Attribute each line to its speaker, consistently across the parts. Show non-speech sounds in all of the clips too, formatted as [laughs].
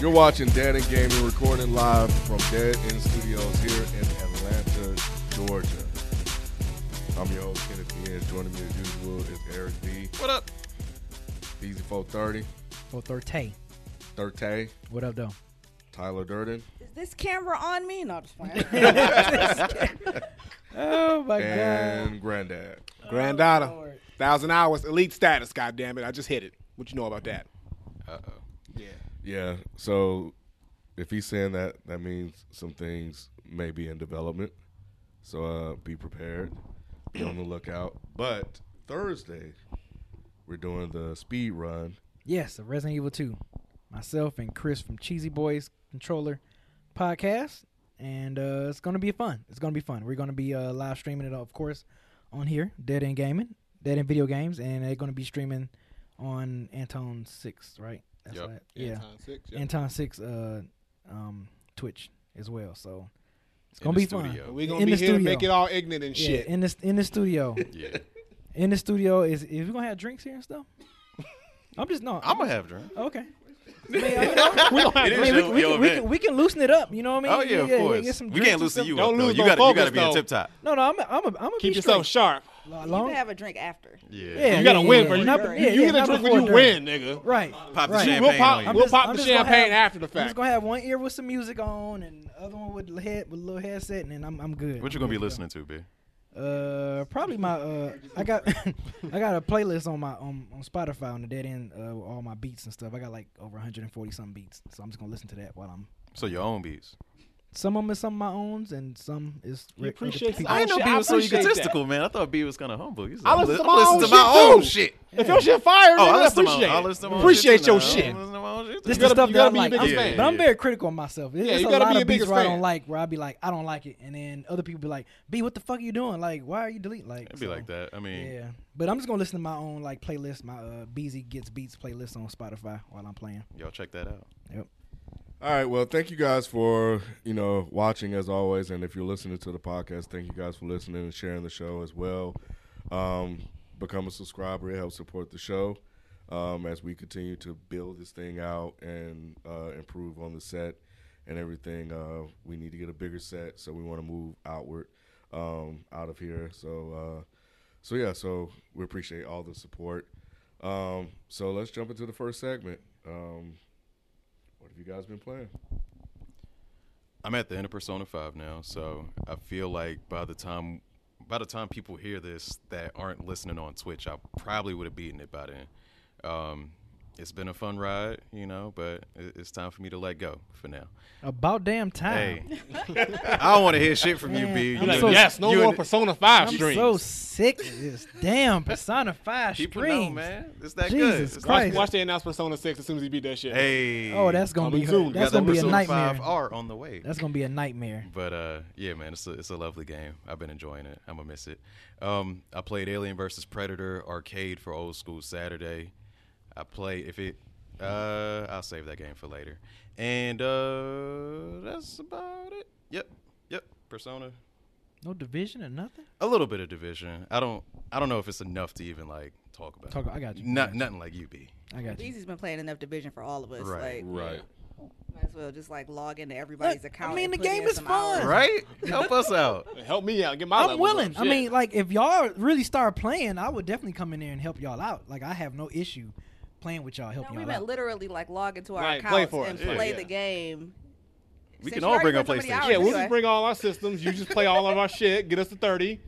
Speaker 1: You're watching Dead End Gaming, recording live from Dead End Studios here in Atlanta, Georgia. I'm your host, Kenneth B. And joining me as usual is Eric B.
Speaker 2: What up?
Speaker 1: Easy 430,
Speaker 3: Or Thirte.
Speaker 1: Thirte,
Speaker 3: What up, though?
Speaker 1: Tyler Durden,
Speaker 4: Is this camera on me? No, just playing. [laughs] [laughs]
Speaker 3: Oh my god.
Speaker 1: and Granddad.
Speaker 5: Granddaughter.
Speaker 3: Lord.
Speaker 5: Thousand hours, elite status, God damn it. I just hit it. What you know about that?
Speaker 2: Uh oh.
Speaker 5: Yeah.
Speaker 1: So if he's saying that, that means some things may be in development. So uh, be prepared, be on the lookout. But Thursday, we're doing the speed run.
Speaker 3: Yes, the Resident Evil 2. Myself and Chris from Cheesy Boys Controller Podcast. And uh, it's going to be fun. It's going to be fun. We're going to be uh, live streaming it, of course, on here, Dead End Gaming, Dead End Video Games. And they're going to be streaming on Anton 6, right? That's
Speaker 2: Yep.
Speaker 3: right. Yeah.
Speaker 5: Anton Six, yeah.
Speaker 3: Anton 6 uh, um, Twitch as well. So it's
Speaker 2: In
Speaker 3: going to
Speaker 2: the
Speaker 3: be fun.
Speaker 2: studio.
Speaker 5: we going to
Speaker 3: in
Speaker 5: be
Speaker 3: the
Speaker 5: here to make it all ignorant and
Speaker 3: Yeah,
Speaker 5: shit.
Speaker 3: in the in the studio. [laughs]
Speaker 2: Yeah.
Speaker 3: in the studio is is we gonna have drinks here and stuff? [laughs] I'm just no.
Speaker 2: I'm gonna have a drink.
Speaker 3: okay. [laughs] I
Speaker 5: we don't have
Speaker 2: It
Speaker 3: I
Speaker 2: is
Speaker 3: mean, we,
Speaker 2: your-
Speaker 3: we,
Speaker 2: your
Speaker 3: can, we,
Speaker 2: event.
Speaker 3: can, we can loosen it up. You know what I mean?
Speaker 2: Oh yeah, of course.
Speaker 3: get some
Speaker 2: we can't
Speaker 3: and
Speaker 2: loosen
Speaker 3: stuff.
Speaker 2: you
Speaker 5: Don't
Speaker 2: up. though.
Speaker 5: lose
Speaker 2: You gotta, you gotta
Speaker 5: focus,
Speaker 2: be in tip top.
Speaker 3: No, no, I'm I'm I'm gonna
Speaker 5: Keep
Speaker 3: be
Speaker 5: yourself
Speaker 3: straight.
Speaker 5: sharp.
Speaker 3: Lo-
Speaker 4: you
Speaker 3: long-
Speaker 4: can have a drink after.
Speaker 2: Yeah.
Speaker 3: Yeah,
Speaker 5: You got to
Speaker 3: yeah,
Speaker 5: win
Speaker 3: yeah,
Speaker 5: first.
Speaker 3: not-
Speaker 5: You,
Speaker 3: yeah,
Speaker 5: you
Speaker 3: yeah,
Speaker 5: get a drink when you
Speaker 3: during.
Speaker 5: win, nigga.
Speaker 3: Right.
Speaker 2: Pop the
Speaker 3: right.
Speaker 2: champagne
Speaker 5: We'll pop, we'll
Speaker 3: just-
Speaker 5: pop the champagne
Speaker 3: have-
Speaker 5: after the
Speaker 3: I'm
Speaker 5: fact.
Speaker 3: just gonna have one ear with some music on and the other one with head with a little headset, and then I'm I'm good.
Speaker 2: What you gonna be
Speaker 3: good to go.
Speaker 2: listening to, B?
Speaker 3: Uh, probably my uh, I got [laughs] I got a playlist on my on, on Spotify on the dead end uh, with all my beats and stuff. I got like over 140 some beats, so I'm just gonna listen to that while I'm.
Speaker 2: So your own beats.
Speaker 3: Some of them is some of my owns, and some is.
Speaker 5: You
Speaker 3: rec-
Speaker 5: appreciate
Speaker 3: people-
Speaker 5: I
Speaker 2: I didn't know
Speaker 5: shit,
Speaker 2: B
Speaker 5: I
Speaker 2: was so
Speaker 5: appreciate
Speaker 2: egotistical, man. I thought B was kind of humble. He's
Speaker 5: I listen to
Speaker 2: I'm
Speaker 5: my
Speaker 2: listening
Speaker 5: own
Speaker 2: to my
Speaker 5: shit,
Speaker 2: own
Speaker 5: too.
Speaker 2: shit.
Speaker 5: If your shit fire,
Speaker 2: Oh,
Speaker 5: nigga,
Speaker 2: I listen to my
Speaker 5: appreciate
Speaker 2: own. I listen to my own
Speaker 5: Appreciate
Speaker 2: shit,
Speaker 5: your shit.
Speaker 2: I listen to my own shit,
Speaker 3: This
Speaker 2: too.
Speaker 3: the stuff
Speaker 5: you
Speaker 3: that
Speaker 5: gotta
Speaker 3: I
Speaker 5: be a
Speaker 3: like. I'm-
Speaker 2: fan.
Speaker 3: But I'm very critical of myself. There's
Speaker 5: Yeah, you
Speaker 3: a
Speaker 5: gotta
Speaker 3: lot
Speaker 5: be a
Speaker 3: of beats where I don't like, where I be like, I don't like it, and then other people be like, B, what the fuck are you doing? Like, why are you deleting? Like,
Speaker 2: It'd be like that. I mean,
Speaker 3: Yeah, but I'm just gonna listen to my own like playlist, my uh, BZ Gets Beats playlist on Spotify while I'm playing.
Speaker 2: y'all check that out.
Speaker 1: All right, well, thank you guys for you know watching as always, and if you're listening to the podcast, thank you guys for listening and sharing the show as well. Um, become a subscriber; it helps support the show um, as we continue to build this thing out and uh, improve on the set and everything. Uh, we need to get a bigger set, so we want to move outward um, out of here. So, uh, so yeah, so we appreciate all the support. Um, so let's jump into the first segment. What have you guys been playing?
Speaker 2: I'm at the end of Persona 5 now, so I feel like by the time by the time people hear this that aren't listening on Twitch, I probably would have beaten it by then. Um, it's been a fun ride, you know, but it's time for me to let go for now.
Speaker 3: About damn time.
Speaker 2: Hey, [laughs] I don't want to hear shit from you,
Speaker 3: Man,
Speaker 2: B.
Speaker 3: I'm
Speaker 2: You
Speaker 5: Like,
Speaker 3: so-
Speaker 2: know-
Speaker 5: yes, no more Persona 5
Speaker 3: I'm
Speaker 5: streams.
Speaker 3: so sick of this damn Persona 5
Speaker 2: People
Speaker 3: streams.
Speaker 2: know, man. It's that
Speaker 3: Jesus
Speaker 2: good. It's
Speaker 5: watch,
Speaker 3: Christ.
Speaker 5: watch they announce Persona 6 as soon as he beat that shit.
Speaker 2: Hey.
Speaker 3: Oh, that's gonna be
Speaker 5: soon.
Speaker 3: that's
Speaker 2: got that
Speaker 3: gonna be a nightmare.
Speaker 2: 5 R on the way.
Speaker 3: That's gonna be a nightmare.
Speaker 2: But uh, yeah, man, it's a it's a lovely game. I've been enjoying it. I'm gonna miss it. Um, I played Alien versus Predator arcade for old school Saturday. I play if it. Uh, I'll save that game for later. And uh, that's about it. Yep, yep. Persona.
Speaker 3: No division or nothing.
Speaker 2: A little bit of division. I don't. I don't know if it's enough to even like talk about.
Speaker 3: Talk. I got you.
Speaker 2: Not nothing like you be.
Speaker 3: I got you.
Speaker 4: Beezy's been playing enough division for all of us.
Speaker 2: Right.
Speaker 4: Like,
Speaker 1: Right.
Speaker 4: might as well just like log into everybody's
Speaker 3: Look,
Speaker 4: account.
Speaker 3: I mean, the game is fun.
Speaker 4: hours.
Speaker 2: Right? Help us [laughs] out.
Speaker 5: Help me out. Get my
Speaker 3: I'm willing.
Speaker 5: up.
Speaker 3: I
Speaker 5: Shit.
Speaker 3: mean, like if y'all really start playing, I would definitely come in there and help y'all out. Like I have no issue playing with y'all,
Speaker 4: No,
Speaker 3: helping
Speaker 4: we
Speaker 3: y'all
Speaker 4: meant
Speaker 3: out.
Speaker 4: literally like log into our
Speaker 5: Right, play
Speaker 4: accounts
Speaker 5: for
Speaker 4: and
Speaker 5: us.
Speaker 4: Play
Speaker 5: yeah.
Speaker 4: the game.
Speaker 2: We
Speaker 4: Since
Speaker 2: can all bring our
Speaker 4: put so many
Speaker 2: PlayStation.
Speaker 4: hours
Speaker 5: yeah, we'll
Speaker 4: anyway.
Speaker 5: just bring all our systems. You just play all of our shit, get us to 30,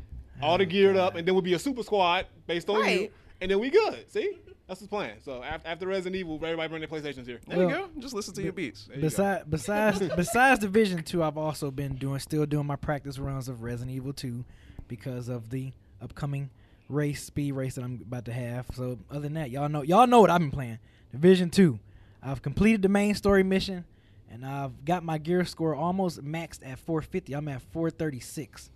Speaker 5: all the geared up, and then we'll be a super squad based on you, and then we good. See? That's the plan. So after, after Resident Evil, everybody bring their PlayStations here.
Speaker 2: There you go. Just listen to your beats.
Speaker 5: There you.
Speaker 3: Besides, [laughs] besides, besides Division Two, I've also been doing, still doing my practice runs of Resident Evil Two, because of the upcoming race, speed race that I'm about to have. So other than that, y'all know, y'all know what I've been playing. Division Two, I've completed the main story mission, and I've got my gear score almost maxed at 450. I'm at 436,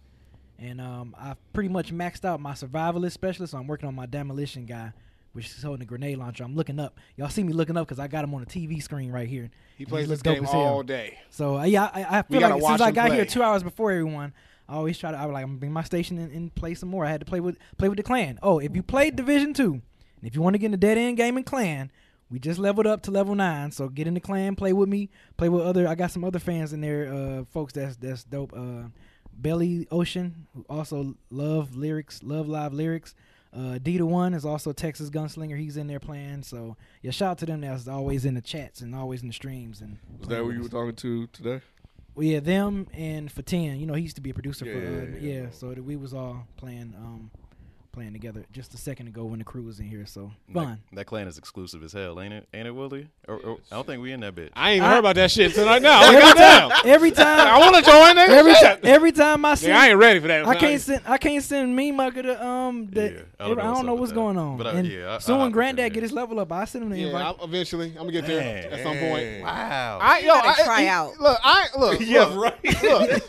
Speaker 3: and um, I've pretty much maxed out my survivalist specialist. So I'm working on my demolition guy. Which is holding a grenade launcher. I'm looking up. Y'all see me looking up because I got him on the TV screen right here.
Speaker 5: He plays
Speaker 3: looks
Speaker 5: this game all day.
Speaker 3: So uh, yeah, I, I feel like since I got here two hours before everyone, I always try to. I was like, I'm gonna bring my station and, and play some more. I had to play with play with the clan. Oh, if you played Division Two, and if you want to get in the Dead End Gaming Clan, we just leveled up to level nine. So get in the clan, play with me, play with other. I got some other fans in there, uh, folks that's that's dope. Uh, Belly Ocean, who also love lyrics, love live lyrics. Uh, D to one is also Texas Gunslinger. He's in there playing. So yeah, shout out to them. That's always in the chats and always in the streams. And
Speaker 1: Was that who you were talking to today?
Speaker 3: Well, yeah, them and for ten. You know, he used to be a producer
Speaker 1: Yeah,
Speaker 3: for. Uh,
Speaker 1: yeah,
Speaker 3: yeah,
Speaker 1: yeah.
Speaker 3: so we was all playing, um, playing together just a second ago when the crew was in here. So
Speaker 2: That-
Speaker 3: fun.
Speaker 2: That, clan is exclusive as hell, ain't it? Ain't it, Willie? Or, or, I don't think we in that bitch.
Speaker 5: I ain't even
Speaker 3: I-
Speaker 5: heard about that shit till right [laughs] now.
Speaker 3: Every
Speaker 5: goddamn. [laughs]
Speaker 3: time, every time I
Speaker 5: want to join nigga.
Speaker 3: every
Speaker 5: Shit.
Speaker 3: time, every time I see,
Speaker 5: Nigga, I ain't ready for that.
Speaker 3: I can't send. I can't send me mugger to um. The,
Speaker 2: Yeah,
Speaker 3: I don't, know,
Speaker 2: what's
Speaker 3: what's
Speaker 2: up with
Speaker 3: going
Speaker 2: that.
Speaker 3: on.
Speaker 2: But, uh,
Speaker 3: and
Speaker 2: yeah, I-
Speaker 3: soon
Speaker 2: I'll
Speaker 3: when Granddad
Speaker 2: in
Speaker 3: get his level up, I send him the
Speaker 5: Yeah,
Speaker 3: invite.
Speaker 5: I'm, eventually, I'm gonna get there
Speaker 2: Man.
Speaker 5: at some point.
Speaker 2: Wow.
Speaker 5: I yo,
Speaker 4: gotta
Speaker 5: I,
Speaker 4: try out.
Speaker 5: Look, I look. [laughs]
Speaker 1: Yeah,
Speaker 5: look,
Speaker 1: right.
Speaker 5: Look,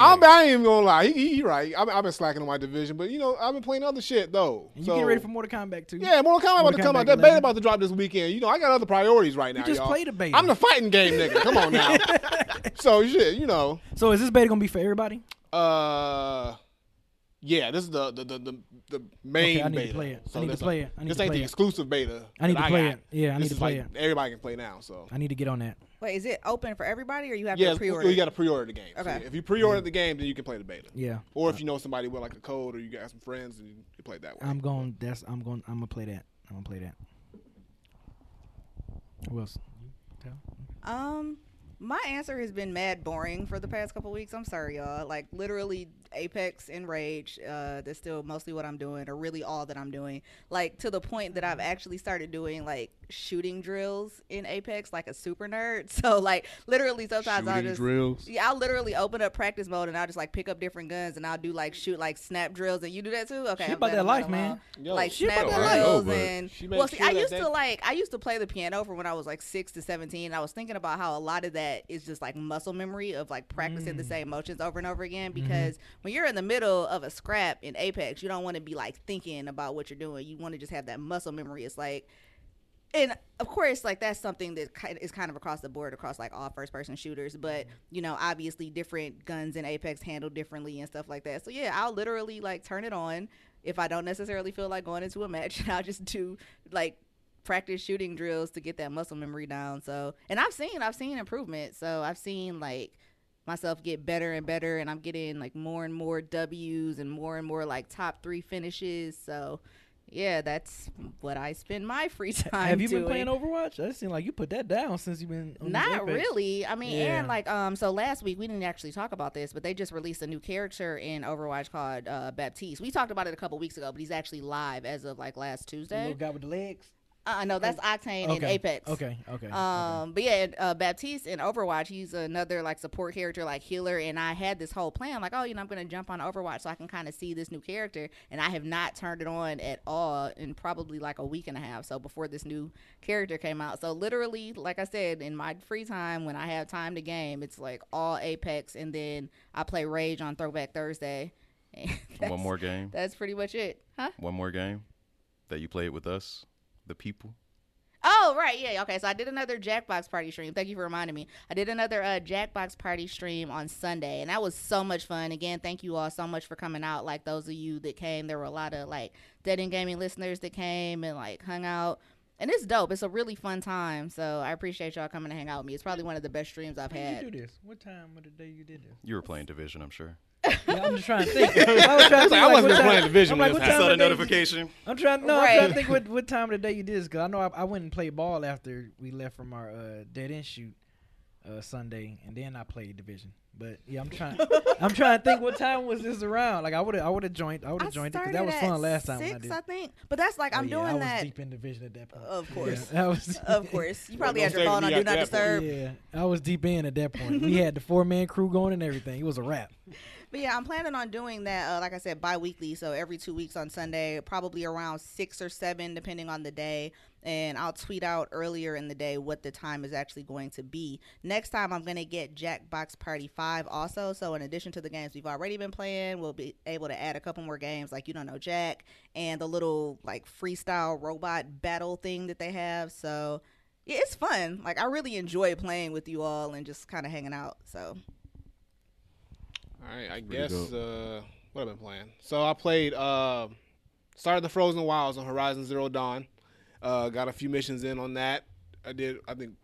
Speaker 5: I'm, I ain't even gonna lie. He, he, he right. I've, I've been slacking on my division, but you know, I've been playing other shit though.
Speaker 3: and you
Speaker 5: so,
Speaker 3: get ready for Mortal Kombat too.
Speaker 5: Yeah, Mortal Kombat about to come
Speaker 3: Kombat
Speaker 5: out. That
Speaker 3: 11.
Speaker 5: beta about to drop this weekend. You know, I got other priorities right now.
Speaker 3: You just
Speaker 5: y'all.
Speaker 3: played the beta.
Speaker 5: I'm the fighting game nigga. Come on now. [laughs] so shit, you know.
Speaker 3: So is this beta gonna be for everybody?
Speaker 5: Uh, yeah, this is the the the, the, the main
Speaker 3: Okay, I need to
Speaker 5: beta.
Speaker 3: play it. I
Speaker 5: So
Speaker 3: need to
Speaker 5: this,
Speaker 3: play it. I need
Speaker 5: this
Speaker 3: to
Speaker 5: ain't
Speaker 3: play
Speaker 5: the
Speaker 3: it.
Speaker 5: exclusive beta.
Speaker 3: I need to play
Speaker 5: got.
Speaker 3: it. Yeah, I
Speaker 5: This
Speaker 3: need to
Speaker 5: is
Speaker 3: play
Speaker 5: like,
Speaker 3: it.
Speaker 5: Everybody can play now. So
Speaker 3: I need to get on that.
Speaker 4: Wait, is it open for everybody, or you have
Speaker 5: yeah,
Speaker 4: to pre-order?
Speaker 5: you got to pre-order the game. So
Speaker 4: Okay.
Speaker 5: if you pre-order the game, then you can play the beta.
Speaker 3: Yeah,
Speaker 5: Or if you know somebody with like a code, or you got some friends, and you can play that way.
Speaker 3: I'm going. That's I'm going. I'm gonna play that. I'm gonna play that. Who else?
Speaker 4: Um, my answer has been mad boring for the past couple weeks. I'm sorry, y'all. Like literally, Apex and Rage. Uh, that's still mostly what I'm doing, or really all that I'm doing. Like to the point that I've actually started doing like shooting drills in Apex, like a super nerd. [laughs] So like literally, sometimes I'll just
Speaker 1: drills.
Speaker 4: yeah, I'll literally open up practice mode and I'll just like pick up different guns and I'll do like shoot like snap drills and you do that too. Okay,
Speaker 3: She
Speaker 4: I'm
Speaker 3: about that life, man.
Speaker 5: Yo,
Speaker 4: like
Speaker 3: she
Speaker 4: snap
Speaker 1: that life.
Speaker 4: drills and
Speaker 5: she
Speaker 4: well, see,
Speaker 5: sure
Speaker 4: I used
Speaker 5: they-
Speaker 4: to like I used to play the piano from when I was like six to seventeen. I was thinking about how a lot of that is just like muscle memory of like practicing the
Speaker 3: Mm.
Speaker 4: same motions over and over again.
Speaker 3: Mm-hmm.
Speaker 4: Because when you're in the middle of a scrap in Apex, you don't want to be like thinking about what you're doing. You want to just have that muscle memory. It's like and of course like that's something that is kind of across the board across like all first person shooters but mm-hmm. you know obviously different guns in apex handle differently and stuff like that so yeah i'll literally like turn it on if i don't necessarily feel like going into a match [laughs] and i'll just do like practice shooting drills to get that muscle memory down so and i've seen i've seen improvement so i've seen like myself get better and better and i'm getting like more and more w's and more and more like top three finishes so yeah, that's what I spend my free time.
Speaker 3: Have you
Speaker 4: doing.
Speaker 3: been playing Overwatch? That seems like you put that down since you've been.
Speaker 4: Not really. I mean,
Speaker 3: Yeah.
Speaker 4: and like um, so last week we didn't actually talk about this, but they just released a new character in Overwatch called uh, Baptiste. We talked about it a couple weeks ago, but he's actually live as of like last
Speaker 3: The
Speaker 4: Tuesday.
Speaker 3: little guy with the legs.
Speaker 4: Uh, no, that's Octane in
Speaker 3: Okay.
Speaker 4: Apex.
Speaker 3: Okay. Okay.
Speaker 4: Um, but yeah, uh, Baptiste in Overwatch, he's another like support character, like healer. And I had this whole plan, like, oh, you know, I'm gonna jump on Overwatch so I can kind of see this new character. And I have not turned it on at all in probably like a week and a half. So before this new character came out, so literally, like I said, in my free time when I have time to game, it's like all Apex, and then I play Rage on Throwback Thursday. And [laughs]
Speaker 2: One more game.
Speaker 4: That's pretty much it, huh?
Speaker 2: One more game that you played with us, the people.
Speaker 4: Oh right, yeah, okay. So I did another Jackbox party stream. Thank you for reminding me. I did another uh, Jackbox party stream on Sunday, and that was so much fun. Again, thank you all so much for coming out. Like those of you that came, there were a lot of like Dead End Gaming listeners that came and like hung out, and it's dope. It's a really fun time. So I appreciate y'all coming to hang out with me. It's probably one of the best streams I've
Speaker 3: When
Speaker 4: had.
Speaker 3: you do this? What time of the day you did this?
Speaker 2: You were playing Division, I'm sure.
Speaker 3: Yeah, I'm just trying to think. [laughs] I was trying to think.
Speaker 5: I
Speaker 3: like,
Speaker 5: wasn't
Speaker 3: what time-
Speaker 5: playing Division
Speaker 3: I'm
Speaker 5: when
Speaker 3: like,
Speaker 5: this
Speaker 3: what
Speaker 2: I
Speaker 3: time
Speaker 2: saw the
Speaker 3: day did you-
Speaker 2: notification.
Speaker 3: I'm trying. No, I'm trying to think what, [laughs] what time of the day you did this because I know I, I went and played ball after we left from our uh, dead end shoot uh, Sunday, and then I played division. But yeah, I'm trying. I'm trying to think what time was this around. Like I would have, I would have joined. I would have joined it because that was fun last time
Speaker 4: six,
Speaker 3: I did.
Speaker 4: I think. But that's like
Speaker 3: Oh,
Speaker 4: I'm
Speaker 3: yeah, I
Speaker 4: doing
Speaker 3: was
Speaker 4: that.
Speaker 3: deep in division at that point.
Speaker 4: Of course.
Speaker 3: Yeah, was. [laughs]
Speaker 4: Of course, you probably
Speaker 5: don't
Speaker 4: had your phone
Speaker 5: with
Speaker 4: on
Speaker 5: me
Speaker 4: Do Not
Speaker 5: that point.
Speaker 4: Disturb.
Speaker 3: Yeah, I was deep in at that point. We had the four man crew going and everything. It was a wrap.
Speaker 4: But yeah, I'm planning on doing that. Uh, like I said, bi-weekly, so every two weeks on Sunday, probably around six or seven, depending on the day. And I'll tweet out earlier in the day what the time is actually going to be. Next time, I'm gonna get Jackbox Party Five also. So in addition to the games we've already been playing, we'll be able to add a couple more games like you don't know Jack and the little like freestyle robot battle thing that they have. So yeah, it's fun. Like I really enjoy playing with you all and just kind of hanging out. So
Speaker 5: All right, I guess uh, what I've been playing. So I played uh, started the Frozen Wilds on Horizon Zero Dawn. Uh, got a few missions in on that. I did, I think,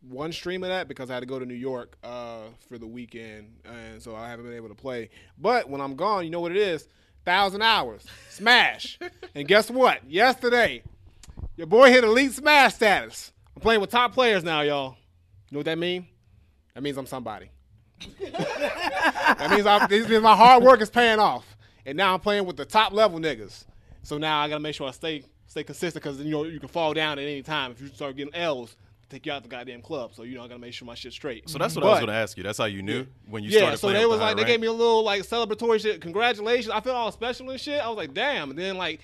Speaker 5: one stream of that because I had to go to New York uh, for the weekend, and so I haven't been able to play. But when I'm gone, you know what it is? Thousand hours, Smash. [laughs] and guess what? Yesterday, your boy hit Elite Smash status. I'm playing with top players now, y'all. You know what that mean? That means I'm somebody. That means I'm, this means my hard work is paying off, and now I'm playing with the top level niggas. So now I gotta make sure I stay stay consistent because you know you can fall down at any time if you start getting L's. Take you out the goddamn club, so you know I gotta make sure my shit's straight.
Speaker 2: So that's what I was to ask you. That's how you knew when you
Speaker 5: yeah,
Speaker 2: started
Speaker 5: so
Speaker 2: playing
Speaker 5: they was
Speaker 2: the
Speaker 5: like they gave me a little like celebratory shit. Congratulations! I felt all special and shit. I was like, damn. And then like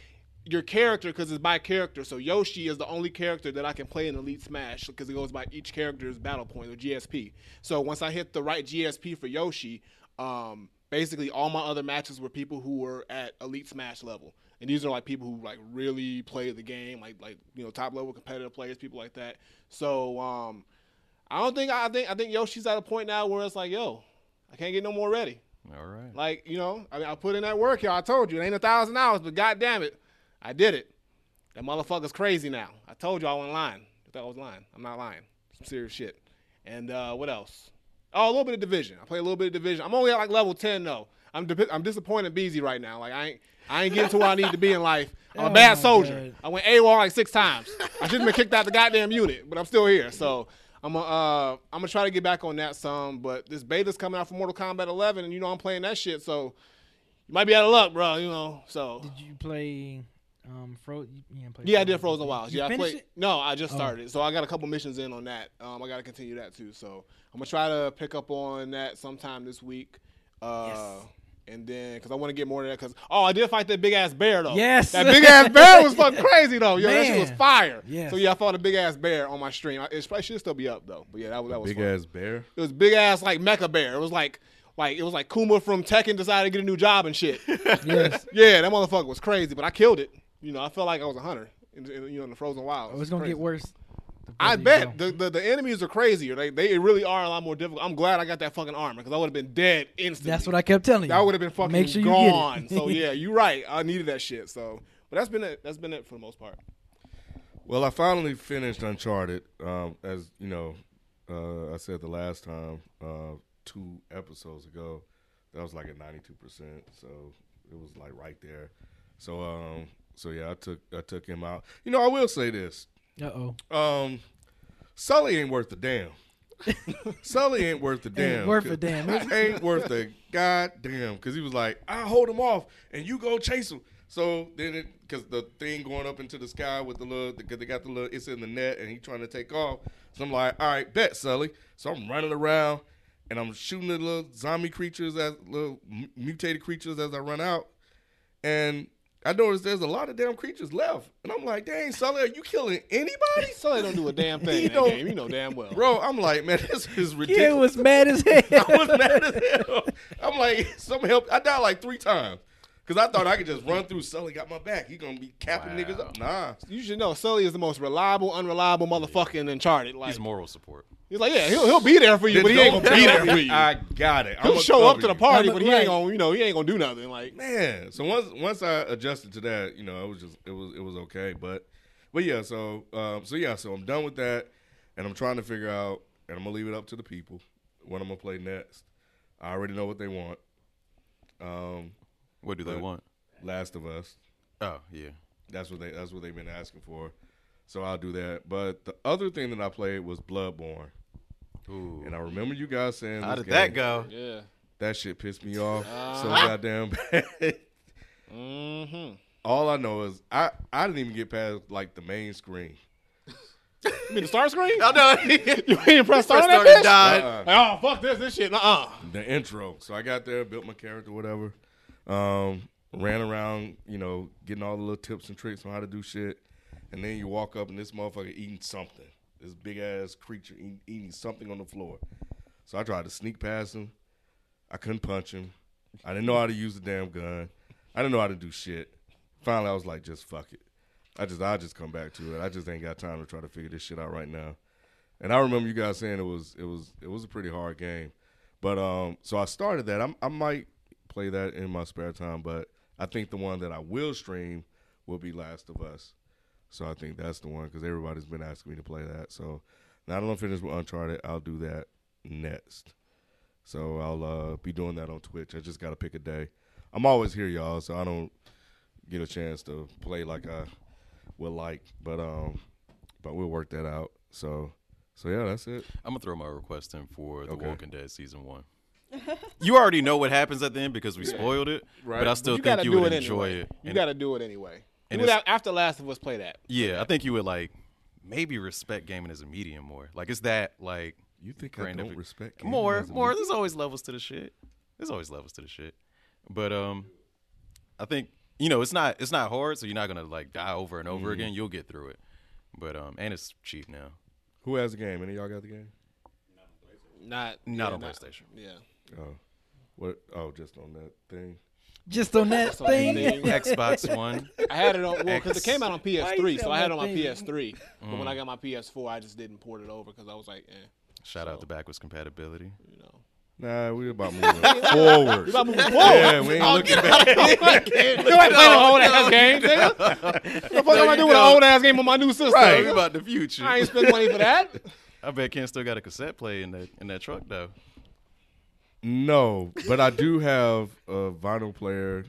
Speaker 5: your character, because it's by character. So Yoshi is the only character that I can play in Elite Smash because it goes by each character's battle point or GSP. So once I hit the right GSP for Yoshi, um, basically all my other matches were people who were at Elite Smash level. And these are like people who like really play the game, like like you know top level competitive players, people like that. So um, I don't think I think I think Yoshi's at a point now where it's like, yo, I can't get no more ready.
Speaker 2: All right.
Speaker 5: Like, you know, I mean, I put in that work, y'all. I told you, it ain't a thousand hours, but god damn it, I did it. That motherfucker's crazy now. I told you I wasn't lying. I thought I was lying. I'm not lying. Some serious shit. And uh, what else? Oh, a little bit of division. I play a little bit of division. I'm only at like level ten though. I'm di- I'm disappointed, in Beezy right now. Like I ain't I ain't getting to where I need to be in life. I'm a [laughs]
Speaker 3: Oh
Speaker 5: bad soldier.
Speaker 3: God.
Speaker 5: I went AWOL like six times. I should have been kicked out the goddamn unit, but I'm still here. So I'm gonna uh, I'm gonna try to get back on that some. But this beta's coming out for Mortal Kombat 11, and you know I'm playing that shit. So you might be out of luck, bro. You know. So
Speaker 3: Did you play um Fro? You, you didn't play
Speaker 5: yeah, I did Frozen Wilds.
Speaker 3: You
Speaker 5: Yeah, I played.
Speaker 3: it?
Speaker 5: No, I just
Speaker 3: Oh.
Speaker 5: started. So I got a couple missions in on that. Um, I got to continue that too. So I'm gonna try to pick up on that sometime this week. Uh,
Speaker 3: Yes.
Speaker 5: And then, because I want to get more of that, because oh, I did fight that big ass bear though.
Speaker 3: Yes.
Speaker 5: that big ass bear was fucking [laughs] crazy though. Yo, that shit was fire.
Speaker 3: Yes.
Speaker 5: So yeah, I fought a big ass bear on my stream. I- It probably should still be up though. But yeah, that was that was
Speaker 1: Big
Speaker 5: fun.
Speaker 1: ass bear.
Speaker 5: It was big ass like mecha bear. It was like like it was like Kuma from Tekken decided to get a new job and shit. [laughs]
Speaker 3: Yes.
Speaker 5: yeah, that motherfucker was crazy, but I killed it. You know, I felt like I was a hunter. In, in, you know, in the frozen wild.
Speaker 3: Oh, it's gonna
Speaker 5: crazy.
Speaker 3: get worse. the
Speaker 5: I bet the, the the enemies are crazier. They they really are a lot more difficult. I'm glad I got that fucking armor because I would have been dead instantly.
Speaker 3: That's what I kept telling you.
Speaker 5: That would have been fucking
Speaker 3: Make sure
Speaker 5: gone.
Speaker 3: you get it.
Speaker 5: so [laughs] yeah, you're right. I needed that shit. So, but that's been it. That's been it for the most part.
Speaker 1: Well, I finally finished Uncharted. Um, as you know, uh, I said the last time, uh, two episodes ago, that was like at ninety two percent. So it was like right there. So um, so yeah, I took I took him out. You know, I will say this.
Speaker 3: Uh oh.
Speaker 1: Um, Sully ain't worth a damn. [laughs] Sully ain't worth a damn.
Speaker 3: worth a damn, [laughs]
Speaker 1: ain't worth a goddamn. Because he was like, I hold him off and you go chase him. So then it, because the thing going up into the sky with the little, because they got the little, it's in the net and he trying to take off. So I'm like, all right, bet, Sully. So I'm running around and I'm shooting the little zombie creatures, as little mutated creatures as I run out. And I noticed there's a lot of damn creatures left. And I'm like, dang, Sully, are you killing anybody?
Speaker 5: So they don't do a damn [laughs] thing
Speaker 1: He
Speaker 5: in that
Speaker 1: don't-
Speaker 5: game. You know damn well.
Speaker 1: Bro, I'm like, man, [laughs] this is
Speaker 3: Yeah,
Speaker 1: ridiculous.
Speaker 3: it was mad as [laughs] hell.
Speaker 1: I was mad as hell. I'm like, some help. I died like three times. Because I thought I could just run through. Sully got my back. He going to be capping
Speaker 2: Wow.
Speaker 1: niggas up. Nah.
Speaker 5: You should know Sully is the most reliable, unreliable motherfucker in Uncharted. Like
Speaker 2: He's moral support.
Speaker 5: He's like, yeah, he'll he'll be there for you, but he ain't gonna be there for you.
Speaker 1: I got it.
Speaker 5: He'll
Speaker 1: I'ma
Speaker 5: show up
Speaker 1: cover
Speaker 5: to the
Speaker 1: you.
Speaker 5: party, but he ain't gonna, you know, he ain't gonna do nothing. Like,
Speaker 1: Man, so once once I adjusted to that, you know, it was just it was it was okay. But but yeah, so um, so yeah, so I'm done with that, and I'm trying to figure out, and I'm gonna leave it up to the people what I'm gonna play next. I already know what they want. Um,
Speaker 2: What do they
Speaker 1: But-
Speaker 2: want?
Speaker 1: Last of Us.
Speaker 2: Oh, yeah.
Speaker 1: That's what they that's what they've been asking for. So I'll do that. But the other thing that I played was Bloodborne.
Speaker 2: Ooh.
Speaker 1: And I remember you guys saying
Speaker 2: How
Speaker 1: this
Speaker 2: did that go?
Speaker 5: yeah.
Speaker 1: That shit pissed me off so
Speaker 5: Uh-huh. [laughs]
Speaker 1: goddamn bad.
Speaker 5: Mm-hmm.
Speaker 1: All I know is I, I didn't even get past like the main screen.
Speaker 5: You mean the start screen?
Speaker 2: Oh, no. [laughs]
Speaker 5: You ain't press start on that
Speaker 2: started
Speaker 5: bitch?
Speaker 2: died.
Speaker 1: Uh-uh.
Speaker 5: Like, oh fuck this, this shit. Uh-uh.
Speaker 1: The intro. So I got there, built my character, whatever. Um, ran around, you know, getting all the little tips and tricks on how to do shit. And then you walk up and this motherfucker eating something. This big ass creature eat, eating something on the floor. So I tried to sneak past him. I couldn't punch him. I didn't know how to use the damn gun. I didn't know how to do shit. Finally, I was like, just fuck it. I just, I just come back to it. I just ain't got time to try to figure this shit out right now. And I remember you guys saying it was, it was, it was a pretty hard game. But um, so I started that. I'm, I might play that in my spare time, but I think the one that I will stream will be Last of Us. So I think that's the one because everybody's been asking me to play that. So now that I'm finished with Uncharted, I'll do that next. So I'll uh, be doing that on Twitch. I just got to pick a day. I'm always here, y'all, so I don't get a chance to play like I would like, but um, but we'll work that out. So so yeah, that's it.
Speaker 2: I'm gonna throw my request in for The
Speaker 1: Okay.
Speaker 2: Walking Dead season one. [laughs] you already know what happens at the end because we spoiled it, right? but I still
Speaker 5: you
Speaker 2: think you would enjoy
Speaker 5: anyway.
Speaker 2: it.
Speaker 5: You got to do it anyway.
Speaker 2: And
Speaker 5: Do it
Speaker 2: it's-
Speaker 5: a- after Last of Us, play that.
Speaker 2: yeah, I think you would like maybe respect gaming as a medium more. Like it's that like
Speaker 1: You think
Speaker 2: Grand
Speaker 1: I don't
Speaker 2: Epic-
Speaker 1: respect gaming
Speaker 2: more
Speaker 1: as a
Speaker 2: more. There's always levels to the shit. There's always levels to the shit. But um, I think you know it's not it's not hard, so you're not gonna like die over and
Speaker 1: Mm-hmm.
Speaker 2: over again. You'll get through it. But um, and it's cheap now.
Speaker 1: Who has the game? Any of y'all got the game?
Speaker 5: Not
Speaker 2: Not
Speaker 5: yeah,
Speaker 2: on PlayStation.
Speaker 5: Yeah.
Speaker 1: Oh, what? Oh, just on that thing.
Speaker 3: Just on that
Speaker 5: on the
Speaker 3: thing.
Speaker 5: thing.
Speaker 2: Xbox One.
Speaker 5: I had it on well because it came out on PS3, so I had it on my
Speaker 3: thing?
Speaker 5: PS3. But
Speaker 2: Mm.
Speaker 5: when I got my PS4, I just didn't port it over because I was like, eh,
Speaker 2: Shout out to backwards compatibility.
Speaker 5: you know.
Speaker 1: Nah, we about [laughs] moving forward.
Speaker 5: You about moving forward?
Speaker 1: Yeah, we ain't looking back. [laughs]
Speaker 5: You ain't playing no old ass game, nigga. What the fuck am I doing with an old ass game on my new system?
Speaker 1: Right.
Speaker 2: Talk about the future.
Speaker 5: I ain't spending money for that. [laughs]
Speaker 2: I bet Ken still got a cassette player in that in that truck though.
Speaker 1: No, but I do have a vinyl player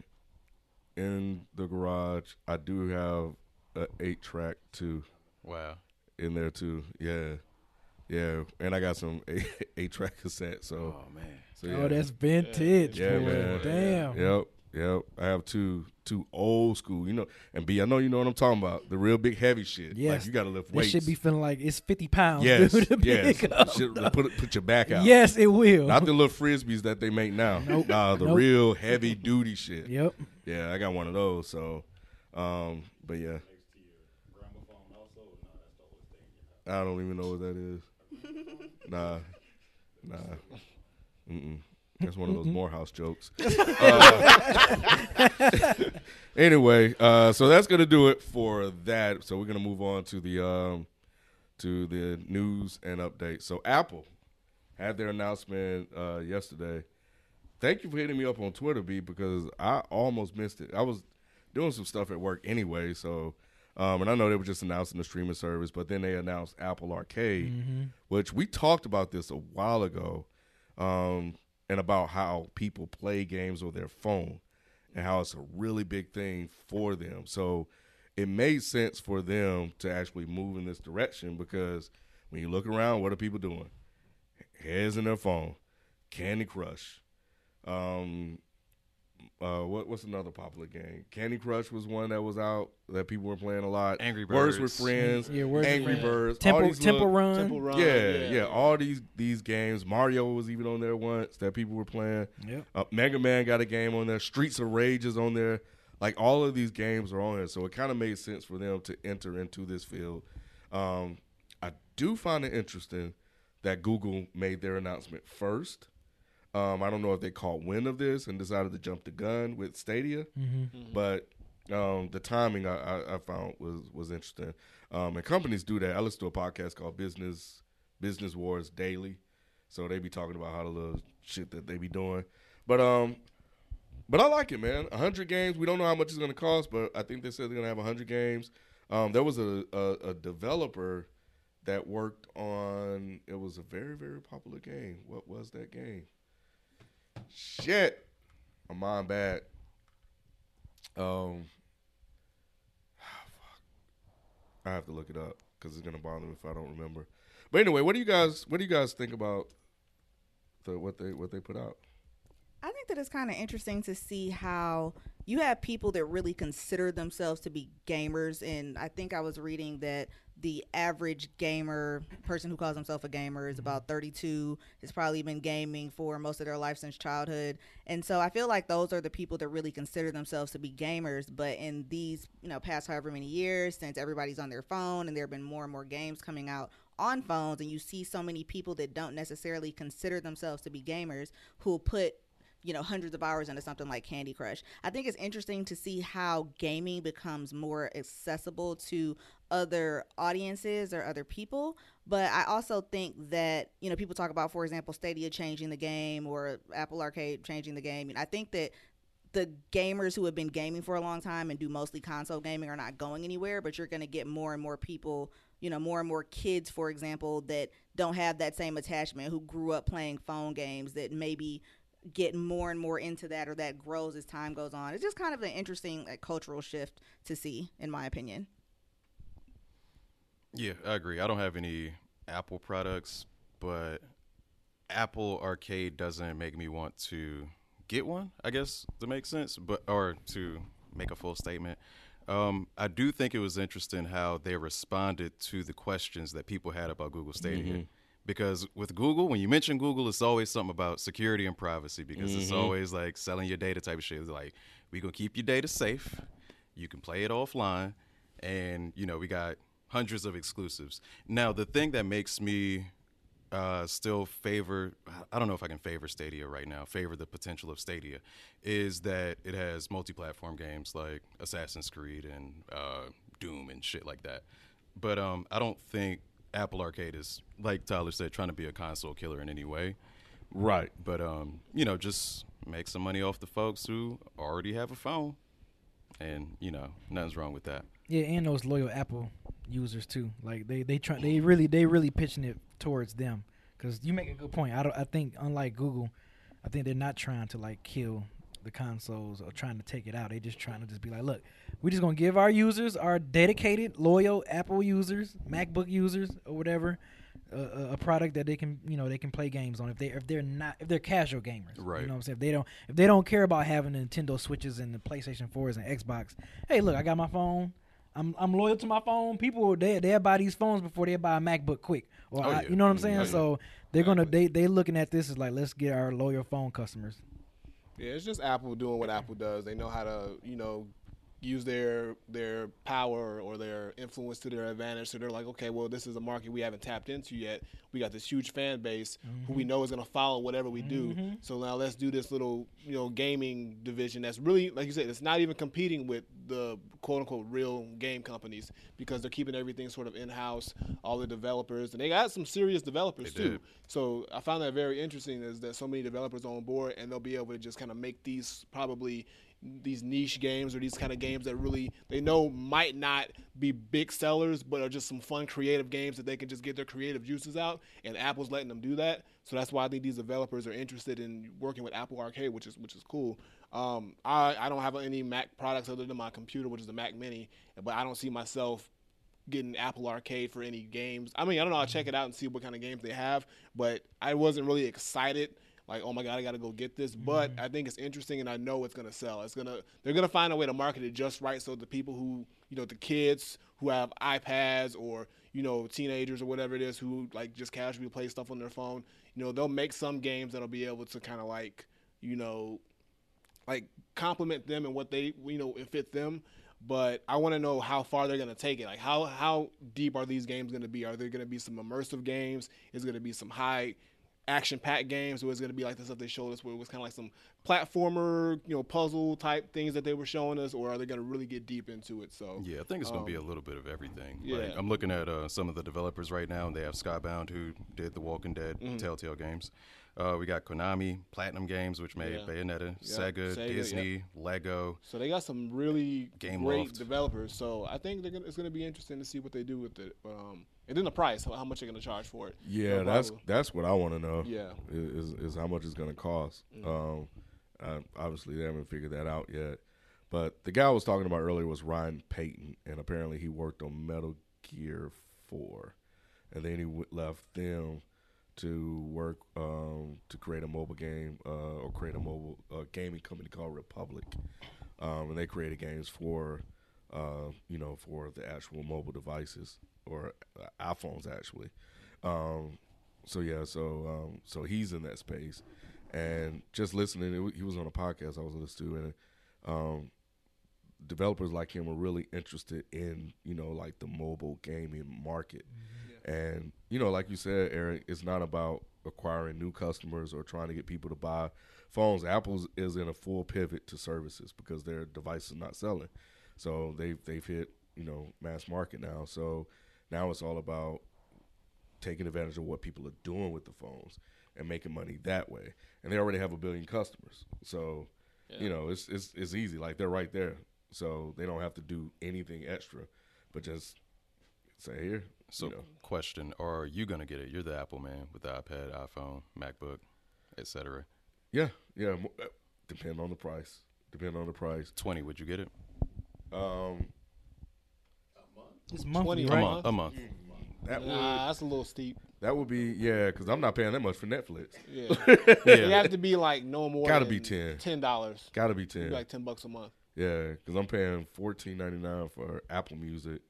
Speaker 1: in the garage. I do have a eight track too
Speaker 2: Wow.
Speaker 1: in there too. Yeah, yeah, and I got some [laughs] eight, eight track cassette. So,
Speaker 2: Oh man.
Speaker 1: so yeah.
Speaker 3: Oh, that's vintage.
Speaker 1: Yeah,
Speaker 3: boy.
Speaker 1: man.
Speaker 3: Damn.
Speaker 1: Yep, yep. I have two two old school. You know, and B, I know you know what I'm talking about. The real big heavy shit. like
Speaker 3: Yes.
Speaker 1: you got to lift weights.
Speaker 3: This should be feeling like it's 50 pounds.
Speaker 1: yes,
Speaker 3: dude, [laughs]
Speaker 1: yes. Shit, put put your back out.
Speaker 3: Yes, it will.
Speaker 1: Not the little frisbees that they make now.
Speaker 3: Nope.
Speaker 1: Nah, the
Speaker 3: Nope.
Speaker 1: real heavy duty shit.
Speaker 3: Yep.
Speaker 1: Yeah, I got one of those. So, um, but yeah. I don't even know what that is. Nah, nah. Mm-mm. That's one of those Morehouse jokes. Uh, [laughs] anyway, uh, so that's gonna do it for that. So we're gonna move on to the um, to the news and updates. So Apple had their announcement uh, yesterday. Thank you for hitting me up on Twitter, B, because I almost missed it. I was doing some stuff at work anyway, so um, and I know they were just announcing the streaming service, but then they announced Apple Arcade, which we talked about this a while ago, um, and about how people play games on their phone and how it's a really big thing for them. So it made sense for them to actually move in this direction because when you look around, what are people doing? Heads in their phone, Candy Crush. Um, uh, what what's another popular game? Candy Crush was one that was out that people were playing a lot.
Speaker 2: Angry Birds,
Speaker 1: Words with
Speaker 2: Birds.
Speaker 1: Friends,
Speaker 3: Yeah, Words
Speaker 1: Angry
Speaker 5: Friends.
Speaker 1: Birds,
Speaker 3: Temple Temple
Speaker 1: little-
Speaker 3: Run.
Speaker 5: Temple Run.
Speaker 1: yeah, yeah, all these these games. Mario was even on there once that people were playing.
Speaker 3: Yeah,
Speaker 1: Uh, Mega Man got a game on there. Streets of Rage is on there. Like all of these games are on there, so it kind of made sense for them to enter into this field. Um, I do find it interesting that Google made their announcement first. Um, I don't know if they caught wind of this and decided to jump the gun with Stadia, but um, the timing I, I, I found was was interesting. Um, and companies do that. I listen to a podcast called Business Business Wars Daily, so they be talking about how the little shit that they be doing. But um, but I like it, man. hundred games. We don't know how much it's going to cost, but I think they said they're going to have hundred games. Um, there was a, a a developer that worked on. It was a very very popular game. What was that game? Shit, my mind bad. Um, [sighs] I have to look it up because it's gonna bother me if I don't remember. But anyway, what do you guys what do you guys think about the what they what they put out?
Speaker 4: I think that it's kind of interesting to see how you have people that really consider themselves to be gamers. And I think I was reading that the average gamer, person who calls himself a gamer, is about mm-hmm. 32, has probably been gaming for most of their life since childhood. And so I feel like those are the people that really consider themselves to be gamers. But in these, you know, past however many years, since everybody's on their phone and there have been more and more games coming out on phones, and you see so many people that don't necessarily consider themselves to be gamers who will put you know hundreds of hours into something like Candy Crush. I think it's interesting to see how gaming becomes more accessible to other audiences or other people. But I also think that you know people talk about, for example, Stadia changing the game or Apple Arcade changing the game. And I think that the gamers who have been gaming for a long time and do mostly console gaming are not going anywhere, but you're going to get more and more people, you know, more and more kids, for example, that don't have that same attachment, who grew up playing phone games, that maybe get more and more into that or that grows as time goes on. It's just kind of an interesting like cultural shift to see, in my opinion.
Speaker 2: Yeah, I agree. I don't have any Apple products, but Apple Arcade doesn't make me want to get one. I guess to make sense, but or to make a full statement. Um, I do think it was interesting how they responded to the questions that people had about Google Stadia. Because with Google, when you mention Google, it's always something about security and privacy because it's always like selling your data type of shit. It's like, we going to keep your data safe. You can play it offline. And, you know, we got hundreds of exclusives. Now, the thing that makes me uh, still favor I don't know if I can favor Stadia right now, favor the potential of Stadia, is that it has multi platform games like Assassin's Creed and uh, Doom and shit like that. But um, I don't think Apple Arcade is, like Tyler said, trying to be a console killer in any way.
Speaker 1: Right.
Speaker 2: But, um, you know, just make some money off the folks who already have a phone. And, you know, nothing's wrong with that.
Speaker 3: Yeah, and those loyal Apple users too. Like they they try they really they really pitching it towards them because you make a good point. I don't I think unlike Google, I think they're not trying to like kill the consoles or trying to take it out. They just trying to just be like, look, we're just gonna give our users, our dedicated loyal Apple users, MacBook users or whatever, uh, a- product that they can you know they can play games on if they if they're not if they're casual gamers.
Speaker 2: Right.
Speaker 3: You know what I'm saying? If they don't if they don't care about having the Nintendo Switches and the PlayStation 4s and Xbox, hey, look, I got my phone. I'm I'm loyal to my phone. People they they buy these phones before they buy a MacBook quick. Or
Speaker 2: Oh,
Speaker 3: I-
Speaker 2: yeah.
Speaker 3: you know what I'm saying?
Speaker 2: Oh, yeah.
Speaker 3: So they're gonna they they looking at this as like let's get our loyal phone customers.
Speaker 5: Yeah, it's just Apple doing what Apple does. They know how to, you know, use their their power or their influence to their advantage. So they're like, okay, well, this is a market we haven't tapped into yet. We got this huge fan base who we mm-hmm. know is going to follow whatever we do. Mm-hmm. So now let's do this little, you know, gaming division that's really, like you said, it's not even competing with the quote unquote real game companies because they're keeping everything sort of in house. All the developers and they got some serious developers
Speaker 2: They
Speaker 5: too.
Speaker 2: did.
Speaker 5: So I found that very interesting is that so many developers on board and they'll be able to just kind of make these probably these niche games or these kind of games that really they know might not be big sellers but are just some fun creative games that they can just get their creative juices out and Apple's letting them do that. So that's why I think these developers are interested in working with Apple Arcade, which is which is cool. Um, I, I don't have any Mac products other than my computer, which is the Mac Mini, but I don't see myself getting Apple Arcade for any games. I mean, I don't know. I'll check it out and see what kind of games they have, but I wasn't really excited. Like, oh my god, I got to go get this. But mm-hmm. I think it's interesting, and I know it's gonna sell. It's gonna they're gonna find a way to market it just right, so the people who you know the kids who have iPads or you know teenagers or whatever it is who like just casually play stuff on their phone, you know they'll make some games that'll be able to kind of like you know like compliment them and what they you know it fit them. But i want to know how far they're going to take it. Like how how deep are these games going to be? Are there going to be some immersive games? Is going to be some high action packed games or is it going to be like the stuff they showed us where it was kind of like some platformer you know puzzle type things that they were showing us or are they going to really get deep into it so
Speaker 2: Yeah, I think it's going to be a
Speaker 5: Um,
Speaker 2: little bit of everything.
Speaker 5: yeah.
Speaker 2: Like, I'm looking at uh, some of the developers right now, and they have Skybound, who did the Walking Dead
Speaker 5: Mm-hmm.
Speaker 2: Telltale games. Uh, we got Konami, Platinum Games, which made
Speaker 5: Yeah.
Speaker 2: Bayonetta,
Speaker 5: Yeah,
Speaker 2: Sega,
Speaker 5: Sega,
Speaker 2: Disney, Lego.
Speaker 5: So they got some really
Speaker 2: Game
Speaker 5: great
Speaker 2: Loft.
Speaker 5: developers. So I think they're gonna, it's going to be interesting to see what they do with it. Um, and then the price, how, how much they're going to charge for it.
Speaker 1: Yeah,
Speaker 5: No
Speaker 1: that's that's what I want to know.
Speaker 5: Yeah.
Speaker 1: is is how much it's going to cost. Um, uh, obviously they haven't figured that out yet. But the guy I was talking about earlier was Ryan Payton, and apparently he worked on Metal Gear Four, and then he w- left them to work um, to create a mobile game uh, or create a mobile uh, gaming company called Republic, um, and they created games for uh, you know for the actual mobile devices or uh, iPhones actually. Um, so yeah, so um, so he's in that space, and just listening, it, he was on a podcast I was listening to, and um, developers like him were really interested in you know like the mobile gaming market, and you know like you said, Eric, it's not about acquiring new customers or trying to get people to buy phones. Apple's is in a full pivot to services because their device is not selling, so they've they've hit you know mass market now. So now it's all about taking advantage of what people are doing with the phones and making money that way. And they already have a billion customers. So You know, it's it's it's easy. Like they're right there, so they don't have to do anything extra, but just say here.
Speaker 2: So,
Speaker 1: you know.
Speaker 2: question: Are you gonna get it? You're the Apple man with the iPad, iPhone, MacBook, etc.
Speaker 1: Yeah, yeah. uh, Depend on the price. Depend on the price.
Speaker 2: Twenty, would you get it?
Speaker 1: Um,
Speaker 3: It's monthly,
Speaker 5: 20
Speaker 2: A
Speaker 5: Right.
Speaker 3: right?
Speaker 2: month. A month.
Speaker 1: that would
Speaker 5: Nah, that's a little steep.
Speaker 1: that would be yeah, because I'm not paying that much for Netflix.
Speaker 5: Yeah, [laughs] it
Speaker 2: Yeah.
Speaker 5: have to be like no more.
Speaker 1: Gotta
Speaker 5: than
Speaker 1: be 10.
Speaker 5: Ten dollars.
Speaker 1: Got to be ten.
Speaker 5: Like ten bucks a month.
Speaker 1: Yeah, because I'm paying fourteen ninety nine for Apple Music.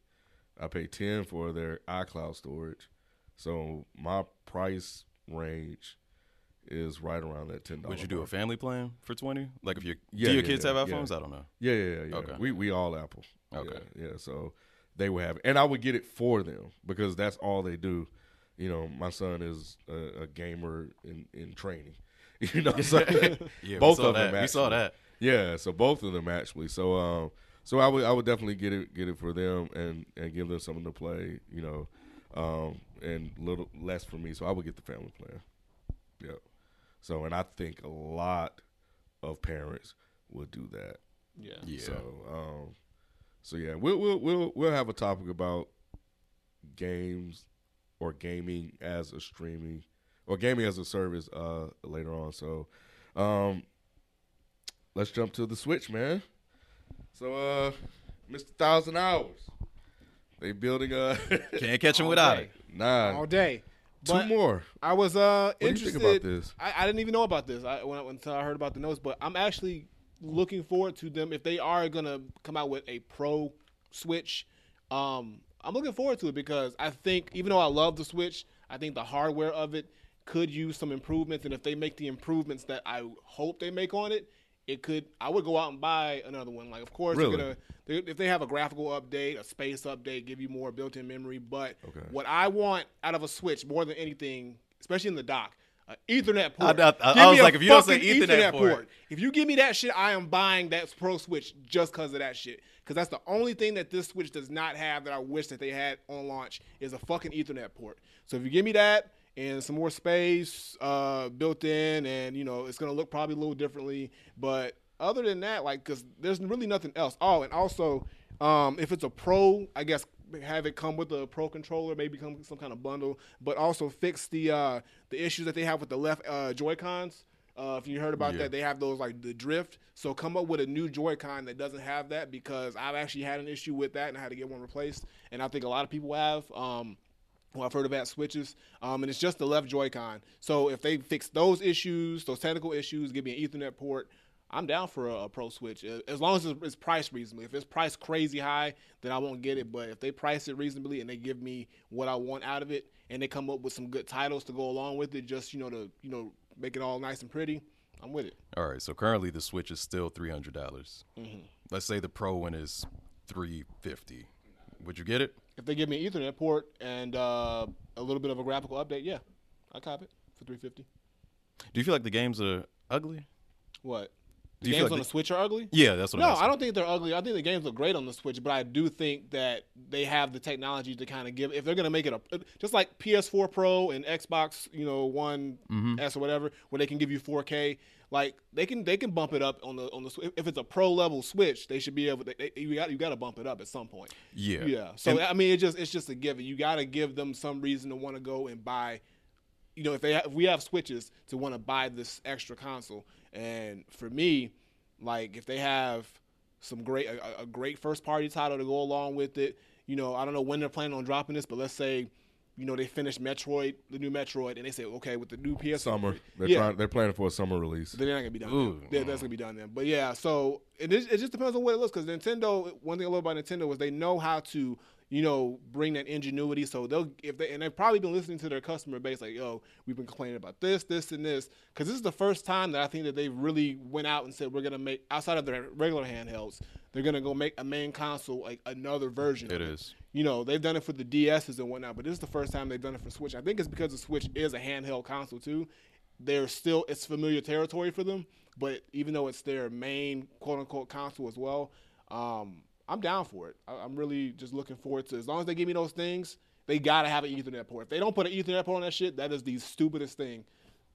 Speaker 1: I pay ten for their iCloud storage. So my price range is right around that ten dollars.
Speaker 2: Would you do a family plan for twenty? Like if your
Speaker 1: Yeah,
Speaker 2: do your
Speaker 1: yeah,
Speaker 2: kids
Speaker 1: yeah,
Speaker 2: have
Speaker 1: yeah.
Speaker 2: iPhones? I don't know.
Speaker 1: Yeah, yeah, yeah. yeah.
Speaker 2: Okay.
Speaker 1: We we all Apple.
Speaker 2: Okay.
Speaker 1: Yeah, yeah. So they would have, and I would get it for them because that's all they do. You know, my son is a, a gamer in in training. [laughs] You know, so
Speaker 2: Yeah, [laughs]
Speaker 1: both
Speaker 2: we saw
Speaker 1: of them.
Speaker 2: that. We saw that.
Speaker 1: Yeah, so both of them actually. So um, so I would I would definitely get it get it for them and and give them something to play. You know, um, and little less for me. So I would get the family plan. Yeah. So and I think a lot of parents would do that.
Speaker 5: Yeah.
Speaker 2: Yeah.
Speaker 1: So um, so yeah, we'll we'll we'll we'll have a topic about games or gaming as a streaming or gaming as a service uh later on. So um let's jump to the Switch, man. So uh Mr. Thousand Hours. They building a [laughs]
Speaker 2: Can't catch him without
Speaker 5: day.
Speaker 2: it.
Speaker 1: nah
Speaker 5: All day.
Speaker 1: two
Speaker 5: But
Speaker 1: more.
Speaker 5: I was uh
Speaker 1: What do you
Speaker 5: interested.
Speaker 1: think about this?
Speaker 5: I, I didn't even know about this I, when I, until I heard about the notes. But I'm actually looking forward to them if they are gonna come out with a pro Switch. Um, I'm looking forward to it because I think even though I love the Switch, I think the hardware of it could use some improvements. And if they make the improvements that I hope they make on it, it could. I would go out and buy another one. Like, of course,
Speaker 1: Really?
Speaker 5: they're gonna they, if they have a graphical update, a space update, give you more built-in memory. But
Speaker 1: Okay.
Speaker 5: what I want out of a Switch more than anything, especially in the dock, an Ethernet port.
Speaker 2: I- I- I was like, if you don't say
Speaker 5: fucking
Speaker 2: Ethernet port.
Speaker 5: if you give me that shit, I am buying that Pro Switch just because of that shit. Because that's the only thing that this Switch does not have that I wish that they had on launch is a fucking Ethernet port. So if you give me that and some more space uh, built in, and you know it's gonna look probably a little differently, but other than that, like, because there's really nothing else. Oh, and also, um, if it's a Pro, I guess have it come with a Pro controller, maybe come with some kind of bundle, but also fix the uh, the issues that they have with the left uh, Joy Cons. Uh, if you heard about
Speaker 2: Yeah.
Speaker 5: that, they have those like the drift. So come up with a new Joy-Con that doesn't have that because I've actually had an issue with that and I had to get one replaced. And I think a lot of people have. Um, who I've heard about switches, um, and it's just the left Joy-Con. So if they fix those issues, those technical issues, give me an Ethernet port, I'm down for a, a Pro Switch as long as it's, it's priced reasonably. If it's priced crazy high, then I won't get it. But if they price it reasonably and they give me what I want out of it, and they come up with some good titles to go along with it, just you know to you know make it all nice and pretty, I'm with it.
Speaker 2: All right. So currently the Switch is still three hundred dollars.
Speaker 5: Mm-hmm.
Speaker 2: Let's say the Pro one is three fifty. Would you get it?
Speaker 5: If they give me an Ethernet port and uh, a little bit of a graphical update, yeah, I cop it for 350.
Speaker 2: Do you feel like the games are ugly?
Speaker 5: What? The
Speaker 2: you
Speaker 5: games
Speaker 2: like
Speaker 5: on
Speaker 2: the-
Speaker 5: the Switch are ugly?
Speaker 2: Yeah, that's what.
Speaker 5: No. I don't think they're ugly. I think the games look great on the Switch, but I do think that they have the technology to kind of give. If they're going to make it a just like PS4 Pro and Xbox, you know, One
Speaker 2: Mm-hmm.
Speaker 5: S or whatever, where they can give you 4K, like they can they can bump it up on the on the if it's a pro level Switch, they should be able. to they, You got you got to bump it up at some point.
Speaker 2: Yeah.
Speaker 5: Yeah. So
Speaker 2: And-
Speaker 5: I mean, it just it's just a given. You got to give them some reason to want to go and buy. You know, if they ha- if we have switches to want to buy this extra console, and for me, like if they have some great a, a great first party title to go along with it, you know, I don't know when they're planning on dropping this, but let's say, you know, they finish Metroid, the new Metroid, and they say, okay, with the new PS
Speaker 1: Summer. They're
Speaker 5: yeah,
Speaker 1: trying. They're planning for a summer release.
Speaker 5: then they're not gonna be done. Then. That's gonna be done then. But yeah, so it, is, it just depends on what it looks. Because Nintendo, one thing I love about Nintendo is they know how to, you know, bring that ingenuity. So they'll if they and they've probably been listening to their customer base, like, yo, we've been complaining about this, this, and this. Because this is the first time that I think that they really went out and said we're gonna make outside of their regular handhelds, they're gonna go make a main console like another version.
Speaker 2: It is.
Speaker 5: you know, they've done it for the DSs and whatnot, but this is the first time they've done it for Switch. I think it's because the Switch is a handheld console too. They're still it's familiar territory for them, but even though it's their main quote unquote console as well, um, I'm down for it. I, I'm really just looking forward to as long as they give me those things, they gotta have an Ethernet port. If they don't put an Ethernet port on that shit, that is the stupidest thing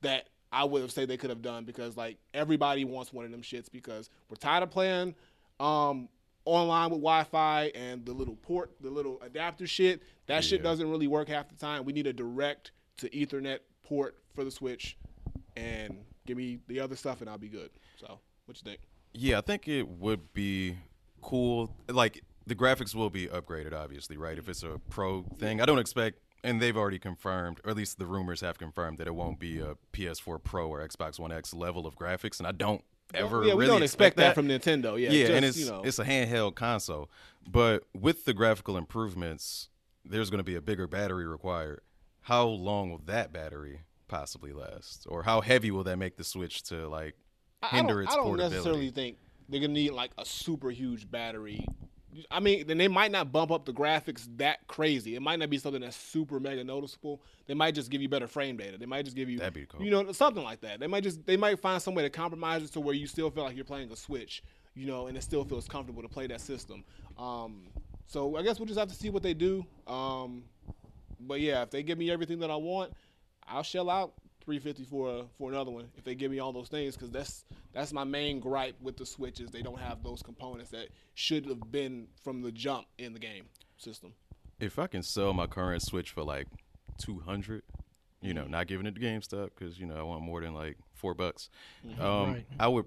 Speaker 5: that I would have said they could have done because like everybody wants one of them shits because we're tired of playing um, online with Wi-Fi and the little port, the little adapter shit. That shit doesn't really work half the time. We need a direct to Ethernet port for the Switch, and give me the other stuff, and I'll be good. So, what you think?
Speaker 2: Yeah, I think it would be cool. Like the graphics will be upgraded, obviously, right? If it's a pro thing, I don't expect, and they've already confirmed, or at least the rumors have confirmed that it won't be a PS4 Pro or Xbox One X level of graphics, and I don't ever
Speaker 5: yeah, we
Speaker 2: really
Speaker 5: don't expect that, from Nintendo. Yeah,
Speaker 2: yeah,
Speaker 5: just,
Speaker 2: and it's
Speaker 5: you know,
Speaker 2: it's a handheld console, but with the graphical improvements, there's going to be a bigger battery required. How long will that battery possibly last, or how heavy will that make the Switch to like
Speaker 5: I- I
Speaker 2: hinder
Speaker 5: don't,
Speaker 2: its
Speaker 5: I don't
Speaker 2: portability?
Speaker 5: necessarily think they're gonna need like a super huge battery. I mean, then they might not bump up the graphics that crazy. It might not be something that's super mega noticeable. They might just give you better frame data. They might just give you,
Speaker 2: That'd be cool.
Speaker 5: you know, something like that. They might just they might find some way to compromise it to where you still feel like you're playing a Switch, you know, and it still feels comfortable to play that system. Um, so I guess we'll just have to see what they do. Um, but yeah, if they give me everything that I want, I'll shell out 350 for for another one if they give me all those things because that's that's my main gripe with the switches. They don't have those components that should have been from the jump in the game system.
Speaker 2: if I can sell my current Switch for like two hundred, you know, not giving it to GameStop because you know I want more than like four bucks. Um,
Speaker 3: Right.
Speaker 2: I would,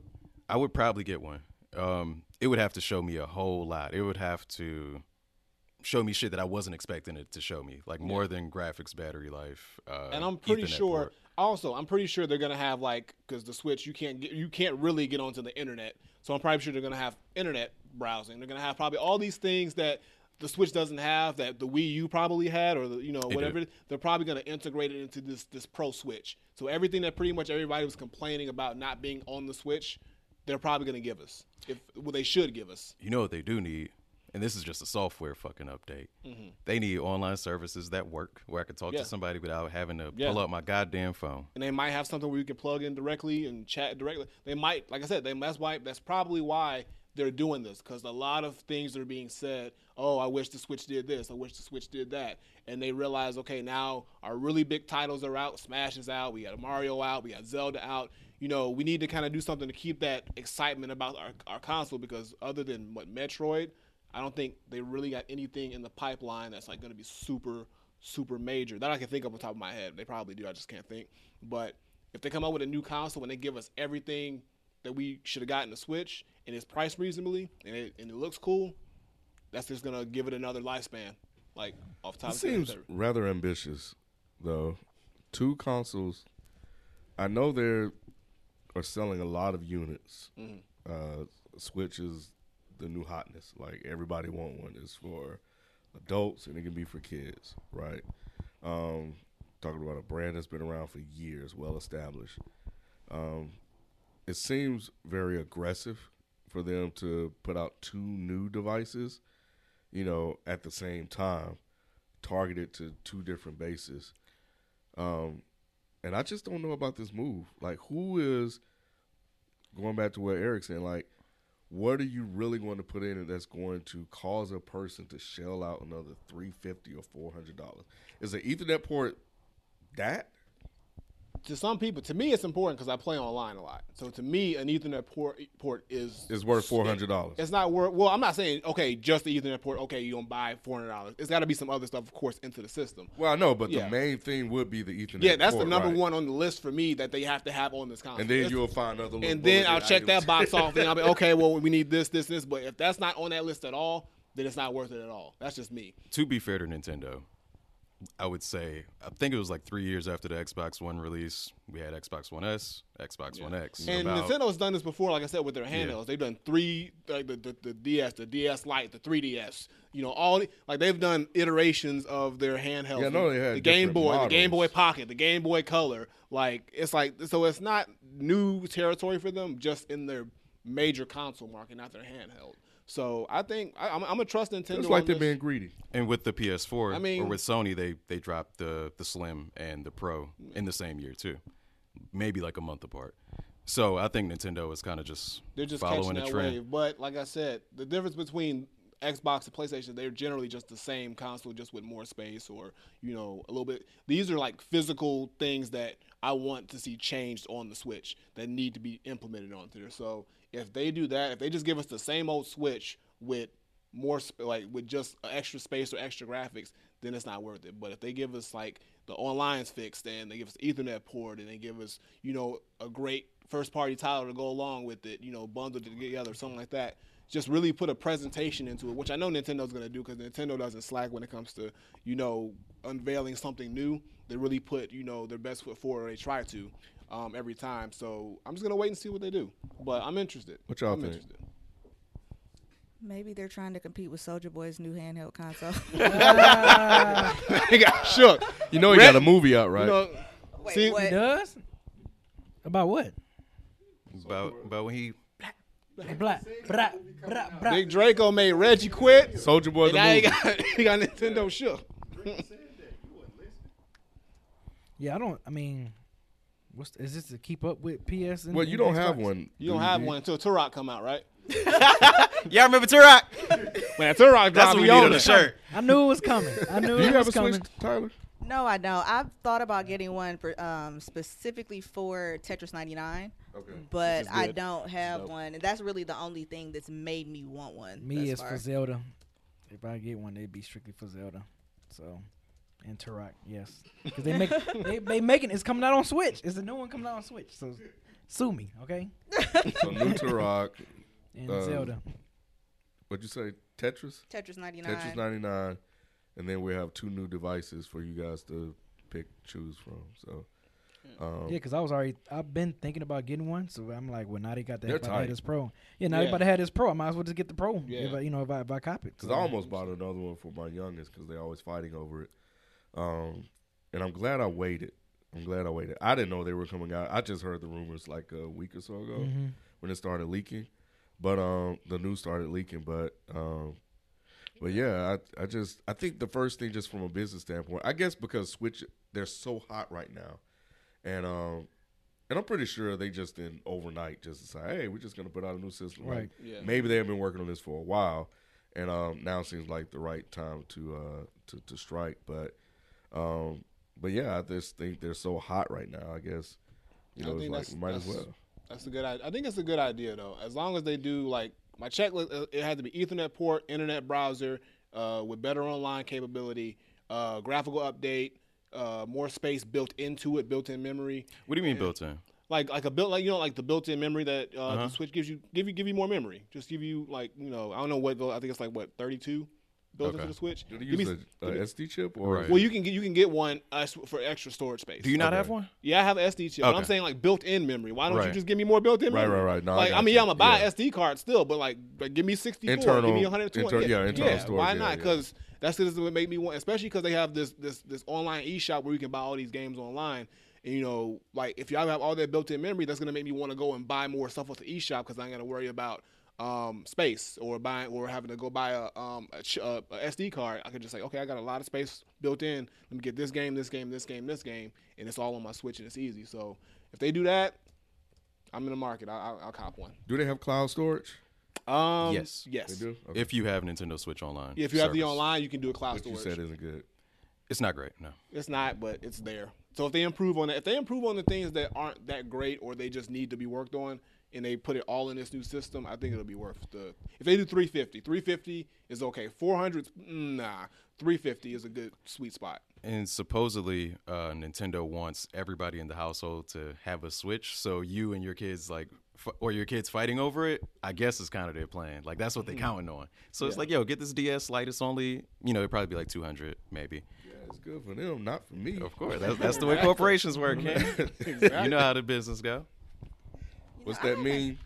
Speaker 2: I would probably get one. Um, it would have to show me a whole lot. It would have to show me shit that I wasn't expecting it to show me, like more than graphics, battery life. Uh,
Speaker 5: and I'm pretty
Speaker 2: Ethernet
Speaker 5: sure.
Speaker 2: port.
Speaker 5: Also, I'm pretty sure they're gonna have like because the Switch you can't get you can't really get onto the internet. So I'm probably sure they're gonna have internet browsing. They're gonna have probably all these things that the Switch doesn't have that the Wii U probably had or the you know whatever. They're probably gonna integrate it into this this Pro Switch. So everything that pretty much everybody was complaining about not being on the Switch, they're probably gonna give us. If well, they should give us.
Speaker 2: You know what they do need, and this is just a software fucking update.
Speaker 5: Mm-hmm.
Speaker 2: They need online services that work where I can talk
Speaker 5: Yeah.
Speaker 2: to somebody without having to
Speaker 5: Yeah.
Speaker 2: pull up my goddamn phone.
Speaker 5: and they might have something where you can plug in directly and chat directly. They might, like I said, they, that's why that's probably why they're doing this because a lot of things are being said. Oh, I wish the Switch did this. I wish the Switch did that. And they realize, okay, now our really big titles are out. Smash is out. We got Mario out. We got Zelda out. You know, we need to kind of do something to keep that excitement about our, our console because other than what Metroid, I don't think they really got anything in the pipeline that's like going to be super, super major that I can think of on top of my head. They probably do. I just can't think. But if they come out with a new console and they give us everything that we should have gotten the Switch and it's priced reasonably and it, and it looks cool, that's just gonna give it another lifespan. Like off top
Speaker 1: It
Speaker 5: of the head.
Speaker 1: seems rather ambitious, though. Two consoles. I know they are selling a lot of units.
Speaker 5: Mhm.
Speaker 1: Uh, Switch is the new hotness. Like everybody want one. It's for adults and it can be for kids, right? Um, talking about a brand that's been around for years, well established. Um, it seems very aggressive for them to put out two new devices, you know, at the same time, targeted to two different bases. Um, and I just don't know about this move. Like, who is going back to what Eric said? Like, what are you really going to put in it that's going to cause a person to shell out another three fifty or four hundred dollars? Is an Ethernet port that?
Speaker 5: To some people, to me, it's important because I play online a lot. So to me, an Ethernet port port is
Speaker 1: Is worth four hundred dollars.
Speaker 5: It's not worth. Well, I'm not saying okay, just the Ethernet port. Okay, you don't buy four hundred dollars. It's got to be some other stuff, of course, into the system.
Speaker 1: Well, I know, but
Speaker 5: Yeah.
Speaker 1: the main thing would be the Ethernet.
Speaker 5: Yeah, that's the number
Speaker 1: right.
Speaker 5: one on the list for me that they have to have on this console.
Speaker 1: And then
Speaker 5: It's-
Speaker 1: you'll find other.
Speaker 5: and then I'll
Speaker 1: bullshit
Speaker 5: check that box off. And I'll be [laughs] okay. Well, we need this, this, this. But if that's not on that list at all, then it's not worth it at all. That's just me.
Speaker 2: to be fair to Nintendo, I would say I think it was like three years after the Xbox One release, we had Xbox One S, Xbox One X.
Speaker 5: And
Speaker 2: About-
Speaker 5: Nintendo's done this before, like I said, with their handhelds. They've done three, like the, the the DS, the DS Lite, the 3DS. You know, all like they've done iterations of their handhelds.
Speaker 1: Yeah, I know they had
Speaker 5: the Game
Speaker 1: different
Speaker 5: Boy, the Game Boy. Pocket, the Game Boy Color. Like it's like so, it's not new territory for them, just in their major console market, not their handheld. So I think I, I'm, I'm gonna trust Nintendo.
Speaker 1: It's like they're being greedy.
Speaker 2: and with the PS4
Speaker 5: I mean-
Speaker 2: or with Sony, they they dropped the the Slim and the Pro in the same year too, maybe like a month apart. So I think Nintendo is kind of just
Speaker 5: They're just
Speaker 2: following
Speaker 5: catching
Speaker 2: the trend.
Speaker 5: wave. But like I said, the difference between Xbox and PlayStation, they're generally just the same console, just with more space or you know a little bit. These are like physical things that I want to see changed on the Switch that need to be implemented onto there. So if they do that, if they just give us the same old Switch with more like with just extra space or extra graphics, then it's not worth it. But if they give us like the online's fixed and they give us Ethernet port and they give us you know a great first party title to go along with it, you know bundled together, something like that. Just really put a presentation into it, which I know Nintendo's gonna do because Nintendo doesn't slack when it comes to you know unveiling something new. They really put you know their best foot forward. Or they try to um, every time. So I'm just gonna wait and see what they do. But I'm interested.
Speaker 1: What y'all
Speaker 5: I'm
Speaker 1: think?
Speaker 5: interested.
Speaker 4: Maybe they're trying to compete with Soulja Boy's new handheld console. [laughs] [laughs]
Speaker 5: He got shook.
Speaker 1: You know he
Speaker 5: Red-
Speaker 1: got a movie out, right?
Speaker 5: You know,
Speaker 4: Wait,
Speaker 5: See,
Speaker 3: he
Speaker 4: what?
Speaker 3: does. About what?
Speaker 2: About about when he
Speaker 3: Black, blah, blah, blah.
Speaker 5: Big Draco made Reggie quit.
Speaker 1: Soulja Boy
Speaker 5: And
Speaker 1: the
Speaker 5: now he
Speaker 1: movie.
Speaker 5: got [laughs] he got Nintendo shook.
Speaker 3: Yeah, I don't. I mean, what's is this to keep up with PS? And,
Speaker 1: Well, you don't have one.
Speaker 5: You don't have one until Turok come out, right? [laughs]
Speaker 2: Yeah, I remember Turok.
Speaker 5: When Turok
Speaker 2: That's
Speaker 5: drop,
Speaker 2: what we
Speaker 5: we on
Speaker 2: on the shirt.
Speaker 3: I knew it was coming. I knew
Speaker 1: Do you
Speaker 3: it
Speaker 1: have
Speaker 3: was
Speaker 1: a
Speaker 3: coming.
Speaker 1: Switch, Tyler?
Speaker 4: no, I don't. I've thought about getting one for um, specifically for Tetris 99,
Speaker 1: Okay.
Speaker 4: but I don't have
Speaker 5: dope.
Speaker 4: one, and that's really the only thing that's made me want one.
Speaker 3: Me
Speaker 4: thus
Speaker 3: is
Speaker 4: far.
Speaker 3: for Zelda. If I get one, it'd be strictly for Zelda. So, and Turok, yes, because they make they, they making it's coming out on Switch. It's a new one coming out on Switch. So, sue me, okay? [laughs]
Speaker 1: So new Turok.
Speaker 3: And
Speaker 1: Uh,
Speaker 3: Zelda.
Speaker 1: What'd you say? Tetris?
Speaker 4: Tetris 99.
Speaker 1: Tetris 99. And then we have two new devices for you guys to pick, choose from. So, um,
Speaker 3: Yeah, because I was already I've been thinking about getting one, so I'm like, well, now they got that.
Speaker 1: They're
Speaker 3: Xbox
Speaker 1: tight.
Speaker 3: had this Pro. Yeah, now
Speaker 5: Yeah.
Speaker 3: everybody had this Pro. I might as well just get the Pro.
Speaker 5: Yeah.
Speaker 3: If I, you know, if I if I cop it.
Speaker 1: Because
Speaker 3: So,
Speaker 1: I almost bought another one for my youngest because they're always fighting over it. Um, and I'm glad I waited. I'm glad I waited. I didn't know they were coming out. I just heard the rumors like a week or so ago
Speaker 3: Mhm.
Speaker 1: when it started leaking. But um, the news started leaking. But um, but yeah, I I just I think the first thing just from a business standpoint, I guess because Switch they're so hot right now, and um, and I'm pretty sure they just didn't overnight just decide, hey, we're just gonna put out a new system. Like,
Speaker 3: Right.
Speaker 5: Yeah.
Speaker 1: maybe they have been working on this for a while, and um, now seems like the right time to uh, to to strike. But um, but yeah, I just think they're so hot right now. I guess you
Speaker 5: I
Speaker 1: know, it's like
Speaker 5: that's-
Speaker 1: we might as well.
Speaker 5: That's a good. I think it's a good idea though. As long as they do like my checklist, uh, it had to be Ethernet port, internet browser, uh, with better online capability, uh, graphical update, uh, more space built into it, built-in memory.
Speaker 2: What do you mean built in?
Speaker 5: Like like a built like you know like the built-in memory that uh,
Speaker 2: Uh-huh.
Speaker 5: the Switch gives you give you give you more memory. Just give you like you know I don't know what I think it's like what 32 built
Speaker 2: Okay.
Speaker 5: into the Switch.
Speaker 1: Do they
Speaker 5: Give
Speaker 1: use
Speaker 5: me-
Speaker 1: a, a SD chip or?
Speaker 2: Right.
Speaker 5: well, you can get you can get one uh, for extra storage space.
Speaker 2: Do you not
Speaker 1: Okay.
Speaker 2: have one?
Speaker 5: Yeah, I have an SD chip. But I'm saying like built-in memory. Why don't you just give me more built-in
Speaker 1: Right,
Speaker 5: memory?
Speaker 1: right, right. No,
Speaker 5: like I,
Speaker 1: got
Speaker 5: mean,
Speaker 1: you.
Speaker 5: yeah, I'm gonna buy
Speaker 1: Yeah.
Speaker 5: an SD card still, but like, like give me 64, give me 120.
Speaker 1: inter-
Speaker 5: yeah,
Speaker 1: yeah, internal
Speaker 5: yeah,
Speaker 1: storage,
Speaker 5: Why
Speaker 1: yeah,
Speaker 5: not?
Speaker 1: yeah.
Speaker 5: Because that's just what make me want, especially because they have this this this online eShop where you can buy all these games online. And you know, like if y'all have all that built-in memory, that's gonna make me want to go and buy more stuff off the eShop because I'm gonna worry about um, space or buying or having to go buy a, um, a, a, a SD card. I could just say, okay, I got a lot of space built in. Let me get this game, this game, this game, this game, and it's all on my Switch and it's easy. So if they do that, I'm in the market. I, I'll, I'll cop one.
Speaker 1: Do they have cloud storage?
Speaker 5: Um,
Speaker 2: Yes.
Speaker 5: yes.
Speaker 1: They do. Okay.
Speaker 2: If you have Nintendo Switch Online.
Speaker 5: If you have the online, you can do a cloud
Speaker 1: What you said isn't good.
Speaker 2: it's not great. No.
Speaker 5: It's not, but it's there. So if they improve on it, if they improve on the things that aren't that great or they just need to be worked on, and they put it all in this new system, I think it'll be worth the. If they do 350, 350 is okay. 400, mm, nah. 350 is a good sweet spot.
Speaker 2: And supposedly, uh, Nintendo wants everybody in the household to have a Switch. So you and your kids, like, f- or your kids fighting over it, I guess is kind of their plan. Like that's what they're counting on. So it's like, yo, get this DS Lite. It's only, you know, it'd probably be like two hundred, maybe.
Speaker 1: Yeah, it's good for them, not for me.
Speaker 2: Of course, that's, [laughs] that's the way corporations work, man. [laughs] [laughs] You know how the business go.
Speaker 1: What's that mean?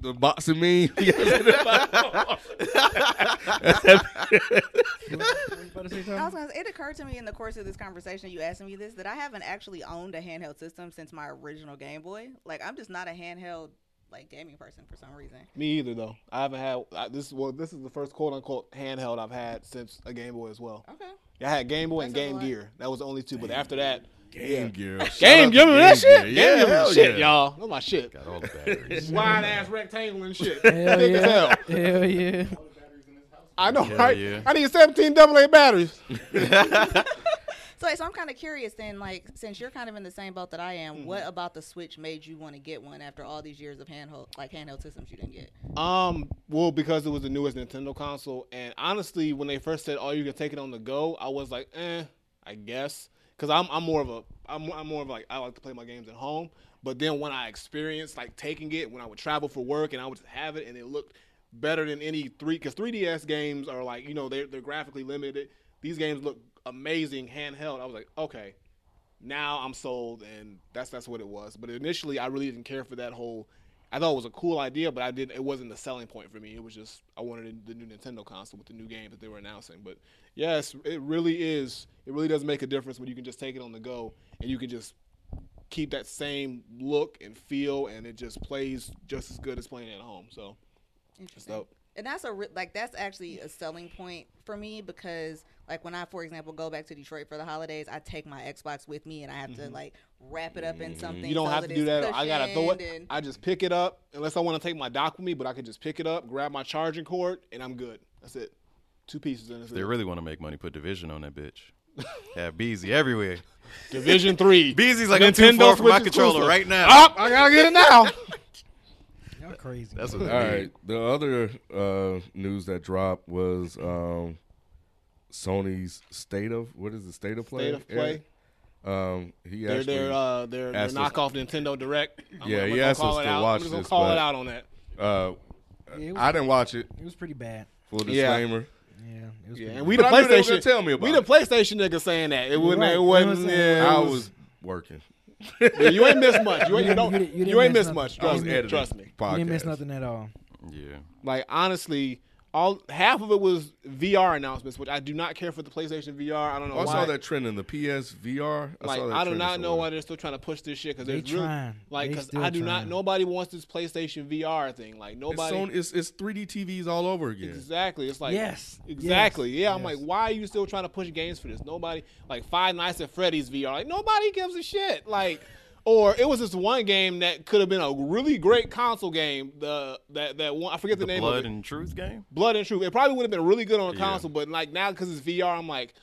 Speaker 1: The boxing mean? [laughs]
Speaker 3: You [laughs] about to say
Speaker 4: I was gonna say, it occurred to me in the course of this conversation, you asking me this, that I haven't actually owned a handheld system since my original Game Boy. Like, I'm just not a handheld like gaming person for some reason.
Speaker 5: Me either, though. I haven't had I, this. Well, this is the first quote unquote handheld I've had since a Game Boy as well.
Speaker 4: Okay.
Speaker 5: I had Game Boy and
Speaker 4: That's a
Speaker 5: Game. Gear. That was the only two. But after that,
Speaker 1: Game Gear.
Speaker 5: Game,
Speaker 1: out
Speaker 5: give me that shit. Game
Speaker 1: Yeah,
Speaker 5: Gear
Speaker 1: hell
Speaker 5: shit,
Speaker 1: yeah.
Speaker 5: y'all. That's my shit.
Speaker 2: Got all the batteries. [laughs]
Speaker 5: Wide ass rectangle and shit.
Speaker 3: Hell
Speaker 5: Thick as hell.
Speaker 3: yeah. Hell yeah.
Speaker 5: I know,
Speaker 2: Hell
Speaker 5: right?
Speaker 2: yeah.
Speaker 5: I need 17 AA batteries. [laughs] [laughs]
Speaker 4: So, so I'm kind of curious then, like, since you're kind of in the same boat that I am,
Speaker 5: Mm-hmm.
Speaker 4: what about the Switch made you want to get one after all these years of handheld, like handheld systems you didn't get?
Speaker 5: Um, well, because it was the newest Nintendo console, and honestly, when they first said, "Oh, you can take it on the go," I was like, "Eh, I guess," because I'm I'm more of a I'm I'm more of like I like to play my games at home. But then when I experienced like taking it when I would travel for work and I would just have it and it looked better than any three because 3DS games are like you know they're they're graphically limited. These games look amazing handheld. I was like, okay, now I'm sold, and that's that's what it was. But initially, I really didn't care for that whole. I thought it was a cool idea, but I did. It wasn't the selling point for me. It was just I wanted the new Nintendo console with the new game that they were announcing. But yes, it really is. It really does make a difference when you can just take it on the go and you can just keep that same look and feel, and it just plays just as good as playing at home. So it's
Speaker 4: Interesting.
Speaker 5: dope.
Speaker 4: And that's a re- like that's actually a selling point for me because like when I, for example, go back to Detroit for the holidays, I take my Xbox with me and I have to like wrap it up in something.
Speaker 5: Mm-hmm. You don't
Speaker 4: so
Speaker 5: have to do that. I gotta throw it.
Speaker 4: and-
Speaker 5: I just pick it up unless I want to take my dock with me, but I can just pick it up, grab my charging cord, and I'm good. That's it. Two pieces and it's
Speaker 2: If they
Speaker 5: it.
Speaker 2: really want to make money, put division on that bitch. [laughs] Have Beezy everywhere.
Speaker 5: Division three.
Speaker 2: Beezy's like I'm too far from my controller right now.
Speaker 5: Up, I gotta get it now. [laughs]
Speaker 3: Y'all crazy.
Speaker 2: That's what
Speaker 1: All
Speaker 2: they
Speaker 1: right. The other uh, news that dropped was um, Sony's state of what is the state of play?
Speaker 5: State of play.
Speaker 1: Um, he
Speaker 5: They're
Speaker 1: actually,
Speaker 5: their uh their, their
Speaker 1: asked us-
Speaker 5: knockoff Nintendo Direct. I'm,
Speaker 1: Yeah,
Speaker 5: I'm
Speaker 1: he asked us to
Speaker 5: out.
Speaker 1: watch
Speaker 5: I'm just gonna
Speaker 1: this,
Speaker 5: call
Speaker 1: but-
Speaker 5: it out on that.
Speaker 1: uh,
Speaker 3: Yeah, was-
Speaker 1: I didn't watch it.
Speaker 3: It was pretty bad.
Speaker 1: Full
Speaker 5: Yeah.
Speaker 1: disclaimer.
Speaker 3: Yeah, it was
Speaker 5: Yeah, and we
Speaker 1: But
Speaker 5: the
Speaker 1: I knew they were
Speaker 5: PlayStation.
Speaker 1: tell me about
Speaker 5: we the. PlayStation nigga saying that it wouldn't.
Speaker 3: right.
Speaker 5: It wasn't.
Speaker 3: what I'm saying?
Speaker 5: yeah,
Speaker 1: I
Speaker 5: it
Speaker 1: was working.
Speaker 5: Yeah, you ain't missed much. You ain't,
Speaker 3: You
Speaker 5: you don't,
Speaker 3: didn't- you didn't- you
Speaker 5: you
Speaker 3: didn't
Speaker 5: ain't
Speaker 3: miss
Speaker 5: missed much.
Speaker 3: nothing.
Speaker 1: I was
Speaker 5: Trust me. Trust me.
Speaker 1: Podcast.
Speaker 3: You didn't miss nothing at all.
Speaker 2: Yeah.
Speaker 5: Like honestly, all half of it was VR announcements, which I do not care for the PlayStation VR. I don't know
Speaker 1: Oh, I
Speaker 5: why.
Speaker 1: saw that trend in the PS VR. I
Speaker 5: like
Speaker 1: saw that
Speaker 5: I do not know why they're still trying to push this shit because
Speaker 3: They
Speaker 5: there's really
Speaker 3: trying.
Speaker 5: like because I do not. Nobody wants this PlayStation VR thing. Like
Speaker 1: It's,
Speaker 5: nobody.
Speaker 1: It's, it's 3D TVs all over again.
Speaker 5: Exactly. It's like
Speaker 3: Yes.
Speaker 5: Exactly.
Speaker 3: Yes.
Speaker 5: Yeah. I'm
Speaker 3: Yes.
Speaker 5: like, why are you still trying to push games for this? Nobody like Five Nights at Freddy's VR. Like nobody gives a shit. Like, or it was this one game that could have been a really great console game. The that that one I forget the,
Speaker 2: The
Speaker 5: name
Speaker 2: Blood
Speaker 5: of it.
Speaker 2: and Truth game.
Speaker 5: Blood and Truth. It probably would have been really good on a
Speaker 2: Yeah.
Speaker 5: console, but like now because it's VR, I'm like,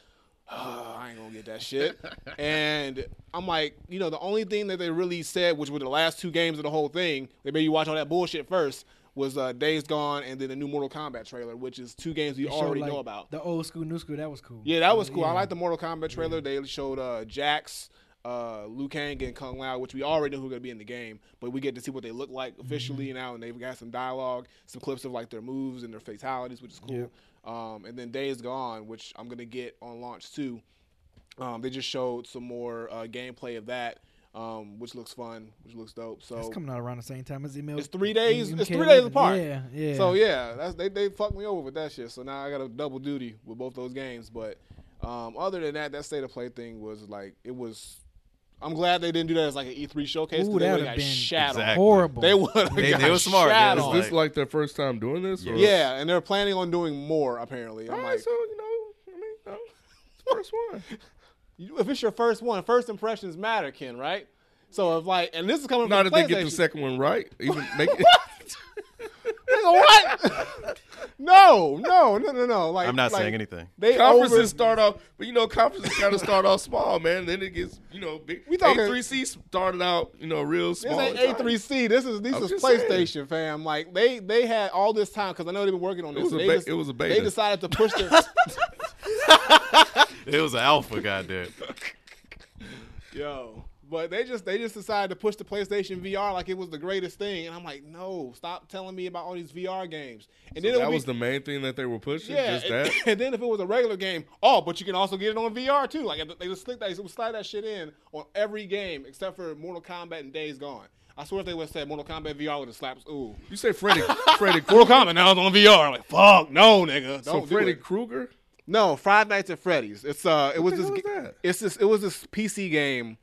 Speaker 5: oh, I ain't gonna get that shit. [laughs] and I'm like, you know, the only thing that they really said, which were the last two games of the whole thing, they made you watch all that bullshit first. Was uh, Days Gone and then the new Mortal Kombat trailer, which is two games we
Speaker 3: They showed,
Speaker 5: already
Speaker 3: like,
Speaker 5: know about.
Speaker 3: The old school, new school. That was cool.
Speaker 5: Yeah, that was cool. I like the Mortal Kombat trailer. They showed uh, Jax, uh, Liu Kang, and Kung Lao, which we already know who going to be in the game, but we get to see what they look like officially now, and they've got some dialogue, some clips of like their moves and their fatalities, which is cool. Um, and then Days Gone, which I'm gonna get on launch too. Um, they just showed some more uh, gameplay of that, um, which looks fun, which looks dope. So
Speaker 3: It's coming out around the same time as email.
Speaker 5: It's three days- it's three days apart.
Speaker 3: Yeah, yeah.
Speaker 5: So yeah, that's they they fucked me over with that shit. So now I got a double duty with both those games. But um, other than that, that state of play thing was like it was. I'm glad they didn't do that as like an E3 showcase.
Speaker 3: Ooh,
Speaker 5: they
Speaker 3: that'd
Speaker 5: would've
Speaker 3: been
Speaker 5: shat.
Speaker 2: Exactly.
Speaker 3: horrible.
Speaker 5: They would have
Speaker 2: They- they were smart.
Speaker 5: shat
Speaker 2: It was
Speaker 5: on.
Speaker 1: Is this like their first time doing this? or-
Speaker 5: yeah, and they're planning on doing more apparently.
Speaker 1: All
Speaker 5: I'm
Speaker 1: right,
Speaker 5: like,
Speaker 1: so you know, I mean, you know, it's the first one. [laughs]
Speaker 5: you- if it's your first one, first impressions matter, Ken, right? So if like, and this is coming
Speaker 1: Not
Speaker 5: from
Speaker 1: if they get the second one right, even make it. [laughs]
Speaker 5: Nigga, [laughs] what? no, no, no, no, no. Like
Speaker 2: I'm not
Speaker 5: like,
Speaker 2: saying anything.
Speaker 5: They
Speaker 1: conferences
Speaker 5: over-
Speaker 1: start off, but you know, conferences kind of start off small, man. Then it gets, you know, big.
Speaker 5: We talking-
Speaker 1: A3C started out, you know, real small.
Speaker 5: This
Speaker 1: small.
Speaker 5: ain't. A3C. This is this
Speaker 1: I'm
Speaker 5: is
Speaker 1: just saying.
Speaker 5: PlayStation, fam. Like they they had all this time because I know they've been working on this.
Speaker 1: was a
Speaker 5: They
Speaker 1: be-
Speaker 5: just-
Speaker 1: it was a
Speaker 5: baby.
Speaker 1: They
Speaker 5: decided to push their [laughs]
Speaker 2: It was an alpha, goddamn.
Speaker 5: yo, but they just they just decided to push the PlayStation VR like it was the greatest thing, and I'm like, no, stop telling me about all these VR games. And then
Speaker 1: That
Speaker 5: would
Speaker 1: was the main thing that they were pushing.
Speaker 5: yeah,
Speaker 1: just
Speaker 5: and,
Speaker 1: that. [laughs]
Speaker 5: and then if it was a regular game, oh, but you can also get it on VR too. Like they just slick that, they would slide that shit in on every game except for Mortal Kombat and Days Gone. I swear if they would have said Mortal Kombat VR would have slapped. Ooh,
Speaker 1: You say Freddy, [laughs] Freddy,
Speaker 5: Mortal. Kombat now it's on VR. Like fuck, no, nigga.
Speaker 1: So
Speaker 5: Don't do
Speaker 1: Freddy. Krueger.
Speaker 5: No, Five Nights at Freddy's. It's uh, it was
Speaker 1: the
Speaker 5: this.
Speaker 1: hell is that?
Speaker 5: It's this. It was this PC game.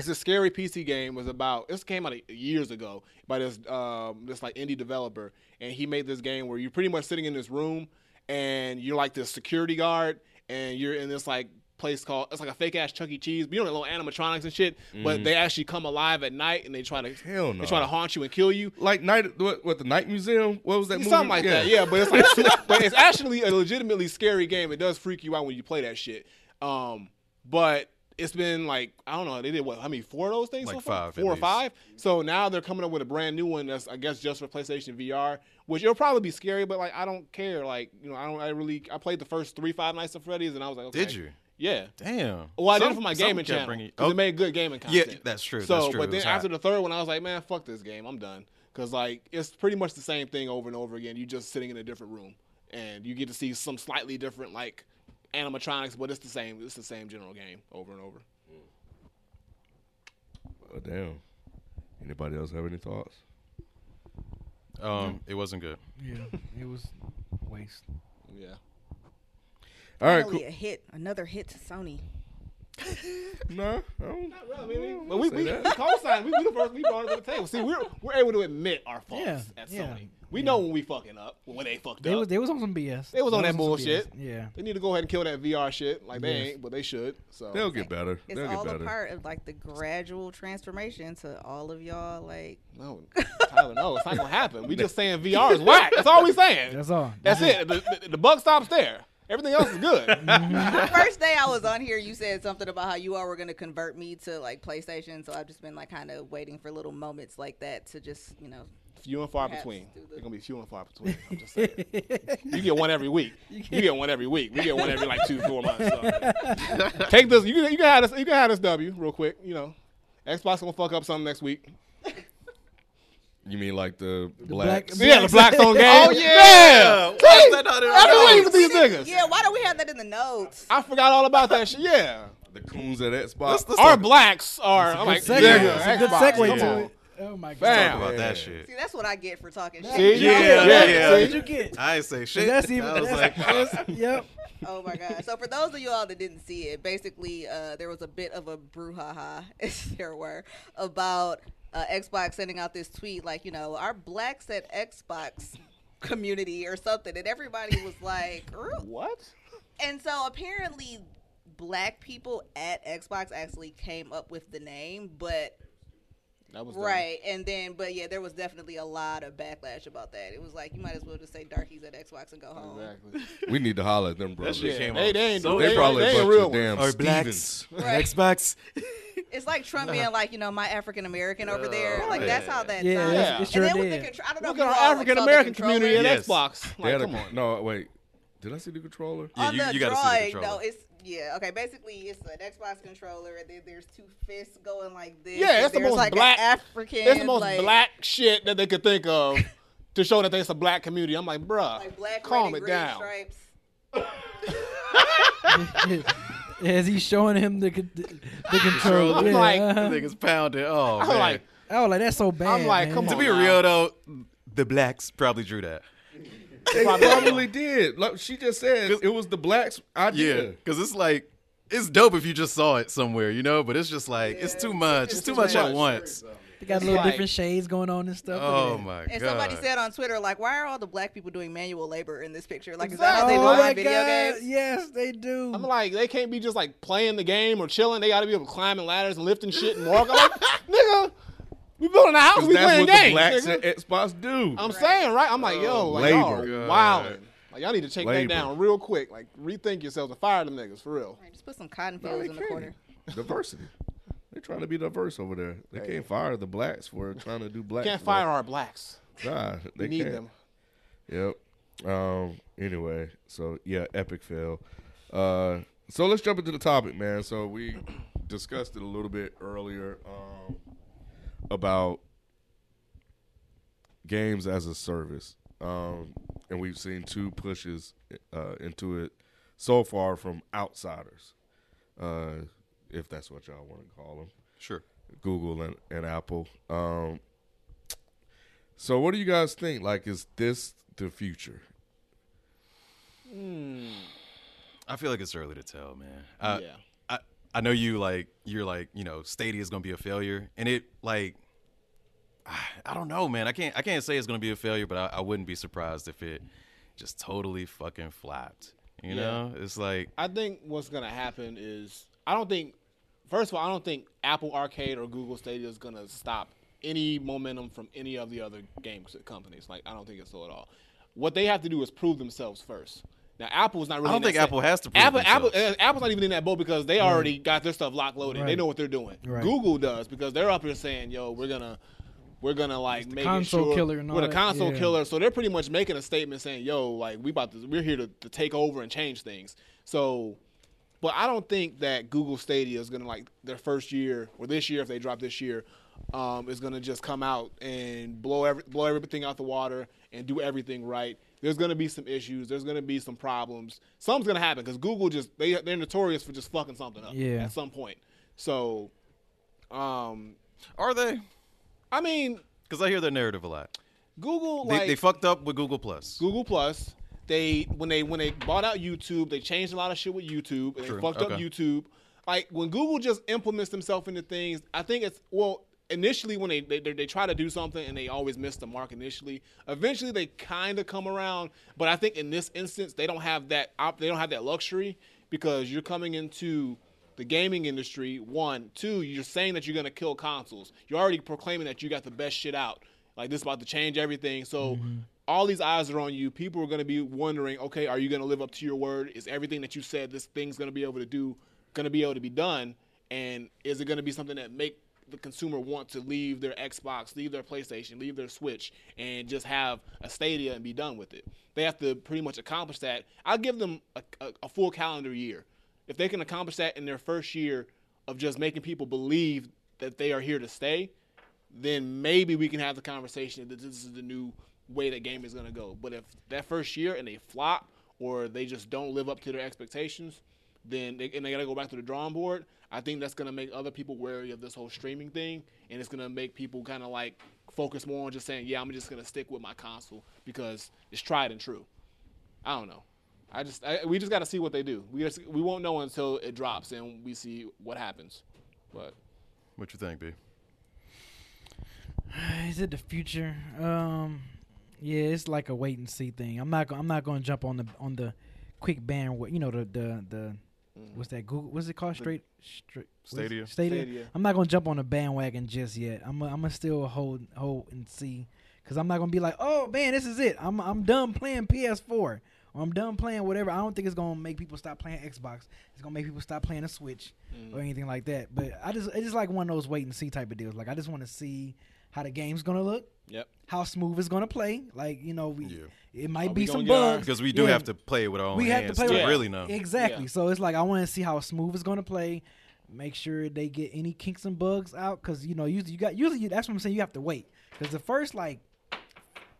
Speaker 5: It's a scary PC game. Was about. This came out years ago by this um this like indie developer, and he made this game where you're pretty much sitting in this room, and you're like this security guard, and you're in this like place called it's like a fake ass Chuck E. Cheese. But you know, little animatronics and shit. But they actually come alive at night, and they try to
Speaker 1: Mm-hmm. Hell no.
Speaker 5: they try to haunt you and kill you.
Speaker 1: Like night, what, what the Night Museum? What was that movie?
Speaker 5: Something like that, yeah. But it's like, [laughs] but it's actually a legitimately scary game. It does freak you out when you play that shit. Um, but it's been like I don't know. They did what? How many? Four of those things?
Speaker 2: Like
Speaker 5: so far?
Speaker 2: five,
Speaker 5: Four or
Speaker 2: least.
Speaker 5: five. So now they're coming up with a brand new one that's I guess just for PlayStation VR, which it'll probably be scary, but like I don't care. Like you know, I don't. I really. I played the first three Five Nights at Freddy's, and I was like, okay.
Speaker 2: Did you?
Speaker 5: Yeah.
Speaker 2: Damn.
Speaker 5: Well, I did it for my gaming channel because
Speaker 2: Oh,
Speaker 5: it made good gaming content.
Speaker 2: Yeah, that's true,
Speaker 5: So,
Speaker 2: that's true.
Speaker 5: but then after
Speaker 2: hot.
Speaker 5: the third one, I was like, man, fuck this game. I'm done. Because like it's pretty much the same thing over and over again. You're just sitting in a different room, and you get to see some slightly different like animatronics, but it's the same. It's the same general game over and over.
Speaker 1: Oh, damn. Anybody else have any thoughts?
Speaker 2: Um, it wasn't good.
Speaker 3: Yeah, it was waste.
Speaker 5: Yeah.
Speaker 1: All right,
Speaker 4: Finally
Speaker 1: cool.
Speaker 4: a hit, another hit to Sony. [laughs]
Speaker 1: No, I don't.
Speaker 5: Well, I mean, we,
Speaker 1: Well,
Speaker 5: but we, we,
Speaker 1: that.
Speaker 5: we co-signed. We, we the first. We brought it to the table. See, we're we're able to admit our faults
Speaker 3: Yeah,
Speaker 5: at
Speaker 3: yeah,
Speaker 5: Sony. We know when we fucking up, when they fucked
Speaker 3: They
Speaker 5: up.
Speaker 3: was they was on some BS.
Speaker 5: They was on that bullshit.
Speaker 3: Yeah.
Speaker 5: they need to go ahead and kill that VR shit. Like they
Speaker 3: Yes.
Speaker 5: ain't, but they should. So
Speaker 1: They'll get better.
Speaker 4: It's
Speaker 1: They'll
Speaker 4: all
Speaker 1: get
Speaker 4: a
Speaker 1: better.
Speaker 4: part of like the gradual transformation to all of y'all. Like
Speaker 5: No, Tyler, no, it's not gonna happen. We [laughs] just saying VR is whack. That's all we saying.
Speaker 3: That's all.
Speaker 5: That's it. The, the, the buck stops there. Everything else is good. [laughs]
Speaker 4: the first day I was on here, you said something about how you all were gonna convert me to like PlayStation. So I've just been like kind of waiting for little moments like that to just you know.
Speaker 5: few and far between.
Speaker 4: the-
Speaker 5: They're gonna be few and far between. I'm just saying. you get one every week. [laughs] You get one every week. We get one every like two, four months. So. [laughs] Take this. You can you can have this. You can have this W real quick. You know, Xbox gonna fuck up something next week.
Speaker 1: You mean like the,
Speaker 3: black-
Speaker 1: blacks?
Speaker 5: Yeah, the Blackstone [laughs] game.
Speaker 2: Oh, yeah.
Speaker 5: See?
Speaker 2: Why is that not in our
Speaker 5: I've been waiting
Speaker 2: notes?
Speaker 5: these niggas.
Speaker 4: Yeah, why don't we have that in the notes?
Speaker 5: I forgot all about that shit. Yeah.
Speaker 1: the coons at Xbox.
Speaker 2: Let's- let's
Speaker 5: Our blacks are. I'm like,
Speaker 3: Segue.
Speaker 5: nigga,
Speaker 3: It's a good segue to it. Oh my god.
Speaker 5: Bam.
Speaker 2: Talk about that shit.
Speaker 4: See, that's what I get for talking shit.
Speaker 5: See?
Speaker 2: Yeah,
Speaker 5: Yeah,
Speaker 2: yeah.
Speaker 3: What did you get?
Speaker 2: I ain't say shit.
Speaker 3: That's even.
Speaker 2: I was
Speaker 3: That's,
Speaker 2: like,
Speaker 3: that's, yep.
Speaker 4: Oh my god! So for those of you all that didn't see it, basically uh, there was a bit of a brouhaha, [laughs] as there were, about uh, Xbox sending out this tweet like, you know, our blacks at Xbox community or something, and everybody was like, [laughs]
Speaker 5: What?
Speaker 4: and so apparently black people at Xbox actually came up with the name, but
Speaker 5: That was dumb.
Speaker 4: right, and then but yeah, there was definitely a lot of backlash about that. It was like you might as well just say darkies at Xbox and go home.
Speaker 5: Exactly.
Speaker 1: we need to holler at them brothers.
Speaker 2: shit
Speaker 5: Yeah,
Speaker 2: came
Speaker 5: they, they ain't,
Speaker 2: so
Speaker 5: they,
Speaker 1: They probably
Speaker 5: they
Speaker 1: a
Speaker 5: ain't
Speaker 1: bunch
Speaker 5: real
Speaker 1: of
Speaker 5: ones.
Speaker 1: damn Stevens.
Speaker 4: Right.
Speaker 2: Xbox. [laughs]
Speaker 4: It's like Trump being like, you know, my African American over there. Like that's how that
Speaker 3: Yeah,
Speaker 4: sounds.
Speaker 3: it's-
Speaker 5: it
Speaker 4: and then with the
Speaker 3: did.
Speaker 4: control, I don't know.
Speaker 5: Look at our African American community at.
Speaker 2: Yes.
Speaker 5: Xbox. Like,
Speaker 1: had a-
Speaker 5: come on.
Speaker 1: No, wait. Did I see the controller?
Speaker 2: Yeah,
Speaker 4: on
Speaker 2: you-
Speaker 4: the
Speaker 2: you gotta see the controller.
Speaker 4: no, it's yeah, okay. Basically, it's an Xbox controller, and then there's two fists going like this.
Speaker 5: Yeah,
Speaker 4: and
Speaker 5: it's the most
Speaker 4: like
Speaker 5: black-
Speaker 4: African.
Speaker 5: It's the most
Speaker 4: like,
Speaker 5: black shit that they could think of [laughs] to show that there's a black community. I'm like, bruh,
Speaker 4: like black,
Speaker 5: calm
Speaker 4: red,
Speaker 5: it
Speaker 4: and
Speaker 5: down.
Speaker 4: stripes. [laughs]
Speaker 3: As he's showing him the con- the, the [laughs] control.
Speaker 5: I'm
Speaker 3: yeah,
Speaker 5: like-
Speaker 3: uh-huh.
Speaker 2: Niggas pounded. Oh,
Speaker 5: I'm
Speaker 2: man.
Speaker 5: like,
Speaker 3: oh, like that's so bad.
Speaker 5: I'm like,
Speaker 3: man.
Speaker 5: come
Speaker 2: to
Speaker 5: on
Speaker 2: be
Speaker 5: now.
Speaker 2: real though, the blacks probably drew that.
Speaker 1: They [laughs] probably did. Like she just said, it was the blacks'
Speaker 2: Yeah,
Speaker 1: idea.
Speaker 2: because it's like it's dope if you just saw it somewhere, you know. But it's just like it's too much. It's,
Speaker 5: It's
Speaker 2: too
Speaker 5: too
Speaker 2: much, at once.
Speaker 3: They got
Speaker 5: It's
Speaker 3: little
Speaker 5: like-
Speaker 3: different shades going on and stuff.
Speaker 2: Oh
Speaker 3: Look at
Speaker 2: my
Speaker 4: And somebody said on Twitter, like, why are all the black people doing manual labor in this picture? Like, is
Speaker 3: that.
Speaker 4: that how they
Speaker 3: oh
Speaker 4: do
Speaker 3: my
Speaker 4: in video
Speaker 3: god!
Speaker 4: games?
Speaker 3: Yes, they do.
Speaker 5: I'm like, they can't be just like playing the game or chilling. They got to be able to climbing ladders and lifting shit and walk. I'm like, [laughs] nigga, we building a house,
Speaker 1: 'Cause
Speaker 5: we
Speaker 1: that's
Speaker 5: playing
Speaker 1: what the blacks
Speaker 5: nigga.
Speaker 1: at Xbox do.
Speaker 5: I'm saying, right? I'm like, yo, like,
Speaker 1: Labor.
Speaker 5: y'all wilding. Like, y'all need to take
Speaker 1: Labor.
Speaker 5: that down real quick. Like, rethink yourselves and fire them niggas for real.
Speaker 4: Right, just put some cotton fields
Speaker 1: they
Speaker 4: in the corner.
Speaker 1: Diversity. They're trying to be diverse over there. They can't fire the blacks for trying to do black.
Speaker 5: Can't fire our blacks.
Speaker 1: Nah, they
Speaker 5: We need
Speaker 1: can't.
Speaker 5: them.
Speaker 1: Yep. Um. Anyway, so yeah, epic fail. Uh. So let's jump into the topic, man. So we discussed it a little bit earlier. Um. About games as a service. Um. And we've seen two pushes uh, into it so far from outsiders, uh, if that's what y'all want to call them.
Speaker 2: Sure.
Speaker 1: Google and, and Apple. Um, so, what do you guys think? Like, is this the future?
Speaker 2: I feel like it's early to tell, man. Uh,
Speaker 5: Yeah.
Speaker 2: I I know you like you're like you know Stadia is gonna be a failure, and it like I, [sighs] I don't know, man. I can't I can't say it's gonna be a failure, but I, I wouldn't be surprised if it just totally fucking flopped. You
Speaker 5: Yeah.
Speaker 2: know, it's like
Speaker 5: I think what's gonna happen is I don't think first of all I don't think Apple Arcade or Google Stadia is gonna stop any momentum from any of the other game companies. Like I don't think it's so at all. What they have to do is prove themselves first. Now Apple's not really.
Speaker 2: I don't
Speaker 5: in that
Speaker 2: think
Speaker 5: same-
Speaker 2: Apple has to prove
Speaker 5: Apple, Apple, uh, Apple's not even in that boat because they already got their stuff locked loaded. They know what they're doing.
Speaker 3: Right.
Speaker 5: Google does because they're up here saying, "Yo, we're gonna, we're gonna like make
Speaker 3: console
Speaker 5: sure
Speaker 3: killer and all
Speaker 5: we're the console
Speaker 3: yeah.
Speaker 5: killer." So they're pretty much making a statement saying, "Yo, like we about to, we're here to, to take over and change things." So, but I don't think that Google Stadia is gonna like their first year or this year if they drop this year. Um, is gonna just come out and blow every, blow everything out the water and do everything right. There's gonna be some issues. There's gonna be some problems. Something's gonna happen because Google just they they're notorious for just fucking something up
Speaker 3: Yeah.
Speaker 5: at some point. So, um,
Speaker 2: Are they?
Speaker 5: I mean,
Speaker 2: Because I hear their narrative a lot.
Speaker 5: Google
Speaker 2: They,
Speaker 5: like
Speaker 2: they fucked up with Google Plus.
Speaker 5: Google Plus. They when they when they bought out YouTube, they changed a lot of shit with YouTube and
Speaker 2: True.
Speaker 5: they fucked up YouTube. Like when Google just implements themselves into things, I think it's well initially when they they, they, they try to do something and they always miss the mark initially. Eventually they kind of come around, but I think in this instance they don't have that op- they don't have that luxury because you're coming into the gaming industry. One, two, you're saying that you're gonna kill consoles. You're already proclaiming that you got the best shit out. Like this is about to change everything. So mm-hmm. all these eyes are on you. People are going to be wondering, okay, are you going to live up to your word? Is everything that you said this thing's going to be able to do going to be able to be done? And is it going to be something that make the consumer want to leave their Xbox, leave their PlayStation, leave their Switch, and just have a Stadia and be done with it? They have to pretty much accomplish that. I'll give them a, a, a full calendar year. If they can accomplish that in their first year of just making people believe that they are here to stay, then maybe we can have the conversation that this is the new way that game is going to go. But if that first year and they flop or they just don't live up to their expectations, then they, and they got to go back to the drawing board. I think that's going to make other people wary of this whole streaming thing, and it's going to make people kind of like focus more on just saying, "Yeah, I'm just going to stick with my console because it's tried and true." I don't know. I just I, we just got to see what they do. We just we won't know until it drops and we see what happens. But
Speaker 2: What you think, B? [sighs]
Speaker 3: Is it the future? Um, yeah, it's like a wait and see thing. I'm not. Go- I'm not going to jump on the on the quick bandwagon. You know the the the what's that? Google. What's it called? Straight. straight what's it?
Speaker 2: Stadia?
Speaker 3: Stadia.
Speaker 5: Stadia.
Speaker 3: I'm not going to jump on the bandwagon just yet. I'm. I'm gonna still hold hold and see, cause I'm not gonna be like, oh man, this is it. I'm I'm done playing PS4. Or I'm done playing whatever. I don't think it's gonna make people stop playing Xbox. It's gonna make people stop playing a Switch
Speaker 5: Mm.
Speaker 3: or anything like that. But I just it's just like one of those wait and see type of deals. Like I just want to see how the game's gonna look,
Speaker 5: yep.
Speaker 3: how smooth it's gonna play. Like you know, we
Speaker 2: Yeah.
Speaker 3: it might
Speaker 5: Are
Speaker 3: be some
Speaker 5: gonna get our-
Speaker 3: bugs
Speaker 2: Because we do
Speaker 3: Yeah.
Speaker 2: have to play with our own
Speaker 3: we have to
Speaker 2: hands
Speaker 3: play
Speaker 2: to
Speaker 3: with
Speaker 2: really know.
Speaker 3: exactly.
Speaker 5: Yeah.
Speaker 3: So it's like I want to see how smooth it's gonna play. Make sure they get any kinks and bugs out because you know usually you got usually that's what I'm saying. You have to wait because the first like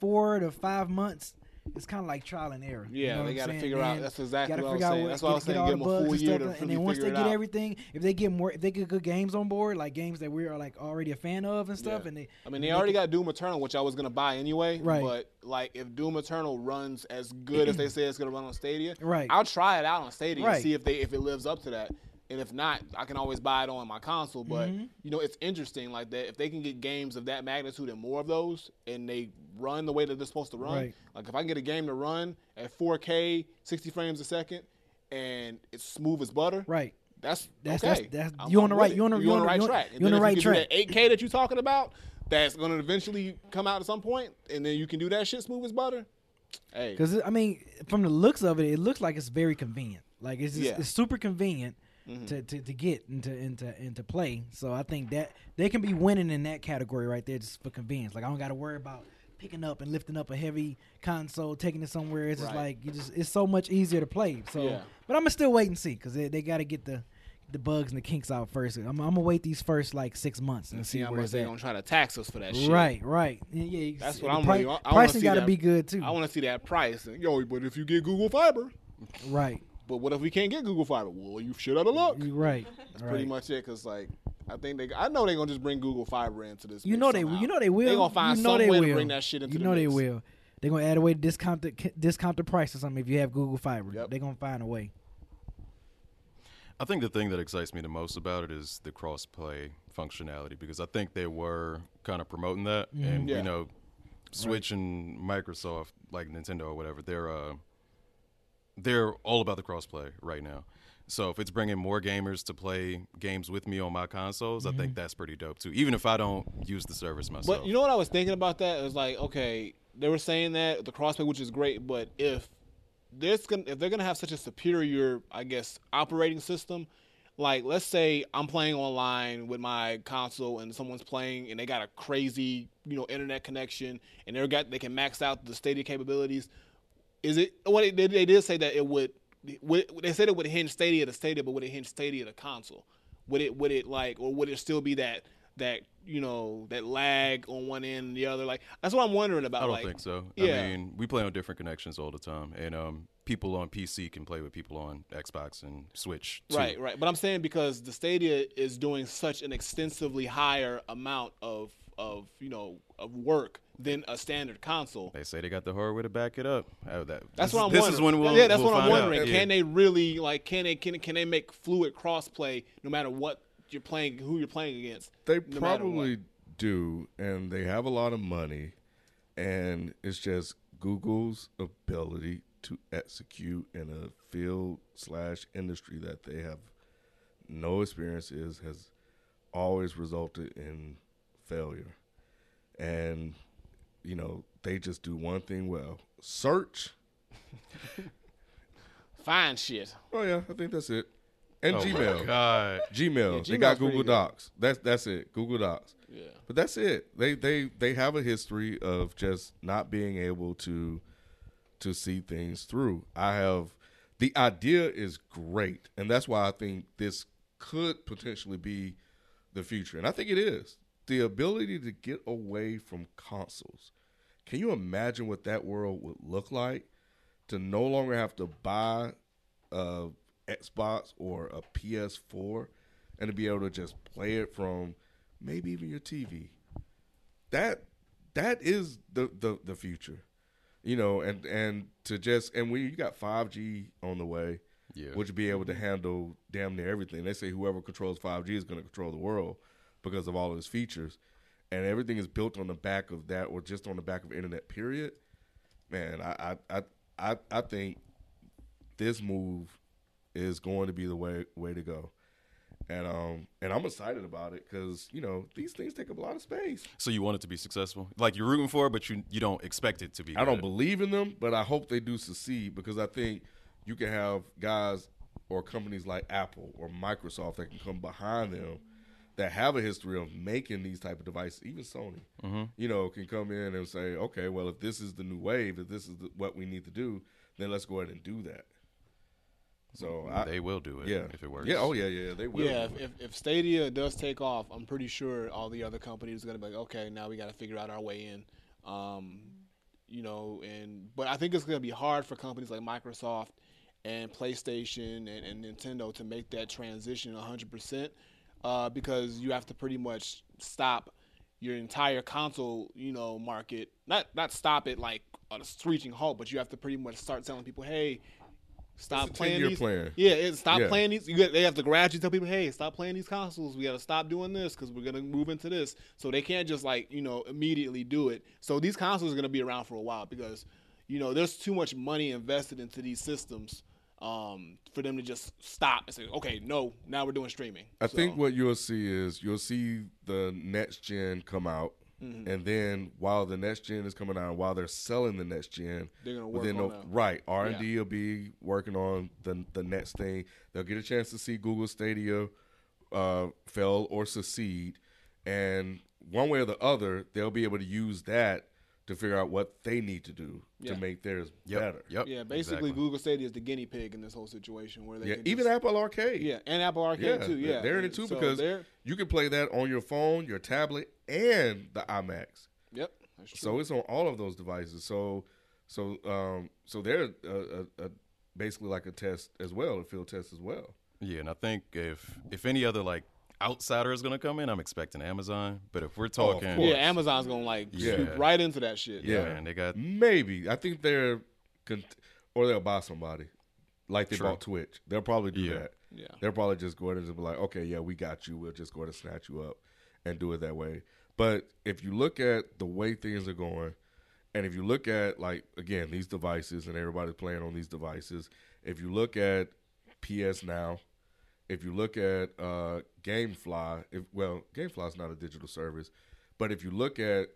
Speaker 3: four to five months. It's kind of like trial and error. you
Speaker 5: Yeah,
Speaker 3: know
Speaker 5: they got to figure out. That's exactly what I was
Speaker 3: figure out
Speaker 5: saying.
Speaker 3: what-
Speaker 5: That's why I was
Speaker 3: get- get
Speaker 5: saying give them a full
Speaker 3: and
Speaker 5: year to
Speaker 3: and then once they get
Speaker 5: out.
Speaker 3: everything, if they get more, if they get good games on board, like games that we are like already a fan of and stuff,
Speaker 5: Yeah.
Speaker 3: and they,
Speaker 5: I mean, they
Speaker 3: they
Speaker 5: already
Speaker 3: can-
Speaker 5: got Doom Eternal, which I was gonna buy anyway.
Speaker 3: Right.
Speaker 5: But like, if Doom Eternal runs as good as they [clears throat] say it's gonna run on Stadia,
Speaker 3: Right.
Speaker 5: I'll try it out on Stadia
Speaker 3: Right.
Speaker 5: and see if they if it lives up to that. And if not, I can always buy it on my console. But
Speaker 3: Mhm.
Speaker 5: you know, it's interesting like that. If they can get games of that magnitude and more of those, and they run the way that they're supposed to run,
Speaker 3: Right.
Speaker 5: like if I can get a game to run at 4K, 60 frames a second, and it's smooth as butter,
Speaker 3: right.
Speaker 5: that's
Speaker 3: That's-
Speaker 5: okay.
Speaker 3: that's- that's- you on the right- you on the-
Speaker 5: You're
Speaker 3: you
Speaker 5: on the right track.
Speaker 3: you on the right track.
Speaker 5: that 8K that you're talking about, that's going to eventually come out at some point, and then you can do that shit smooth as butter. Hey,
Speaker 3: Because I mean, from the looks of it, it looks like it's very convenient. Like it's just,
Speaker 5: Yeah.
Speaker 3: it's super convenient
Speaker 5: Mhm.
Speaker 3: to, to, to get into into into play. So I think that they can be winning in that category right there, just for convenience. Like I don't got to worry about picking up and lifting up a heavy console, taking it somewhere. It's just like you just it's so much easier to play. So,
Speaker 5: Yeah.
Speaker 3: but I'm gonna still wait and see because they, they got to get the the bugs and the kinks out first. I'm, I'm gonna wait these first like six months and,
Speaker 5: and
Speaker 3: see,
Speaker 5: see how much they're going to try to tax us for that shit.
Speaker 3: Right, right. Yeah, yeah.
Speaker 5: That's what I'm
Speaker 3: pri-
Speaker 5: really- I wanna
Speaker 3: Pricing
Speaker 5: see
Speaker 3: got to
Speaker 5: that.
Speaker 3: be good too.
Speaker 5: I want to see that price. And, yo, but if you get Google Fiber,
Speaker 3: right,
Speaker 5: but what if we can't get Google Fiber? Well, you should have a look.
Speaker 3: you right.
Speaker 5: That's
Speaker 3: right.
Speaker 5: pretty much it. Cause like, I think they, I know they're gonna just bring Google Fiber into this.
Speaker 3: You know they,
Speaker 5: somehow.
Speaker 3: you know they will.
Speaker 5: They gonna find
Speaker 3: you know
Speaker 5: some
Speaker 3: they
Speaker 5: way
Speaker 3: will.
Speaker 5: to bring that shit into
Speaker 3: You
Speaker 5: the
Speaker 3: know they
Speaker 5: mix.
Speaker 3: will. They're gonna add a way to discount the discount the price or something if you have Google Fiber.
Speaker 5: Yep.
Speaker 3: They're gonna find a way.
Speaker 2: I think the thing that excites me the most about it is the cross-play functionality because I think they were kind of promoting that, and
Speaker 5: Yeah.
Speaker 2: you know, Switch and Microsoft, like Nintendo or whatever, they're uh, they're all about the cross-play right now. So if it's bringing more gamers to play games with me on my consoles, I think mm-hmm. that's pretty dope too. Even if I don't use the service myself.
Speaker 5: But you know what I was thinking about that? It was like, okay, they were saying that the crossplay, which is great, but if this gonna if they're gonna have such a superior, I guess, operating system. Like, let's say I'm playing online with my console and someone's playing and they got a crazy, you know, internet connection and they're got they can max out the Stadia capabilities. Is it what they, they did say that it would, would they said it would hinge Stadia to Stadia, but would it hinge Stadia to console? Would it would it like or would it still be that that you know that lag on one end and the other? Like that's what I'm wondering about.
Speaker 2: I don't
Speaker 5: like,
Speaker 2: think so.
Speaker 5: yeah.
Speaker 2: I mean, we play on different connections all the time, and um, people on PC can play with people on Xbox and Switch. Too.
Speaker 5: Right, right. But I'm saying because the Stadia is doing such an extensively higher amount of of you know of work than a standard console.
Speaker 2: They say they got the hardware to back it up. Uh, that,
Speaker 5: That's
Speaker 2: this,
Speaker 5: what I'm
Speaker 2: this
Speaker 5: wondering.
Speaker 2: is when we'll
Speaker 5: yeah, that's
Speaker 2: we'll
Speaker 5: what I'm
Speaker 2: find out.
Speaker 5: wondering.
Speaker 2: Yeah.
Speaker 5: Can they really like can they can can they make fluid crossplay no matter what you're playing, who you're playing against?
Speaker 1: They
Speaker 5: no
Speaker 1: probably do, and they have a lot of money, and it's just Google's ability to execute in a field slash industry that they have no experience is has always resulted in failure, and you know they just do one thing well: search. [laughs]
Speaker 5: Find shit.
Speaker 1: Oh yeah, I think that's it, and
Speaker 2: Oh my
Speaker 1: Gmail.
Speaker 2: God.
Speaker 1: Gmail.
Speaker 5: Yeah,
Speaker 1: they got
Speaker 5: Gmail's pretty
Speaker 1: Google
Speaker 5: good.
Speaker 1: Docs. That's that's it. Google Docs.
Speaker 5: Yeah.
Speaker 1: But that's it. They they they have a history of just not being able to to see things through. I have the idea is great, and that's why I think this could potentially be the future. And I think it is. The ability to get away from consoles. Can you imagine what that world would look like to no longer have to buy a Xbox or a PS4 and to be able to just play it from maybe even your TV. That that is the the, the future. You know, and and to just and when you got 5G on the way,
Speaker 2: Yeah.
Speaker 1: which be able to handle damn near everything. They say whoever controls 5G is going to control the world because of all of its features, and everything is built on the back of that, or just on the back of internet. Period. Man, I I I I, think this move is going to be the way way to go, and um and I'm excited about it because you know these things take up a lot of space.
Speaker 2: So you want it to be successful? Like you're rooting for it, but you you don't expect it to be.
Speaker 1: I don't believe in them, but I hope they do succeed because I think you can have guys or companies like Apple or Microsoft that can come behind them that have a history of making these type of devices. Even Sony,
Speaker 2: Mm-hmm.
Speaker 1: you know, can come in and say, okay, well, if this is the new wave, if this is the, what we need to do, then let's go ahead and do that. So I,
Speaker 2: they will do it.
Speaker 1: yeah,
Speaker 2: if it works.
Speaker 1: Yeah, oh yeah, yeah, they will.
Speaker 5: Yeah, if, if, if Stadia does take off, I'm pretty sure all the other companies are gonna be like, okay, now we got to figure out our way in. Um, you know, and but I think it's gonna be hard for companies like Microsoft and PlayStation and, and Nintendo to make that transition 100% uh, because you have to pretty much stop your entire console, you know, market. Not not stop it like on a screeching halt, but you have to pretty much start telling people, hey. Stop playing
Speaker 1: 10-year
Speaker 5: these.
Speaker 1: plan.
Speaker 5: Yeah, it, stop
Speaker 1: Yeah.
Speaker 5: playing these. You got, they have to gradually tell people, hey, stop playing these consoles. We got to stop doing this because we're gonna move into this. So they can't just like you know immediately do it. So these consoles are gonna be around for a while because you know there's too much money invested into these systems um, for them to just stop and say, okay, no, now we're doing streaming.
Speaker 1: I
Speaker 5: So-
Speaker 1: think what you'll see is you'll see the next gen come out,
Speaker 5: Mm-hmm.
Speaker 1: and then while the next gen is coming out, while they're selling the next gen,
Speaker 5: They're gonna work on
Speaker 1: they'll-
Speaker 5: that.
Speaker 1: right R and D will be working on the the next thing. They'll get a chance to see Google Stadia uh, fail or succeed, and one way or the other, they'll be able to use that to figure out what they need to do
Speaker 5: Yeah.
Speaker 1: to make theirs
Speaker 2: Yep.
Speaker 1: better.
Speaker 2: Yep.
Speaker 5: yeah, basically
Speaker 2: exactly.
Speaker 5: Google Stadia is the guinea pig in this whole situation where they
Speaker 1: Yeah,
Speaker 5: can
Speaker 1: even
Speaker 5: just-
Speaker 1: Apple Arcade.
Speaker 5: yeah, and Apple Arcade too. Yeah,
Speaker 1: they're in it too
Speaker 5: So
Speaker 1: because you can play that on your phone, your tablet, and the iMacs.
Speaker 5: yep. That's true.
Speaker 1: So it's on all of those devices. So so um so they're uh, uh, uh, basically like a test as well, a field test as well.
Speaker 2: Yeah, and I think if if any other like outsider is gonna come in, I'm expecting Amazon. But if we're
Speaker 1: Oh,
Speaker 2: talking,
Speaker 1: course.
Speaker 5: yeah, Amazon's gonna like
Speaker 2: Yeah.
Speaker 5: shoot right into that shit.
Speaker 2: yeah,
Speaker 1: Yeah.
Speaker 2: man, they got
Speaker 1: Maybe I think they're or they'll buy somebody like they
Speaker 2: True.
Speaker 1: bought Twitch. They'll probably do
Speaker 2: Yeah.
Speaker 1: that.
Speaker 5: Yeah.
Speaker 1: They'll probably just go ahead and be like, okay, yeah, we got you. We'll just go ahead and snatch you up and do it that way. But if you look at the way things are going, and if you look at like again these devices and everybody's playing on these devices, if you look at PS Now, if you look at uh, GameFly, if well, GameFly is not a digital service, but if you look at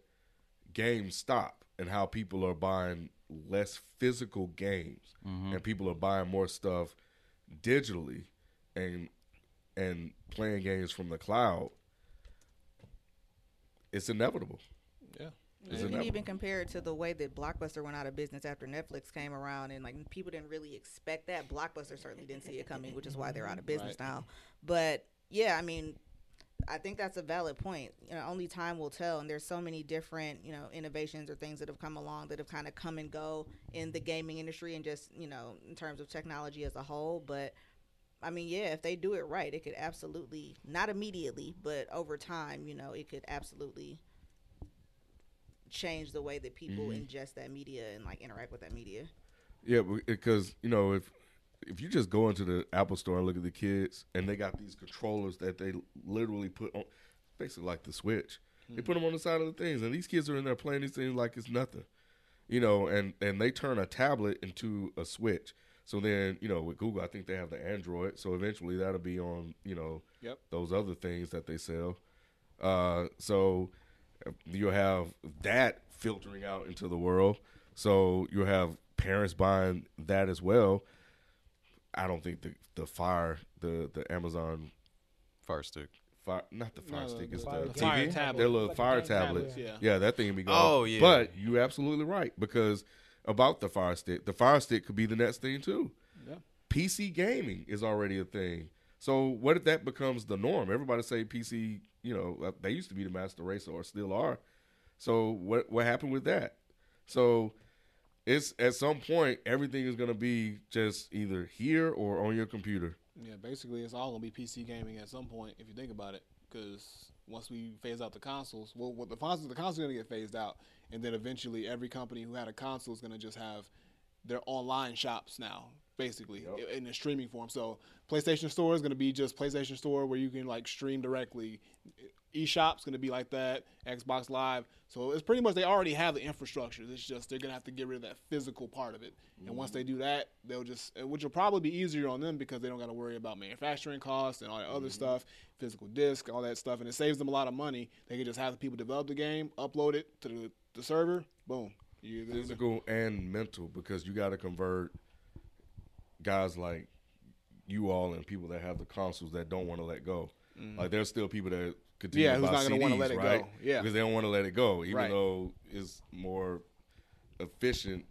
Speaker 1: GameStop and how people are buying less physical games and people are buying more stuff digitally and and playing games from the cloud, it's inevitable.
Speaker 5: Yeah.
Speaker 4: You can even compare it to the way that Blockbuster went out of business after Netflix came around, and like people didn't really expect that. Blockbuster certainly didn't see it coming, which is why they're out of business
Speaker 5: Right.
Speaker 4: now. But yeah, I mean, I think that's a valid point. You know, only time will tell, and there's so many different you know innovations or things that have come along that have kind of come and go in the gaming industry and just you know in terms of technology as a whole. But I mean, yeah, if they do it right, it could absolutely not immediately, but over time, you know, it could absolutely change the way that people ingest that media and like interact with that media.
Speaker 1: Yeah, because you know if if you just go into the Apple store and look at the kids, and they got these controllers that they literally put on, basically like the Switch. They put them on the side of the things, and these kids are in there playing these things like it's nothing, you know. And and they turn a tablet into a Switch. So then you know with Google, I think they have the Android. So eventually that'll be on you know
Speaker 5: Yep.
Speaker 1: those other things that they sell. Uh, so you'll have that filtering out into the world. So you'll have parents buying that as well. I don't think the the fire the the Amazon
Speaker 2: Fire stick.
Speaker 1: fire not the fire
Speaker 5: No,
Speaker 1: stick
Speaker 5: the
Speaker 1: it's
Speaker 3: fire-
Speaker 1: the
Speaker 5: fire
Speaker 1: TV
Speaker 5: tablet.
Speaker 1: their little
Speaker 3: Like
Speaker 1: fire
Speaker 3: game
Speaker 1: tablet.
Speaker 3: tablet,
Speaker 5: yeah.
Speaker 1: Yeah, that thing would be gone.
Speaker 2: Oh, yeah.
Speaker 1: But you absolutely right because about the fire stick, the fire stick could be the next thing too.
Speaker 5: Yeah.
Speaker 1: PC gaming is already a thing. So what if that becomes the norm? Everybody say PC, you know, uh, they used to be the master racer or still are. So what what happened with that? So it's at some point everything is going to be just either here or on your computer.
Speaker 5: Yeah, basically, it's all gonna be PC gaming at some point if you think about it. Because once we phase out the consoles, well, the consoles, the consoles gonna get phased out, and then eventually every company who had a console is gonna just have their online shops now, basically
Speaker 1: Yep.
Speaker 5: in a streaming form. So PlayStation Store is gonna be just PlayStation Store where you can like stream directly. eShop's gonna be like that. Xbox Live. So it's pretty much they already have the infrastructure. It's just they're gonna have to get rid of that physical part of it. And once they mm-hmm. do that, they'll just uh, which will probably be easier on them because they don't got to worry about manufacturing costs and all that other mm-hmm. stuff, physical disc, all that stuff, and it saves them a lot of money. They can just have the people develop the game, upload it to the, the server, boom. You,
Speaker 1: physical [laughs] and mental because you got to convert guys like you all and people that have the consoles that don't want to let go. Mm-hmm. Like there's still people that continue
Speaker 5: Yeah,
Speaker 1: to
Speaker 5: who's
Speaker 1: buy
Speaker 5: not gonna wanna
Speaker 1: CDs,
Speaker 5: let it
Speaker 1: right?
Speaker 5: go. Yeah.
Speaker 1: because they don't want to let it go, even
Speaker 5: Right.
Speaker 1: though it's more efficient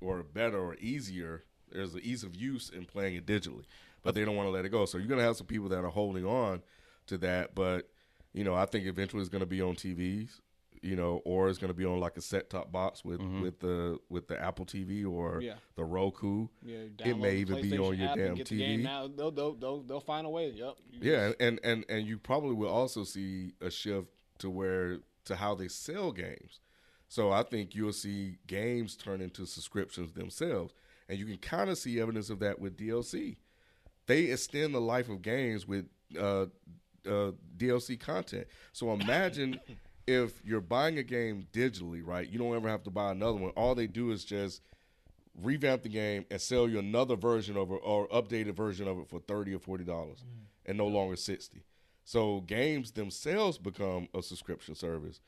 Speaker 1: or better or easier. There's an ease of use in playing it digitally, but they don't want to let it go. So you're gonna have some people that are holding on to that, but you know, I think eventually it's gonna be on TVs. You know, or it's going to be on like a set top box with with the with the Apple TV or
Speaker 5: Yeah.
Speaker 1: the Roku.
Speaker 5: yeah,
Speaker 1: It may even be on your damn
Speaker 5: get the game
Speaker 1: TV.
Speaker 5: now. They'll, they'll, they'll, they'll find a way. Yep.
Speaker 1: Yeah,
Speaker 5: just-
Speaker 1: and and and you probably will also see a shift to where to how they sell games. So I think you'll see games turn into subscriptions themselves, and you can kind of see evidence of that with DLC. They extend the life of games with uh, uh, DLC content. So imagine [laughs] if you're buying a game digitally, right? You don't ever have to buy another one. All they do is just revamp the game and sell you another version of it or updated version of it for thirty or forty dollars, mm. and no longer sixty. So games themselves become a subscription service,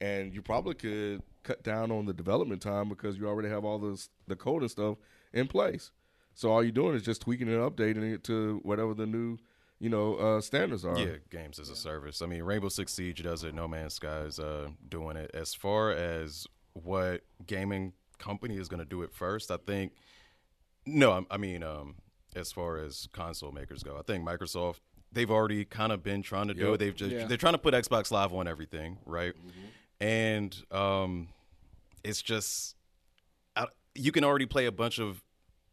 Speaker 1: and you probably could cut down on the development time because you already have all this the code and stuff in place. So all you're doing is just tweaking and updating it to whatever the new, you know, uh, standards are.
Speaker 2: Yeah, games as a service. I mean, Rainbow Six Siege does it. No Man's Sky is uh, doing it. As far as what gaming company is going to do it first, I think. No, I, I mean, um, as far as console makers go, I think Microsoft they've already kind of been trying to do it. They've just
Speaker 5: Yeah.
Speaker 2: they're trying to put Xbox Live on everything, right?
Speaker 1: Mm-hmm.
Speaker 2: And um, it's just I, you can already play a bunch of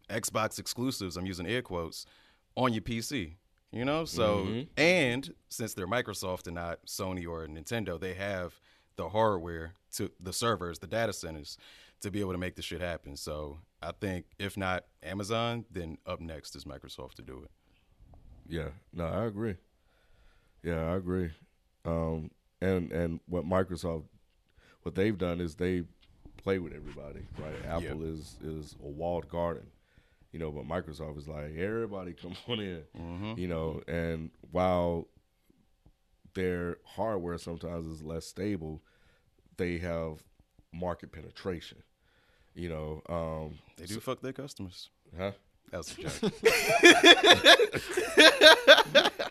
Speaker 2: Xbox exclusives. I'm using air quotes on your PC. You know, so
Speaker 1: Mhm.
Speaker 2: and since they're Microsoft and not Sony or Nintendo, they have the hardware to the servers, the data centers to be able to make this shit happen. So I think if not Amazon, then up next is Microsoft to do it.
Speaker 1: Yeah, no, I agree. Yeah, I agree. Um, and and what Microsoft, what they've done is they play with everybody, right? Apple is is a walled garden, you know, but Microsoft is like everybody come [laughs] on in, you know. And while their hardware sometimes is less stable, they have market penetration. You know, um,
Speaker 2: They do fuck their customers.
Speaker 1: huh?
Speaker 2: That was a joke. [laughs]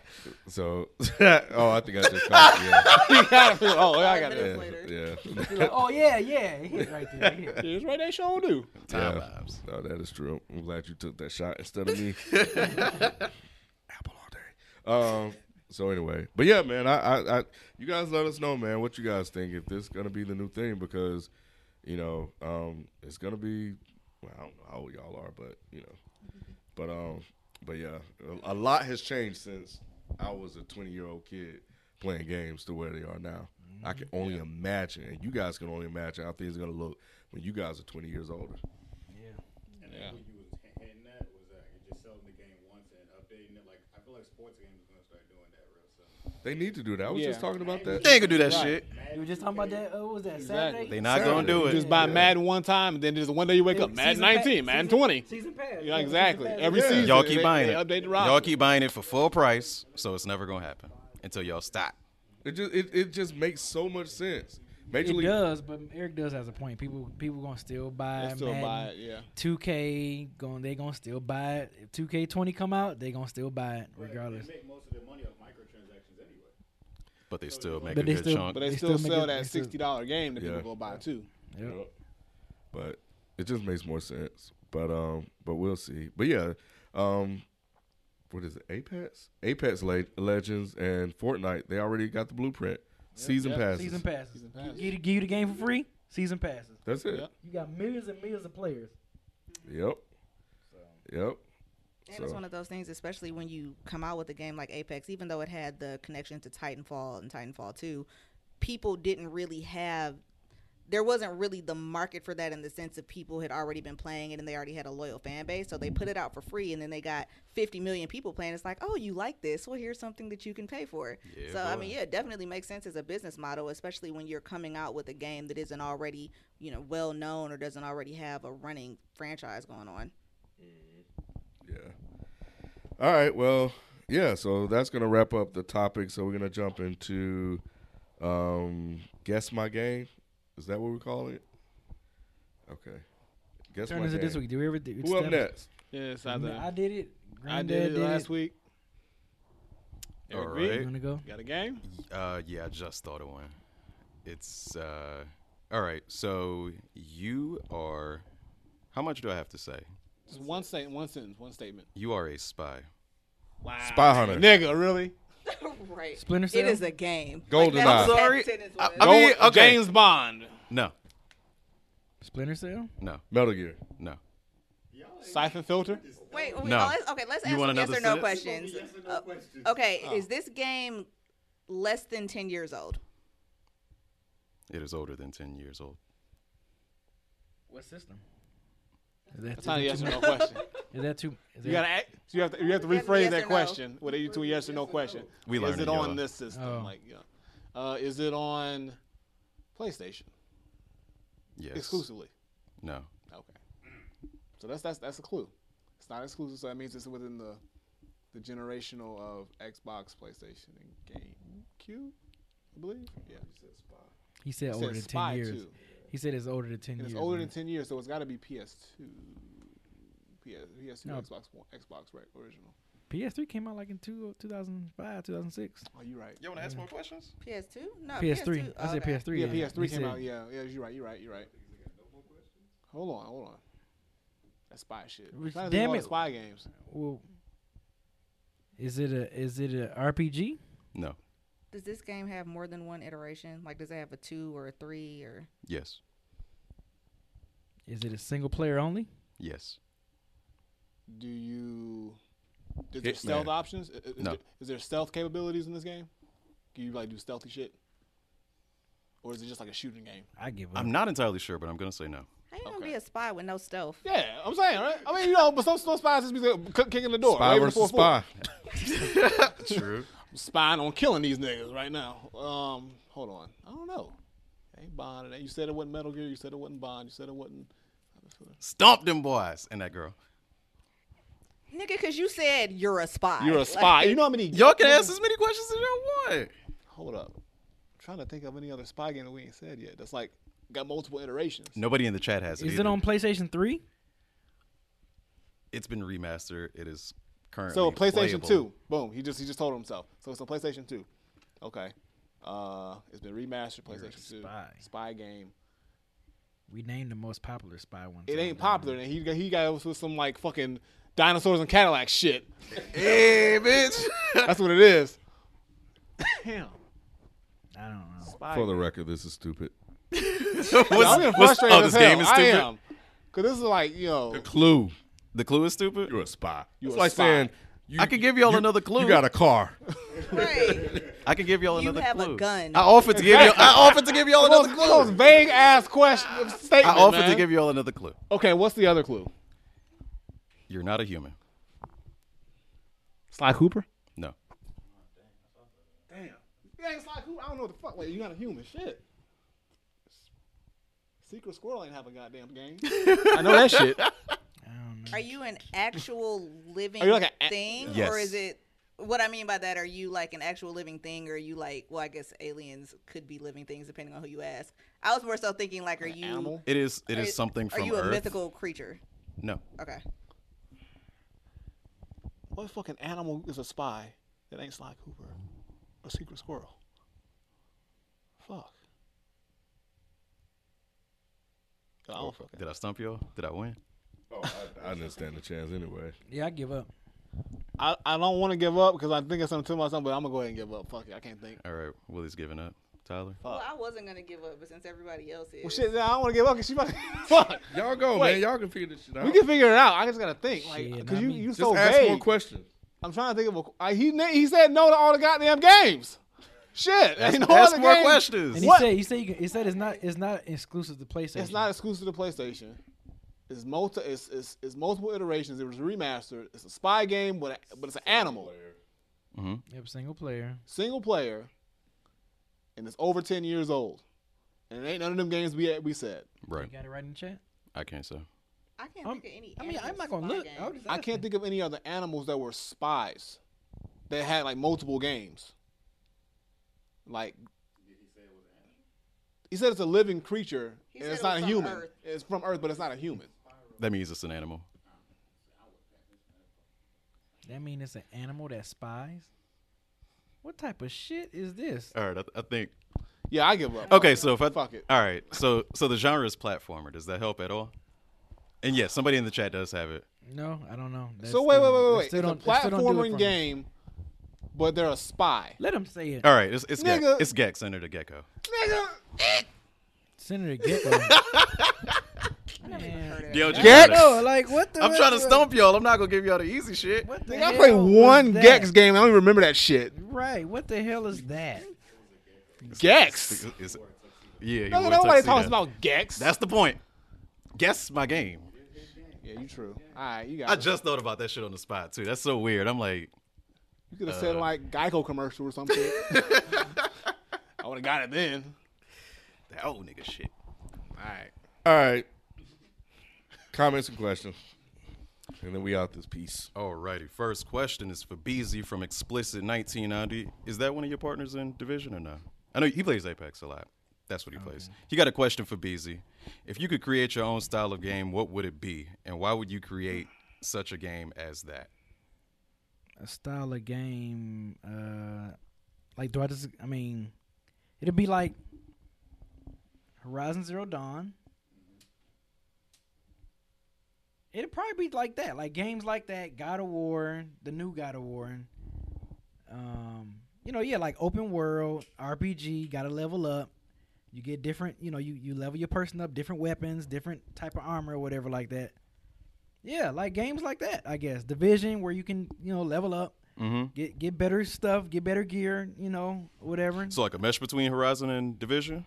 Speaker 1: So, [laughs] oh, I think I just caught, yeah, [laughs]
Speaker 5: You gotta feel- oh, I got it.
Speaker 1: yeah,
Speaker 4: later.
Speaker 1: yeah.
Speaker 3: Like, oh yeah, yeah, it hit right there. it hit.
Speaker 5: It's right. They sure do.
Speaker 2: Time
Speaker 1: Yeah.
Speaker 2: vibes.
Speaker 1: No, that is true. I'm glad you took that shot instead of me. Apple all day. Um. So anyway, but yeah, man, I, I, I, you guys let us know, man, what you guys think if this is gonna be the new thing because, you know, um, it's gonna be. Well, I don't know how old y'all are, but you know, but um, but yeah, a, a lot has changed since I was a 20 year old kid playing games to where they are now. I can only imagine, and you guys can only imagine how things are gonna look when you guys are 20 years older.
Speaker 6: And
Speaker 5: Yeah.
Speaker 6: then what you was h- hinting at was that you're just selling the game once and updating it. Like I feel like sports games is gonna start doing that real soon.
Speaker 1: They need to do that. I was just talking about that.
Speaker 2: They ain't gonna do that
Speaker 5: Right.
Speaker 2: shit.
Speaker 3: You were just talking about that. Oh, what was that
Speaker 5: Exactly.
Speaker 3: Saturday?
Speaker 2: They not gonna do it.
Speaker 5: just buy Madden one time, and then just one day you wake up, Madden
Speaker 3: Season pass-
Speaker 5: 19, Madden
Speaker 3: season-
Speaker 5: 20.
Speaker 3: Season pass.
Speaker 5: Yeah, exactly.
Speaker 3: season pass.
Speaker 5: Every
Speaker 1: Yeah.
Speaker 5: season,
Speaker 2: Y'all keep
Speaker 5: they-
Speaker 2: buying
Speaker 5: they
Speaker 2: it.
Speaker 5: Update the roster.
Speaker 2: Y'all keep buying it for full price, so it's never gonna happen until y'all stop.
Speaker 1: It just it, it just makes so much sense. Major
Speaker 3: It
Speaker 1: League
Speaker 3: does, but Eric does has a point. People people gonna still buy.
Speaker 5: They still
Speaker 3: Madden.
Speaker 5: buy it. Yeah.
Speaker 3: 2K going they gonna still buy it. If 2K20 come out, they gonna still buy it regardless.
Speaker 6: They make most of their money off microtransactions anyway.
Speaker 2: But they still make
Speaker 3: But
Speaker 2: a good
Speaker 3: still-
Speaker 2: chunk.
Speaker 5: But they,
Speaker 3: They
Speaker 5: still,
Speaker 3: still
Speaker 5: sell
Speaker 3: it-
Speaker 5: that sixty dollar game that
Speaker 1: Yeah.
Speaker 5: people go buy too.
Speaker 3: Yep.
Speaker 1: Yep. But it just makes more sense. But um, but we'll see. But yeah, um, what is it? Apex, Apex Le- Legends, and Fortnite. They already got the blueprint. Season
Speaker 5: yep.
Speaker 1: passes.
Speaker 3: Season passes.
Speaker 5: Season pass.
Speaker 3: Give, you- give you the game for free. Season passes.
Speaker 1: That's it.
Speaker 5: Yep.
Speaker 3: You got millions and millions of players.
Speaker 1: Yep. Yep.
Speaker 4: And it's one of those things, especially when you come out with a game like Apex, even though it had the connection to Titanfall and Titanfall 2, people didn't really have. There wasn't really the market for that in the sense of people had already been playing it and they already had a loyal fan base. So they put it out for free and then they got 50 million people playing. It's like, oh, you like this? Well, here's something that you can pay for.
Speaker 2: Yeah,
Speaker 4: so, I mean, yeah, it definitely makes sense as a business model, especially when you're coming out with a game that isn't already, you know, well known or doesn't already have a running franchise going on.
Speaker 1: Yeah. All right. Well, yeah. So that's gonna wrap up the topic. So we're gonna jump into um, guess my game. Is that what we're calling it? Okay. Guess
Speaker 3: Turn
Speaker 1: my
Speaker 3: is it
Speaker 1: game.
Speaker 3: this week? Do we ever do
Speaker 1: Who up next?
Speaker 5: Yeah, it's
Speaker 3: I did it.
Speaker 5: I
Speaker 3: Granddad
Speaker 5: did it last week.
Speaker 2: All
Speaker 5: Eric B,
Speaker 2: right.
Speaker 3: You wanna go?
Speaker 5: Got a game?
Speaker 2: Uh, yeah, I just thought of one. It's uh, all right. So you are. How much do I have to say?
Speaker 5: Just one statement, one sentence, one statement.
Speaker 2: You are a spy.
Speaker 5: Wow.
Speaker 1: Spy Hunter.
Speaker 5: Nigga, really? [laughs]
Speaker 4: right.
Speaker 3: Splinter Cell?
Speaker 4: is a game.
Speaker 1: Goldeneye.
Speaker 4: that's
Speaker 1: I'm
Speaker 2: sorry. I- I mean, okay.
Speaker 5: James Bond.
Speaker 2: No,
Speaker 3: Splinter Cell?
Speaker 2: no,
Speaker 1: Metal Gear.
Speaker 2: no.
Speaker 5: Syphon Filter.
Speaker 4: Wait, wait
Speaker 2: No.
Speaker 4: oh, let's, okay, let's
Speaker 2: You
Speaker 4: ask
Speaker 2: want
Speaker 4: some yes
Speaker 2: another
Speaker 4: or no
Speaker 2: sentence?
Speaker 4: questions. Uh, okay, is this game less than 10 years old?
Speaker 2: It is older than ten years old.
Speaker 3: What system? Is that,
Speaker 5: That's not a yes or no question.
Speaker 3: Is that too? Is
Speaker 5: You
Speaker 3: that-
Speaker 5: gotta act, so you have to you have to rephrase
Speaker 4: yes
Speaker 5: that
Speaker 4: no.
Speaker 5: question. What are you to a yes or no question?
Speaker 2: We
Speaker 5: is
Speaker 2: learned
Speaker 5: it on this system?
Speaker 3: Oh.
Speaker 5: Like, yeah. Uh, is it on PlayStation
Speaker 2: Yes.
Speaker 5: exclusively?
Speaker 2: No.
Speaker 5: Okay. So that's that's that's a clue. It's not exclusive, so that means it's within the the generational of Xbox, PlayStation, and GameCube. I believe. Yeah.
Speaker 3: he said
Speaker 5: It
Speaker 3: older
Speaker 5: says
Speaker 3: than
Speaker 5: Spy
Speaker 3: ten years.
Speaker 5: 2.
Speaker 3: He said it's older than ten
Speaker 5: And
Speaker 3: years.
Speaker 5: it's older than ten years, so it's got to be PS2. PS, PS2,
Speaker 3: No.
Speaker 5: Xbox One, Xbox right, original.
Speaker 3: PS3 came out like in two, 2005, 2006.
Speaker 5: Oh, you're right.
Speaker 2: You want to ask more questions?
Speaker 4: PS2? No,
Speaker 3: PS3. I said
Speaker 4: okay.
Speaker 3: PS3.
Speaker 5: Yeah,
Speaker 3: He
Speaker 5: PS3 came
Speaker 3: said-
Speaker 5: out. Yeah, yeah, you're right. You're right. You're right. Hold on, hold on. That's spy shit. I'm
Speaker 3: Which-
Speaker 5: trying to think of
Speaker 3: damn it.
Speaker 5: spy games.
Speaker 3: Well, is it a is it a RPG?
Speaker 2: No.
Speaker 4: Does this game have more than one iteration? Like, does it have a two or a three or?
Speaker 2: Yes.
Speaker 3: Is it a single player only?
Speaker 2: Yes.
Speaker 5: Do you? Is there
Speaker 1: Hitman.
Speaker 5: stealth options? I- Is,
Speaker 2: No.
Speaker 5: there, is there stealth capabilities in this game? Can you like do stealthy shit? Or is it just like a shooting game?
Speaker 3: I give up.
Speaker 2: I'm not entirely sure, but I'm gonna say no.
Speaker 4: How you gonna
Speaker 5: Okay.
Speaker 4: be a spy with no stealth?
Speaker 5: Yeah, I'm saying, right? I mean, you know, but some, some spies just be uh, kicking the door.
Speaker 1: Spy
Speaker 5: waving
Speaker 1: versus
Speaker 5: the 4-4.
Speaker 1: spy. [laughs]
Speaker 2: True.
Speaker 5: I'm spying on killing these niggas right now. Um, hold on. I don't know. Ain't Bond. It You said it wasn't Metal Gear. You said it wasn't Bond. You said it wasn't.
Speaker 2: Stomp them boys and that girl.
Speaker 4: Nigga, because you said you're a spy.
Speaker 5: You're a
Speaker 4: Like,
Speaker 5: spy. You know how many?
Speaker 2: Y'all can ask as many questions as y'all want.
Speaker 5: Hold up. I'm trying to think of any other spy game that we ain't said yet. That's like got multiple iterations.
Speaker 2: Nobody in the chat has it.
Speaker 3: Is it on PlayStation Three?
Speaker 2: It's been remastered. It is currently
Speaker 5: So PlayStation
Speaker 2: playable.
Speaker 5: Two, boom. He just he just told himself. So it's on PlayStation Two. Okay. Uh, it's been remastered.
Speaker 3: You're a
Speaker 5: PlayStation Two.
Speaker 3: spy.
Speaker 5: Spy game.
Speaker 3: We named the most popular spy one.
Speaker 5: It ain't
Speaker 3: I don't know.
Speaker 5: popular, and he got he got with some like fucking dinosaurs and Cadillac shit. [laughs] [laughs]
Speaker 2: Hey, bitch.
Speaker 5: That's what it is. Damn.
Speaker 3: I don't know.
Speaker 5: Spy
Speaker 1: For the
Speaker 5: game.
Speaker 1: record, this is stupid. [laughs]
Speaker 2: What's-
Speaker 5: I'm getting
Speaker 2: what's-
Speaker 5: frustrated
Speaker 2: oh,
Speaker 5: as
Speaker 2: this
Speaker 5: hell.
Speaker 2: game is
Speaker 5: I am. Cause this is like you know.
Speaker 1: The clue.
Speaker 2: The clue is stupid.
Speaker 1: You're a spy.
Speaker 5: You
Speaker 1: it's
Speaker 5: a
Speaker 1: like
Speaker 5: spy.
Speaker 1: saying you,
Speaker 2: I could give y'all
Speaker 1: you-
Speaker 2: another clue.
Speaker 1: You got a car.
Speaker 4: Right. [laughs]
Speaker 2: I can give y'all
Speaker 4: You
Speaker 2: another
Speaker 4: have a
Speaker 2: clue.
Speaker 4: gun.
Speaker 2: I offered to give you. I offered to give y'all
Speaker 5: Those,
Speaker 2: another
Speaker 5: those
Speaker 2: clue.
Speaker 5: vague ass question [laughs]
Speaker 2: I
Speaker 5: statement.
Speaker 2: offered
Speaker 5: man.
Speaker 2: to give y'all another clue.
Speaker 5: Okay, what's the other clue?
Speaker 2: You're not a human.
Speaker 5: Sly Cooper.
Speaker 2: No.
Speaker 5: Damn. You ain't Sly Cooper. I don't know what the fuck. Wait, you not a human? Shit. Secret Squirrel ain't have a goddamn game. [laughs] I know that shit.
Speaker 3: I don't know.
Speaker 4: Are you an actual living
Speaker 5: Are you like a-
Speaker 4: thing,
Speaker 2: Yes.
Speaker 4: or is it? What I mean by that, are you like an actual living thing, or are you like? Well, I guess aliens could be living things depending on who you ask. I was more so thinking like, are
Speaker 5: An
Speaker 4: you?
Speaker 5: animal?
Speaker 2: It is. It
Speaker 4: are-
Speaker 2: is something
Speaker 4: Are
Speaker 2: from
Speaker 4: you a
Speaker 2: Earth.
Speaker 4: mythical creature?
Speaker 2: No.
Speaker 4: Okay.
Speaker 5: What fucking animal is a spy that ain't Sly Cooper? A Secret Squirrel. Fuck. I don't oh, fucking.
Speaker 2: Did I stump y'all? Did I win?
Speaker 1: Oh, I, I didn't stand a chance anyway.
Speaker 3: Yeah, I give up.
Speaker 5: I, I don't want to give up because I think it's something to myself, but I'm gonna go ahead and give up. Fuck it, I can't think.
Speaker 2: All right. Willie's giving up. Tyler.
Speaker 4: Well,
Speaker 5: Fuck.
Speaker 4: I wasn't gonna give up, but since everybody else is,
Speaker 5: Well, shit, I don't want to give up because she about to. [laughs] Fuck.
Speaker 1: Y'all go,
Speaker 5: Wait.
Speaker 1: man. Y'all can figure this shit out.
Speaker 5: We can figure it out. I just gotta think, like,
Speaker 3: Shit,
Speaker 5: because
Speaker 3: not
Speaker 5: you
Speaker 3: me.
Speaker 5: you
Speaker 1: Just
Speaker 5: so
Speaker 1: ask
Speaker 5: vague.
Speaker 1: more questions.
Speaker 5: I'm trying to think of a. I, he na- he said no to all the goddamn games. Shit,
Speaker 2: Ask,
Speaker 5: ain't no
Speaker 2: ask
Speaker 5: other
Speaker 2: more
Speaker 5: game.
Speaker 2: questions.
Speaker 3: And he
Speaker 5: What?
Speaker 3: said, he said, you can, he said it's not, it's not exclusive to PlayStation.
Speaker 5: It's not exclusive to PlayStation. It's multi. It's, it's, it's multiple iterations. It was remastered. It's a spy game, but but it's an animal,
Speaker 2: hmm
Speaker 3: Yep, single player.
Speaker 5: single player, and it's over ten years old. And it ain't none of them games we we said.
Speaker 2: Right.
Speaker 3: You got it right in the chat.
Speaker 2: I can't say.
Speaker 4: I can't
Speaker 3: Um,
Speaker 4: think of any.
Speaker 3: I mean, I'm not gonna look.
Speaker 4: game.
Speaker 3: I, was just
Speaker 5: I can't think of any other animals that were spies that had like multiple games. Like he said it's a living creature
Speaker 4: He
Speaker 5: and
Speaker 4: said
Speaker 5: it's
Speaker 4: it
Speaker 5: not a human.
Speaker 4: Earth.
Speaker 5: It's from Earth, but it's not a human.
Speaker 2: That means it's an animal.
Speaker 3: That mean it's an animal that spies. What type of shit is this?
Speaker 2: All right. I, I think.
Speaker 5: Yeah, I give up.
Speaker 2: Okay. So if I
Speaker 5: Fuck it.
Speaker 2: All right. So so the genre is platformer. Does that help at all? And yes, somebody in the chat does have it.
Speaker 3: No, I don't know. That's
Speaker 5: So wait, wait,
Speaker 3: still-
Speaker 5: wait,
Speaker 3: that
Speaker 5: wait, wait. It's a
Speaker 3: don't- that still don't do it for
Speaker 5: platforming
Speaker 3: me.
Speaker 5: game, but they're a spy.
Speaker 3: Let them say it.
Speaker 2: All right. It's it's
Speaker 5: Nigga.
Speaker 2: Gex. It's Gex Enter the Gecko.
Speaker 5: Nigga,
Speaker 3: Senator Gecko. [laughs] [laughs]
Speaker 4: I never even heard of
Speaker 2: Yo,
Speaker 4: that.
Speaker 5: Gex?
Speaker 3: No, like what the?
Speaker 2: I'm trying to
Speaker 3: what-
Speaker 2: stump y'all. I'm not gonna give y'all the easy shit.
Speaker 3: What the
Speaker 5: nigga, I
Speaker 3: hell
Speaker 5: played
Speaker 3: was
Speaker 5: one
Speaker 3: that?
Speaker 5: Gex game. I don't even remember that shit.
Speaker 3: Right. What the hell is that?
Speaker 5: Gex.
Speaker 2: It's- it's- yeah. he
Speaker 5: No,
Speaker 2: wore a
Speaker 5: nobody
Speaker 2: tuxedo.
Speaker 5: talks about Gex.
Speaker 2: That's the point. Guess my game.
Speaker 5: yeah, you true. All right, you got.
Speaker 2: I
Speaker 5: it.
Speaker 2: just thought about that shit on the spot too. That's so weird. I'm like,
Speaker 5: You could have said
Speaker 2: Uh,
Speaker 5: like Geico commercial or something. [laughs] I would have got it then.
Speaker 2: that old nigga shit.
Speaker 5: All right.
Speaker 1: All right. Comments and questions. And then we out this piece.
Speaker 2: Alrighty. First question is for BZ from Explicit 1990. Is that one of your partners in Division or no? I know he plays Apex a lot. That's what he plays. He got a question for BZ. If you could create your own style of game, what would it be? And why would you create such a game as that?
Speaker 3: A style of game. Uh, like do I just? I mean, it'd be like Horizon Zero Dawn. It'd probably be like that, like games like that. God of War, the new God of War. Um, you know, yeah, like open world RPG. Got to level up. You get different. You know, you you level your person up, different weapons, different type of armor, or whatever like that. Yeah, like games like that, I guess. Division where you can, you know, level up,
Speaker 2: Mm-hmm.
Speaker 3: get get better stuff, get better gear, you know, whatever.
Speaker 2: So like a mesh between Horizon and Division?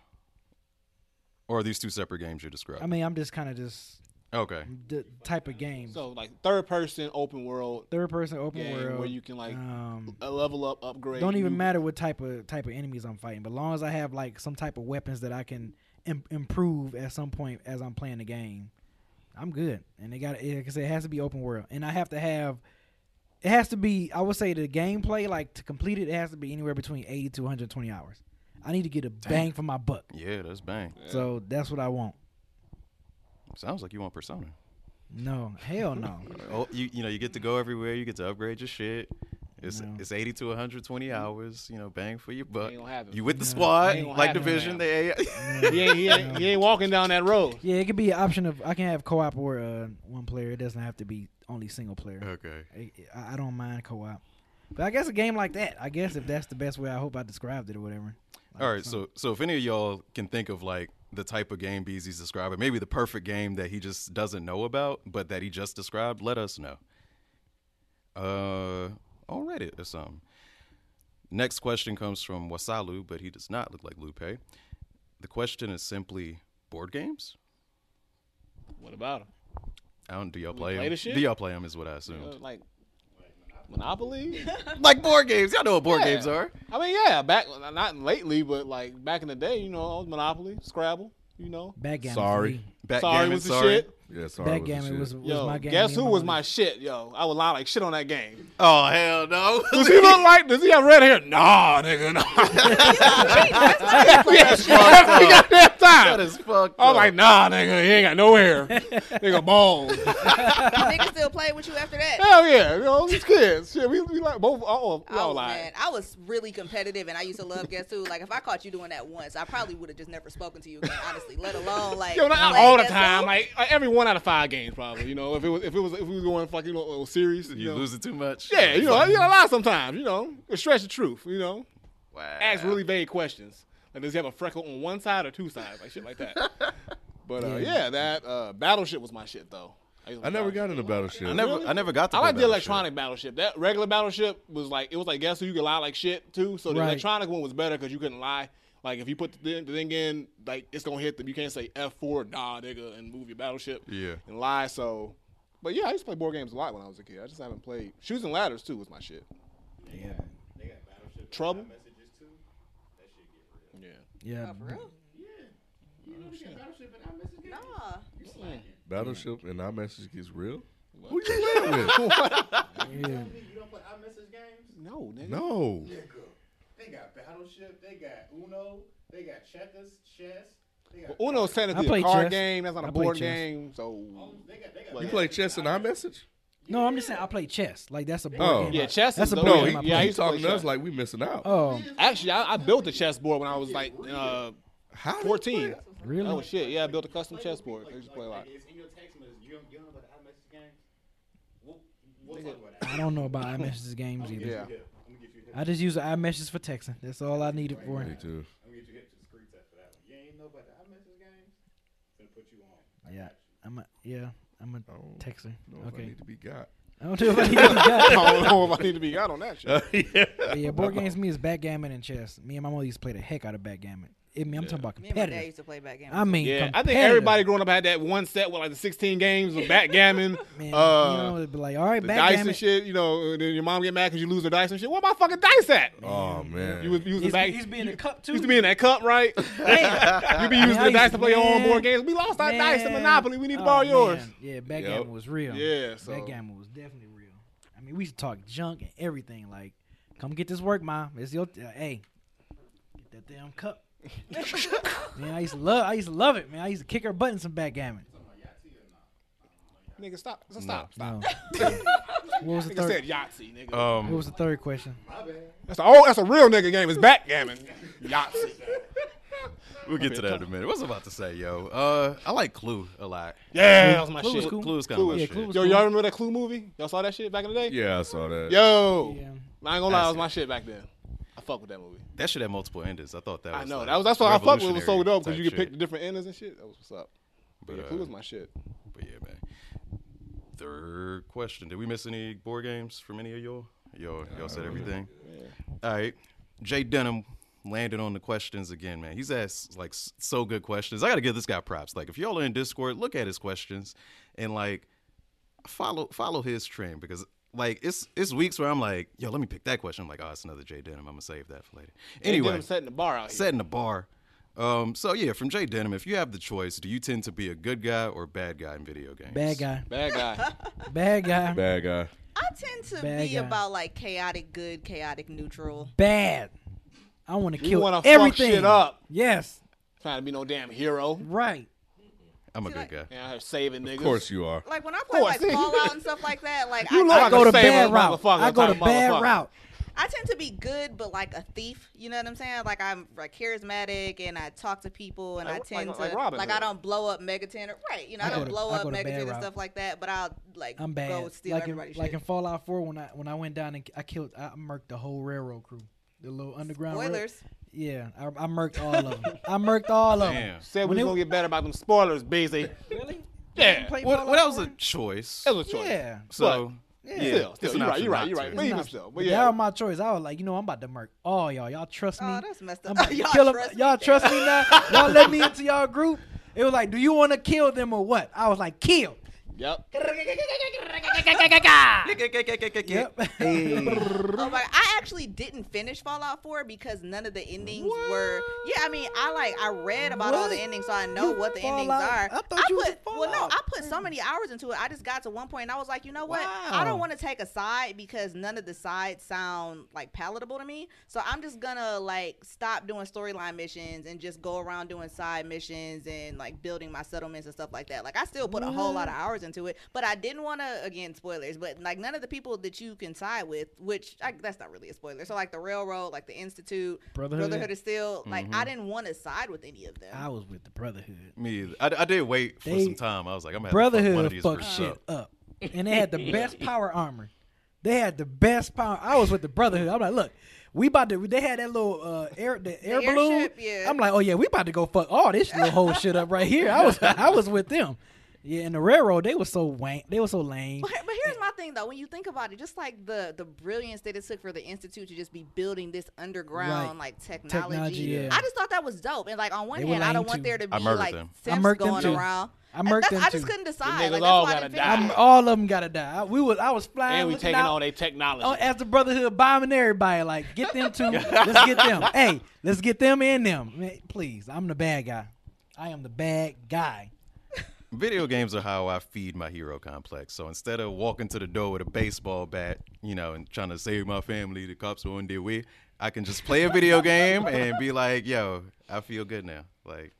Speaker 2: Or are these two separate games you're describing?
Speaker 3: I mean, I'm just kind of just
Speaker 2: okay.
Speaker 3: the type of game.
Speaker 5: So like third person open world
Speaker 3: Third person open
Speaker 5: game
Speaker 3: world
Speaker 5: where you can like
Speaker 3: um,
Speaker 5: level up, upgrade.
Speaker 3: don't even matter what type of type of enemies I'm fighting, but as long as I have like some type of weapons that I can Im- improve at some point as I'm playing the game, I'm good. And they got like I said, it has to be open world, and I have to have. It has to be. I would say the gameplay, like to complete it, it has to be anywhere between 80 to 120 hours. I need to get a bang for my buck.
Speaker 2: Yeah, that's bang.
Speaker 3: So that's what I want.
Speaker 2: Sounds like you want Persona.
Speaker 3: No, hell no. [laughs]
Speaker 2: Oh, you you know you get to go everywhere. You get to upgrade your shit. It's
Speaker 3: No.
Speaker 2: it's eighty to one hundred twenty hours. You know, bang for your buck.
Speaker 5: Ain't.
Speaker 2: You with the
Speaker 3: No.
Speaker 2: squad like
Speaker 5: happen,
Speaker 2: division?
Speaker 5: man.
Speaker 2: They
Speaker 5: he, [laughs] ain't, he, ain't, he ain't walking down that road.
Speaker 3: Yeah, it could be an option of I can have co-op or uh, one player. It doesn't have to be only single player.
Speaker 2: okay.
Speaker 3: I, I don't mind co-op. But I guess a game like that. I guess if that's the best way, I hope I described it or whatever. Like
Speaker 2: All right,
Speaker 3: some-
Speaker 2: so so if any of y'all can think of like the type of game Beezy's describing, maybe the perfect game that he just doesn't know about, but that he just described, let us know. Uh, on Reddit or something. Next question comes from Wasalu, but he does not look like Lupe. The question is simply board games.
Speaker 5: What about him?
Speaker 2: I don't. Do y'all play
Speaker 5: play
Speaker 2: them? Do y'all play them? Is what I assumed.
Speaker 5: like Monopoly? [laughs]
Speaker 2: like board games. Y'all know what board
Speaker 5: Yeah.
Speaker 2: games are.
Speaker 5: I mean, yeah, back not lately, but like back in the day, you know, I was Monopoly, Scrabble, you know.
Speaker 3: backgammon.
Speaker 1: Sorry.
Speaker 3: for me.
Speaker 5: Sorry was the
Speaker 2: sorry.
Speaker 5: shit.
Speaker 1: Yeah, sorry.
Speaker 3: Backgammon was, was
Speaker 5: Yo,
Speaker 3: my game.
Speaker 5: guess who was my shit, yo? I would lie like shit on that game.
Speaker 2: Oh hell no! [laughs]
Speaker 5: Does he look [laughs] like? Does he have red hair? Nah, nigga, nah.
Speaker 2: That's
Speaker 5: Every
Speaker 2: fucked up.
Speaker 5: goddamn time.
Speaker 2: That is fucked
Speaker 5: I was
Speaker 2: up.
Speaker 5: like, nah, nigga, he ain't got no hair. nigga, [laughs] bald.
Speaker 4: Niggas still play with you after that.
Speaker 5: Hell yeah, you know, these kids. Shit, we, we like both. Oh, we all
Speaker 4: Oh
Speaker 5: like.
Speaker 4: man, I was really competitive, and I used to love Guess Who. Like if I caught you doing that once, I probably would have just never spoken to you again. Honestly, let alone like
Speaker 5: Yo, not all the time.
Speaker 4: Who.
Speaker 5: Like uh, every one out of five games, probably. You know, if it was if it was if we was going fucking you know, series, you,
Speaker 2: you
Speaker 5: know.
Speaker 2: losing too much.
Speaker 5: Yeah, you know, you gotta lie sometimes. You know, stretch the truth. You know,
Speaker 2: Wow.
Speaker 5: ask really vague questions. Like, does he have a freckle on one side or two sides? Like shit like that. [laughs] But uh,
Speaker 3: Yeah.
Speaker 5: yeah, that uh, battleship was my shit though. used to
Speaker 1: I never
Speaker 5: play
Speaker 1: got into Battleship.
Speaker 2: I never, I never got to.
Speaker 5: I like the electronic battleship. That regular battleship was like it was like guess who you could lie like shit too. So the
Speaker 3: Right.
Speaker 5: electronic one was better because you couldn't lie. Like if you put the thing, in, like it's gonna hit them. You can't say F four nah nigga and move your battleship
Speaker 2: Yeah.
Speaker 5: and lie. So, but yeah, I used to play board games a lot when I was a kid. I just haven't played Chutes and Ladders too was my shit.
Speaker 3: Yeah.
Speaker 6: They got Battleship.
Speaker 5: Trouble?
Speaker 6: Messages too. That shit get real.
Speaker 5: Yeah.
Speaker 3: Yeah.
Speaker 4: Oh, for real?
Speaker 6: You oh, know, we Battleship and iMessage.
Speaker 4: Nah.
Speaker 6: You slacking.
Speaker 1: Battleship and iMessage gets real. Who you playing with? [laughs] [laughs]
Speaker 3: Yeah.
Speaker 6: You don't play iMessage games?
Speaker 5: No, nigga.
Speaker 1: no.
Speaker 6: Nigga. They got Battleship. They got Uno. They got checkers, chess. They got
Speaker 5: Well, Uno's technically a card
Speaker 3: chess.
Speaker 5: game. That's not
Speaker 3: I
Speaker 5: a board game. So
Speaker 6: Um, they got, they got
Speaker 1: You play chess in iMessage?
Speaker 3: No, I'm just saying I play chess. Like that's a board
Speaker 1: Oh.
Speaker 3: game.
Speaker 5: yeah, chess.
Speaker 3: That's
Speaker 5: is
Speaker 3: a
Speaker 5: the-
Speaker 3: board
Speaker 1: No,
Speaker 3: game
Speaker 1: he,
Speaker 3: I
Speaker 5: yeah, I
Speaker 1: he
Speaker 5: used to play
Speaker 1: talking to us like we missing out.
Speaker 3: Oh,
Speaker 5: Actually, I, I built a chessboard when I was like uh,
Speaker 1: How
Speaker 5: 14.
Speaker 3: really?
Speaker 5: Oh shit, yeah, I built a custom chess board. I just play a lot.
Speaker 6: Like, it's in your text message. You don't, you don't know about iMessage games? We'll, we'll that.
Speaker 3: I don't know about iMessages games either.
Speaker 5: Yeah.
Speaker 3: I just use iMessages for texting. That's all I need it for.
Speaker 1: Me too.
Speaker 6: I'm gonna get you hip to the screen test for that one. You ain't know about the iMessage games? Gonna put you on. I
Speaker 3: Yeah. I'm a yeah. I'm a
Speaker 1: don't
Speaker 3: texter.
Speaker 1: know if I
Speaker 3: Okay.
Speaker 1: need to be got.
Speaker 3: I don't know if I need to be got. [laughs]
Speaker 5: I don't know if I need to be got on that [laughs] shit.
Speaker 1: yeah.
Speaker 3: But yeah, board [laughs] games me is backgammon and chess. Me and my mother used to play the heck out of backgammon. I mean, I'm talking about
Speaker 4: Me and my dad
Speaker 3: competitive.
Speaker 4: used to play backgammon.
Speaker 3: I mean,
Speaker 5: Yeah, I think
Speaker 3: competitive.
Speaker 5: everybody growing up had that one set with like the 16 games of backgammon, [laughs]
Speaker 3: Man,
Speaker 5: uh,
Speaker 3: you know, it'd be like, all right,
Speaker 5: the dice
Speaker 3: backgammon.
Speaker 5: and shit. You know, and then your mom get mad because you lose her dice and shit. Where my fucking dice at?
Speaker 1: Oh man.
Speaker 5: You was using
Speaker 3: He's,
Speaker 5: back.
Speaker 3: he's being a cup too.
Speaker 5: used to be in that cup, right? [laughs] you be
Speaker 3: I
Speaker 5: using
Speaker 3: used
Speaker 5: the dice
Speaker 3: to-
Speaker 5: to play your own
Speaker 3: man,
Speaker 5: board games. We lost our dice in
Speaker 3: Man.
Speaker 5: Monopoly. We need to
Speaker 3: Oh,
Speaker 5: borrow yours.
Speaker 3: man. Yeah, backgammon
Speaker 1: Yep.
Speaker 3: was real.
Speaker 5: Yeah, so-
Speaker 3: backgammon was definitely real. I mean, we used to talk junk and everything. Like, come get this work, mom. It's your uh, hey, get that damn cup. [laughs] man, I used to love. I used to love it, man. I used to kick her butt in some backgammon.
Speaker 5: Nigga, stop. Stop. Stop.
Speaker 3: No. [laughs] what was the
Speaker 5: Nigga
Speaker 3: third?
Speaker 5: said Yahtzee, nigga.
Speaker 3: what
Speaker 2: Um,
Speaker 3: was the third question?
Speaker 5: that's a oh, that's a real nigga game. It's backgammon. Yahtzee. [laughs]
Speaker 2: we'll get to that in a minute. What's I about to say, yo? Uh, I like Clue a lot.
Speaker 5: Yeah, that was my
Speaker 3: Clue was
Speaker 5: shit.
Speaker 3: cool.
Speaker 2: Clue is kind of my
Speaker 3: Yeah,
Speaker 2: shit.
Speaker 5: Yo,
Speaker 3: cool.
Speaker 5: y'all remember that Clue movie? Y'all saw that shit back in the day?
Speaker 1: Yeah, I saw that.
Speaker 5: Yo,
Speaker 3: Yeah.
Speaker 5: I ain't gonna lie, that was my shit back then. I fuck with that movie.
Speaker 2: That should have multiple endings. I thought that. Was
Speaker 5: I know
Speaker 2: like
Speaker 5: that was that's what I fucked with. It was so dope because you could pick the different endings and shit. That was what's up. But yeah,
Speaker 2: But, uh,
Speaker 5: was my shit.
Speaker 2: But yeah, man. Third question: Did we miss any board games from any of y'all? Y'all, y'all said everything. All right, Jay Denham landed on the questions again, man. He's asked like so good questions. I got to give this guy props. Like, if y'all are in Discord, look at his questions and like follow follow his trend because like it's it's weeks where I'm like, yo, let me pick that question. I'm like, oh, it's another Jay Denham. I'm gonna save that for later. Anyway,
Speaker 5: I'm setting the bar out here.
Speaker 2: setting the bar. Um, so yeah, from Jay Denham, if you have the choice, do you tend to be a good guy or bad guy in video games?
Speaker 3: Bad guy.
Speaker 5: Bad guy. [laughs]
Speaker 3: Bad guy.
Speaker 1: Bad guy.
Speaker 4: I tend to
Speaker 3: Bad
Speaker 4: be
Speaker 3: guy.
Speaker 4: about like chaotic good, chaotic neutral.
Speaker 3: Bad. I want to
Speaker 5: You
Speaker 3: kill
Speaker 5: wanna fuck
Speaker 3: everything.
Speaker 5: shit up.
Speaker 3: Yes,
Speaker 5: Trying to be no damn hero.
Speaker 3: right.
Speaker 2: I'm a good
Speaker 4: like-
Speaker 2: guy.
Speaker 5: Yeah, out saving niggas.
Speaker 1: Of course you are.
Speaker 4: Like when I play like Fallout and stuff like that, like
Speaker 5: You
Speaker 4: I,
Speaker 5: look
Speaker 4: I,
Speaker 3: I go
Speaker 5: a
Speaker 3: to
Speaker 5: saver
Speaker 3: bad route. I go to bad route.
Speaker 4: I tend to be good, but like a thief. You know what I'm saying? Like I'm like charismatic and I talk to people and
Speaker 5: Like-
Speaker 4: I tend
Speaker 5: like-
Speaker 4: to
Speaker 5: like Robin
Speaker 4: like I don't blow up Megaton. Or, right? You know, I,
Speaker 3: I
Speaker 4: don't
Speaker 3: to-
Speaker 4: blow
Speaker 3: I
Speaker 4: up
Speaker 3: go
Speaker 4: Megaton and stuff like that. But I'll like
Speaker 3: I'm
Speaker 4: go
Speaker 3: bad.
Speaker 4: steal
Speaker 3: Like in,
Speaker 4: everybody's
Speaker 3: like
Speaker 4: shit.
Speaker 3: in Fallout 4 when I when I went down and I killed I murked the whole railroad crew. The little underground. rail-
Speaker 4: Spoilers.
Speaker 3: Yeah, I, I murked all of them. I murked all of them.
Speaker 5: Said we
Speaker 3: When
Speaker 5: was gonna get better about them spoilers, busy.
Speaker 3: Really? [laughs]
Speaker 5: Yeah.
Speaker 3: Play
Speaker 2: Well, well, that was a choice.
Speaker 5: That was a choice.
Speaker 3: Yeah.
Speaker 2: So
Speaker 3: Yeah.
Speaker 2: yeah,
Speaker 5: Still, still, you're right, you're right, you're right.
Speaker 3: It's
Speaker 5: But even still, but
Speaker 3: But
Speaker 5: yeah.
Speaker 3: that was my choice. I was like, you know, I'm about to murk all y'all. Y'all trust oh, me.
Speaker 4: Oh, that's messed
Speaker 3: I'm
Speaker 4: up.
Speaker 3: about to [laughs]
Speaker 4: Y'all
Speaker 3: kill 'em.
Speaker 4: trust me?
Speaker 3: Y'all trust me now? [laughs] Y'all let me into y'all group? It was like, do you want to kill them or what? I was like, kill.
Speaker 5: Yep.
Speaker 3: Yep.
Speaker 4: Oh! I actually didn't finish Fallout 4 because none of the endings were. Yeah, I mean, I like I read about all the endings, so I know what the endings are.
Speaker 3: I you
Speaker 4: put well, no, I put so many hours into it. I just got to one point and I was like, you know what? I don't want to take a side because none of the sides sound like palatable to me. So I'm just gonna like stop doing storyline missions and just go around doing side missions and like building my settlements and stuff like that. Like I still put a whole lot of hours into it, but I didn't want to again spoilers. But like none of the people that you can side with, which I, that's not really a spoiler. So like the railroad, like the institute,
Speaker 3: Brotherhood.
Speaker 4: Brotherhood is still like I didn't want to side with any of them.
Speaker 3: I was with the Brotherhood.
Speaker 2: Me either. I, I did wait for
Speaker 3: They-
Speaker 2: some time. I was like, I'm gonna have to fuck one of
Speaker 3: Brotherhood
Speaker 2: these
Speaker 3: fucked shit
Speaker 2: up.
Speaker 3: up. And they had the [laughs] best power armor. They had the best power. I was with the Brotherhood. I'm like, look, we about to. They had that little uh, air, the air balloon.
Speaker 4: airship, yeah.
Speaker 3: I'm like, oh yeah, we about to go fuck all this little whole shit up right here. I [laughs] was, I was with them. Yeah, and the railroad, they were so wank. They were so lame.
Speaker 4: But, but here's my thing though, when you think about it, just like the the brilliance that it took for the institute to just be building this underground
Speaker 3: Right.
Speaker 4: like technology,
Speaker 3: Technology, yeah.
Speaker 4: I just thought that was dope. And like on one hand, I don't want there to be like
Speaker 2: them.
Speaker 3: I
Speaker 4: simps
Speaker 3: murked them,
Speaker 4: going
Speaker 3: too.
Speaker 4: around.
Speaker 3: I
Speaker 4: And
Speaker 3: murked
Speaker 4: that's-
Speaker 3: them,
Speaker 4: I just
Speaker 3: too.
Speaker 4: couldn't
Speaker 5: The
Speaker 4: decide.
Speaker 5: niggas
Speaker 4: Like,
Speaker 5: all
Speaker 4: that's why
Speaker 5: gotta die.
Speaker 3: I'm, all of them gotta die. I- We was, I was flying.
Speaker 5: And we
Speaker 3: looking
Speaker 5: taking
Speaker 3: out,
Speaker 5: all their technology.
Speaker 3: Oh, as the Brotherhood bombing everybody, like get them two. [laughs] let's get them. Hey, let's get them in them. Man, please, I'm the bad guy. I am the bad guy.
Speaker 2: Video games are how I feed my hero complex. So instead of walking to the door with a baseball bat, you know, and trying to save my family, the cops are on their way, I can just play a video game and be like, yo, I feel good now. Like,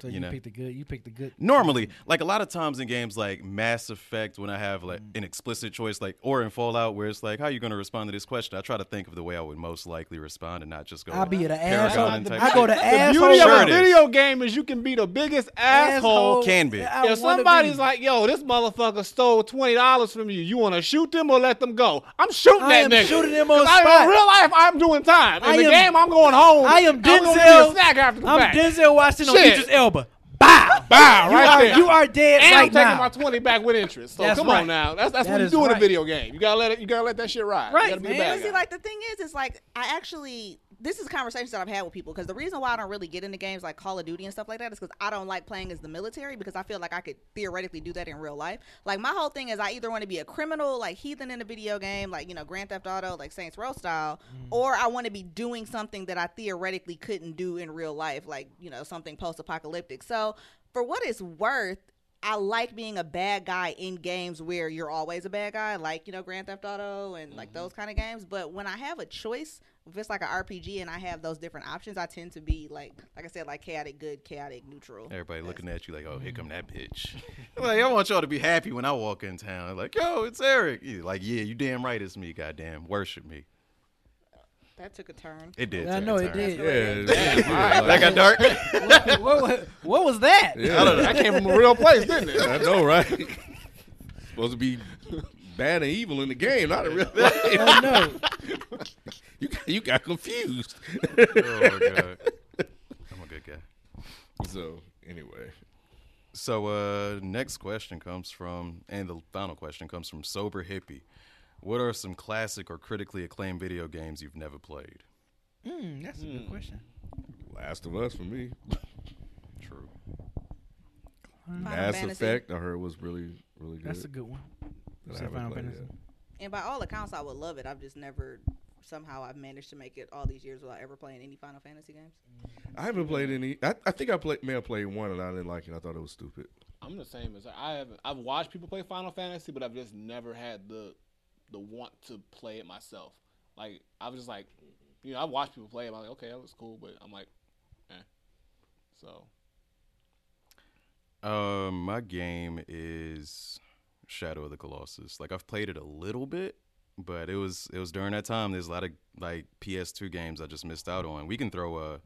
Speaker 3: So you,
Speaker 2: You know.
Speaker 3: picked the good. You pick the good.
Speaker 2: normally like a lot of times in games like mass effect when i have like mm. an explicit choice like or in fallout where it's like how are you going to respond to this question i try to think of the way i would most likely respond and not just go
Speaker 3: I'll be the
Speaker 2: Paragon
Speaker 3: asshole. I go to
Speaker 2: shit.
Speaker 5: the
Speaker 3: asshole.
Speaker 5: beauty
Speaker 2: Sure
Speaker 5: of
Speaker 2: it
Speaker 5: a
Speaker 2: is.
Speaker 5: video game is you can be the biggest asshole.
Speaker 2: Can be.
Speaker 3: I
Speaker 5: If somebody's
Speaker 3: be.
Speaker 5: like, "Yo, this motherfucker stole twenty dollars from you," you want to shoot them or let them go? I'm shooting
Speaker 3: I
Speaker 5: that
Speaker 3: am
Speaker 5: nigga.
Speaker 3: shooting him on
Speaker 5: 'Cause I-
Speaker 3: spot.
Speaker 5: In real life, I'm doing time. In
Speaker 3: I
Speaker 5: the
Speaker 3: am-
Speaker 5: game, I'm going home.
Speaker 3: I am
Speaker 5: I'm gonna give me a
Speaker 3: Denzel.
Speaker 5: snack after the
Speaker 3: I'm
Speaker 5: fact.
Speaker 3: Denzel Washington on
Speaker 5: Shit.
Speaker 3: Idris Elba. Bow.
Speaker 5: Bow,
Speaker 3: You
Speaker 5: right
Speaker 3: are,
Speaker 5: there.
Speaker 3: you are dead
Speaker 5: and
Speaker 3: right
Speaker 5: I'm taking
Speaker 3: now.
Speaker 5: my twenty back with interest. So
Speaker 3: That's
Speaker 5: come
Speaker 3: right.
Speaker 5: on now. That's that's
Speaker 3: That
Speaker 5: what you
Speaker 3: is
Speaker 5: do in a video game. You gotta let it. You gotta let that shit ride.
Speaker 3: Right,
Speaker 5: you gotta be
Speaker 3: man.
Speaker 5: the bad
Speaker 4: But see, like the thing is, is like I actually this is conversations that I've had with people because the reason why I don't really get into games like Call of Duty and stuff like that is because I don't like playing as the military because I feel like I could theoretically do that in real life. Like my whole thing is I either want to be a criminal, like heathen in a video game, like you know Grand Theft Auto, like Saints Row style, mm. or I want to be doing something that I theoretically couldn't do in real life, like you know something post-apocalyptic. So for what it's worth. I like being a bad guy in games where you're always a bad guy, like you know Grand Theft Auto and like mm-hmm. those kind of games. But when I have a choice, if it's like an RPG and I have those different options, I tend to be like, like I said, like chaotic good, chaotic neutral.
Speaker 2: Everybody looking at you like, oh, here come that mm-hmm. bitch. [laughs] like, I want y'all to be happy when I walk in town. Like, yo, it's Eric. You like, yeah, you damn right it's me, goddamn. Worship me.
Speaker 4: That took a turn.
Speaker 2: It did.
Speaker 3: I know it did.
Speaker 1: Yeah, yeah,
Speaker 2: That got dark. [laughs]
Speaker 3: what, what, what was that?
Speaker 1: Yeah.
Speaker 5: that came from a real place, didn't it?
Speaker 1: I know, right? [laughs] Supposed to be bad and evil in the game, not in real life.
Speaker 3: I know.
Speaker 1: You got, you got confused.
Speaker 2: oh my god. I'm a good guy.
Speaker 1: so anyway,
Speaker 2: So uh next question comes from and the final question comes from Sober Hippie. What are some classic or critically acclaimed video games you've never played?
Speaker 3: Mm, that's a good question.
Speaker 1: Last of Us for me.
Speaker 2: True.
Speaker 4: Final
Speaker 1: Mass
Speaker 4: Fantasy.
Speaker 1: Effect, I heard was really really good.
Speaker 3: That's a good one.
Speaker 1: That I haven't played yet.
Speaker 4: And by all accounts, I would love it. I've just never somehow I've managed to make it all these years without ever playing any Final Fantasy games.
Speaker 1: I haven't played any. I, I think I played may have played one and I didn't like it. I thought it was stupid.
Speaker 5: I'm the same as I haven't. I've watched people play Final Fantasy, but I've just never had the the want to play it myself. Like I was just like, you know I watched people play. It, I'm like, okay, that looks cool, but I'm like, eh. So
Speaker 2: Um, my game is Shadow of the Colossus. Like I've played it a little bit, but it was it was during that time. There's a lot of like PS2 games I just missed out on. We can throw uh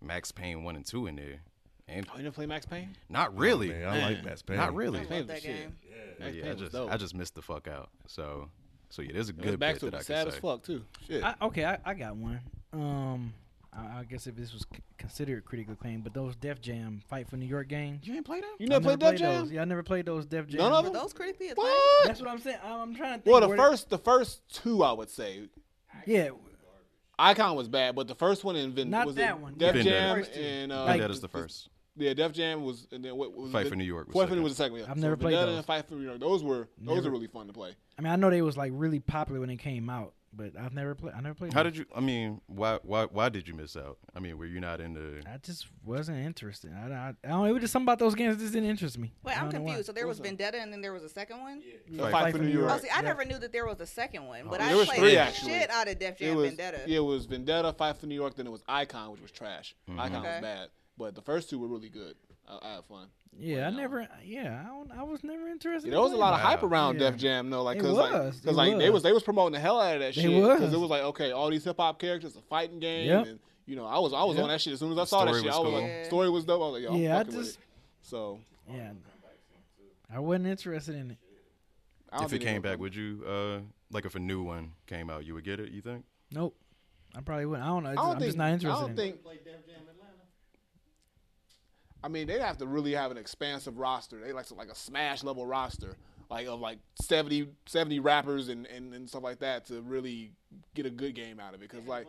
Speaker 2: Max Payne one and two in there, and
Speaker 5: oh, you didn't play Max Payne?
Speaker 2: not really,
Speaker 1: Man, I like Max Payne.
Speaker 2: not really.
Speaker 4: I love that game.
Speaker 2: But
Speaker 5: Max
Speaker 2: yeah,
Speaker 5: Payne
Speaker 2: I
Speaker 5: was
Speaker 2: just
Speaker 5: dope.
Speaker 2: I just missed the fuck out. So so yeah, there's a
Speaker 5: It was
Speaker 2: good
Speaker 5: back
Speaker 2: bit
Speaker 5: to it
Speaker 2: that I
Speaker 5: was
Speaker 2: can
Speaker 5: sad as fuck too. Shit.
Speaker 3: I, okay, I, I got one. Um, I, I guess if this was c- considered critical acclaim, but those Def Jam Fight for New York games.
Speaker 2: You ain't played them?
Speaker 5: you
Speaker 3: I
Speaker 5: never played Def
Speaker 3: those.
Speaker 5: Jam?
Speaker 3: Yeah, I never played those Def Jam.
Speaker 5: None of
Speaker 4: Were
Speaker 5: them?
Speaker 4: those critically acclaimed?
Speaker 5: What?
Speaker 3: That's what I'm saying. I'm, I'm trying to think.
Speaker 5: Well, the first the first two I would say.
Speaker 3: yeah,
Speaker 5: Icon was bad, but the first one in Vin
Speaker 3: Not
Speaker 5: was
Speaker 3: that
Speaker 5: it
Speaker 3: one.
Speaker 5: Def
Speaker 2: Yeah.
Speaker 5: Jam
Speaker 3: First two.
Speaker 5: and uh,
Speaker 3: Like-
Speaker 2: Vendetta's the first.
Speaker 5: Yeah, Def Jam was, and then what what was
Speaker 2: Fight
Speaker 5: Vin-
Speaker 2: for New York was
Speaker 5: Fight for New
Speaker 2: second.
Speaker 5: was the second. Yeah.
Speaker 3: I've never played
Speaker 5: Vendetta
Speaker 3: those.
Speaker 5: and Fight for New York. Those were those
Speaker 3: Never.
Speaker 5: are really fun to play.
Speaker 3: I mean, I know they was like really popular when they came out, but I've never played. I never played.
Speaker 2: How
Speaker 3: them.
Speaker 2: did you? I mean, why why why did you miss out? I mean, were you not into?
Speaker 3: I just wasn't interested. I, I, I don't. It was just something about those games that just didn't interest me.
Speaker 4: Wait,
Speaker 3: I
Speaker 4: I'm
Speaker 3: don't why.
Speaker 4: confused. So there was
Speaker 5: What's that?
Speaker 4: Vendetta, and then there was a second one.
Speaker 5: The
Speaker 2: Fight
Speaker 5: Fight, for New York.
Speaker 4: Oh, see, I
Speaker 3: Yeah.
Speaker 4: never knew that there was a second one, but
Speaker 5: Oh,
Speaker 4: I played
Speaker 5: three, actually.
Speaker 4: shit out of Def
Speaker 5: it
Speaker 4: Jam
Speaker 5: was
Speaker 4: Vendetta.
Speaker 5: yeah, it was Vendetta, Fight for New York. Then it was Icon, which was trash.
Speaker 2: Mm-hmm.
Speaker 5: Icon
Speaker 4: Okay.
Speaker 5: was bad, but the first two were really good. I, I had fun.
Speaker 3: Yeah, I
Speaker 5: Wow.
Speaker 3: never. Yeah, I, don't, I was never interested.
Speaker 5: Yeah, there was a lot of hype around
Speaker 3: Yeah.
Speaker 5: Def Jam though, like
Speaker 3: It
Speaker 5: because like because
Speaker 3: it
Speaker 5: like they
Speaker 3: was.
Speaker 5: was they was promoting the hell out of that
Speaker 3: They
Speaker 5: shit because it was like okay, all these hip hop characters, a fighting game,
Speaker 3: Yep.
Speaker 5: and you know I was I was
Speaker 3: Yep.
Speaker 5: on that shit as soon as I
Speaker 2: The
Speaker 5: saw that
Speaker 2: story
Speaker 5: shit.
Speaker 2: was
Speaker 5: I was
Speaker 2: cool.
Speaker 5: like,
Speaker 4: Yeah.
Speaker 5: story was dope. I was like, yo, I'm
Speaker 3: Yeah, I
Speaker 5: fucking with
Speaker 3: just-
Speaker 5: it. So.
Speaker 3: Yeah, I wasn't interested in it.
Speaker 2: If it came back, would you? uh Like if a new one came out, you would get it? You think?
Speaker 3: Nope. I probably wouldn't. I don't know.
Speaker 5: I
Speaker 3: I
Speaker 5: don't
Speaker 3: am
Speaker 5: think
Speaker 3: just not interested.
Speaker 5: I don't
Speaker 3: in
Speaker 5: think. I mean, they'd have to really have an expansive roster. They like some- like a smash level roster, like of like 70, 70 rappers and, and, and stuff like that to really get a good game out of it. Because like,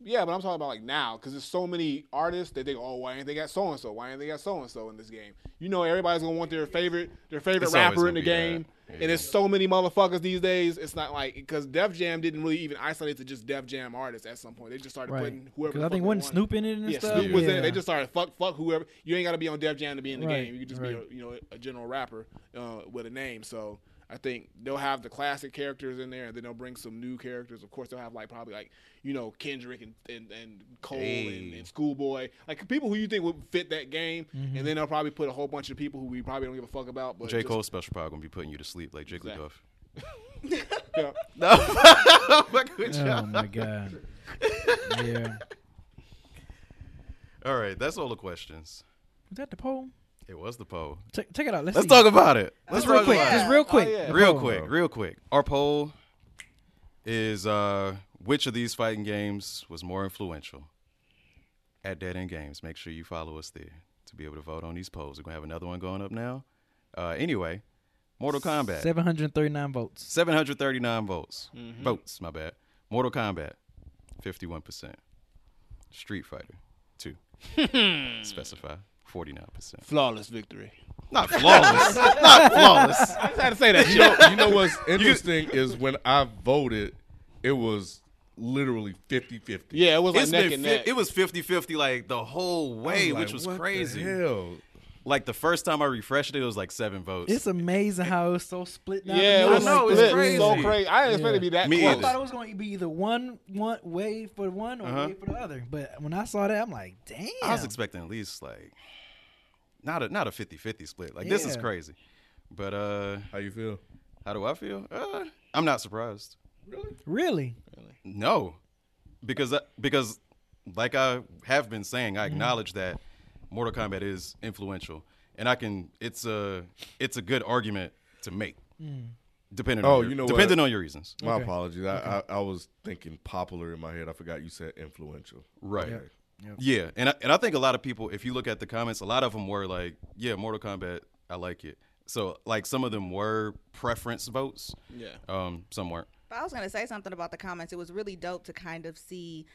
Speaker 5: yeah, but I'm talking about like now because there's so many artists that they go, oh, why ain't they got so and so? Why ain't they got so and so in this game? You know, everybody's gonna want their favorite their favorite
Speaker 2: It's
Speaker 5: rapper in the
Speaker 2: game. that.
Speaker 5: Game,
Speaker 2: Yeah.
Speaker 5: and there's so many motherfuckers these days. It's not like because Def Jam didn't really even isolate to just Def Jam artists at some point. They just started
Speaker 3: Right.
Speaker 5: putting whoever.
Speaker 3: Because
Speaker 5: the
Speaker 3: I
Speaker 5: fuck
Speaker 3: think
Speaker 5: they
Speaker 3: wasn't
Speaker 5: wanted.
Speaker 3: Snoop in it and
Speaker 5: Yeah,
Speaker 3: stuff.
Speaker 5: Snoop was in it. They just started fuck fuck whoever. You ain't got to be on Def Jam to be in the
Speaker 3: Right,
Speaker 5: game. You could just
Speaker 3: right.
Speaker 5: be a, you know a general rapper uh, with a name. So I think they'll have the classic characters in there, and then they'll bring some new characters. Of course, they'll have like probably like you know Kendrick and and, and Cole and,
Speaker 2: Hey.
Speaker 5: and Schoolboy, like people who you think would fit that game.
Speaker 3: Mm-hmm.
Speaker 5: And then they'll probably put a whole bunch of people who we probably don't give a fuck about. But
Speaker 2: J
Speaker 5: just-
Speaker 2: Cole special probably gonna be putting you to sleep like Jigglypuff. [laughs]
Speaker 5: yeah. [laughs]
Speaker 2: No, Fuck [laughs] with
Speaker 3: Oh my god. yeah.
Speaker 2: All right, that's all the questions.
Speaker 3: Was that the poll?
Speaker 2: It was the poll.
Speaker 3: Check, check it out. Let's,
Speaker 2: Let's
Speaker 3: see.
Speaker 2: talk about it. Let's
Speaker 3: Just real quick.
Speaker 2: about
Speaker 3: Just real quick.
Speaker 5: yeah.
Speaker 2: Real
Speaker 3: poll.
Speaker 2: quick, real quick. Our poll is uh, which of these fighting games was more influential? At Dead End Games. Make sure you follow us there to be able to vote on these polls. We're gonna have another one going up now. Uh, anyway, Mortal Kombat.
Speaker 3: 739 votes.
Speaker 2: 739 votes. Votes, my bad. Mortal Kombat, 51%. Street Fighter, 2. [laughs] Specify, 49%.
Speaker 5: Flawless victory.
Speaker 2: Not flawless. [laughs] Not flawless.
Speaker 5: I just had to say that.
Speaker 1: You know, you know what's [laughs] interesting is when I voted, it was literally 50-50.
Speaker 5: Yeah, it was like neck and
Speaker 2: fi-
Speaker 5: neck.
Speaker 2: it was 50-50 like the whole way,
Speaker 1: Like,
Speaker 2: which was
Speaker 1: what the
Speaker 2: crazy.
Speaker 1: hell?
Speaker 2: Like the first time I refreshed it, it was like seven votes.
Speaker 3: It's amazing how it's so split down.
Speaker 5: yeah,
Speaker 3: the
Speaker 5: it was
Speaker 3: middle
Speaker 2: know,
Speaker 3: like
Speaker 2: it's
Speaker 3: this.
Speaker 5: split so
Speaker 2: crazy.
Speaker 5: crazy. I didn't expect it to be that
Speaker 2: Me
Speaker 3: I thought it was going to be either one one way for one or
Speaker 2: Uh-huh.
Speaker 3: way for the other. But when I saw that, I'm like, damn.
Speaker 2: I was expecting at least like not a not a 50-50 split. Like this is crazy. But uh
Speaker 1: How you feel?
Speaker 2: how do I feel? Uh, I'm not surprised.
Speaker 3: really? Really?
Speaker 2: No, because because like I have been saying,
Speaker 3: Mm-hmm.
Speaker 2: I acknowledge that Mortal Kombat is influential, and I can. It's a it's a good argument to make, depending.
Speaker 1: Oh,
Speaker 2: on your,
Speaker 1: you know what?
Speaker 2: depending on your reasons.
Speaker 1: My
Speaker 3: Okay.
Speaker 1: apologies. I, I I was thinking popular in my head. I forgot you said influential.
Speaker 2: Right.
Speaker 1: Okay.
Speaker 2: Yeah, and I, and I think a lot of people, if you look at the comments, a lot of them were like, "Yeah, Mortal Kombat, I like it." So like some of them were preference votes.
Speaker 5: Yeah.
Speaker 2: Um, some weren't.
Speaker 4: But I was gonna say something about the comments. It was really dope to kind of see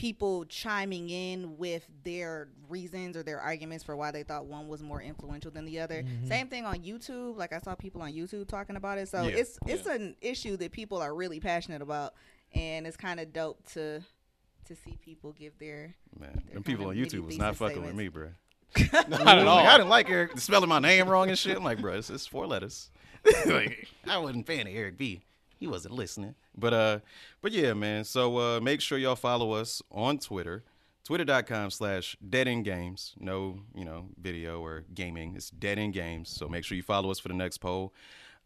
Speaker 4: people chiming in with their reasons or their arguments for why they thought one was more influential than the other. Mm-hmm. Same thing on YouTube. Like I saw people on YouTube talking about it. So
Speaker 2: Yeah.
Speaker 4: it's it's an issue that people are really passionate about, and it's kind of dope to to see people give their
Speaker 2: Man,
Speaker 4: They're
Speaker 2: people on YouTube was not
Speaker 4: thesis
Speaker 2: fucking with me, bro. [laughs]
Speaker 5: Not at all.
Speaker 2: Like, I didn't like Eric spelling my name wrong and shit. I'm like, bro, it's, it's four letters. [laughs] like, I wasn't a fan of Eric B. he wasn't listening. But uh, but yeah, man. So uh, make sure y'all follow us on Twitter. Twitter.com slash dead end games. No, you know, video or gaming. It's dead end games. So make sure you follow us for the next poll.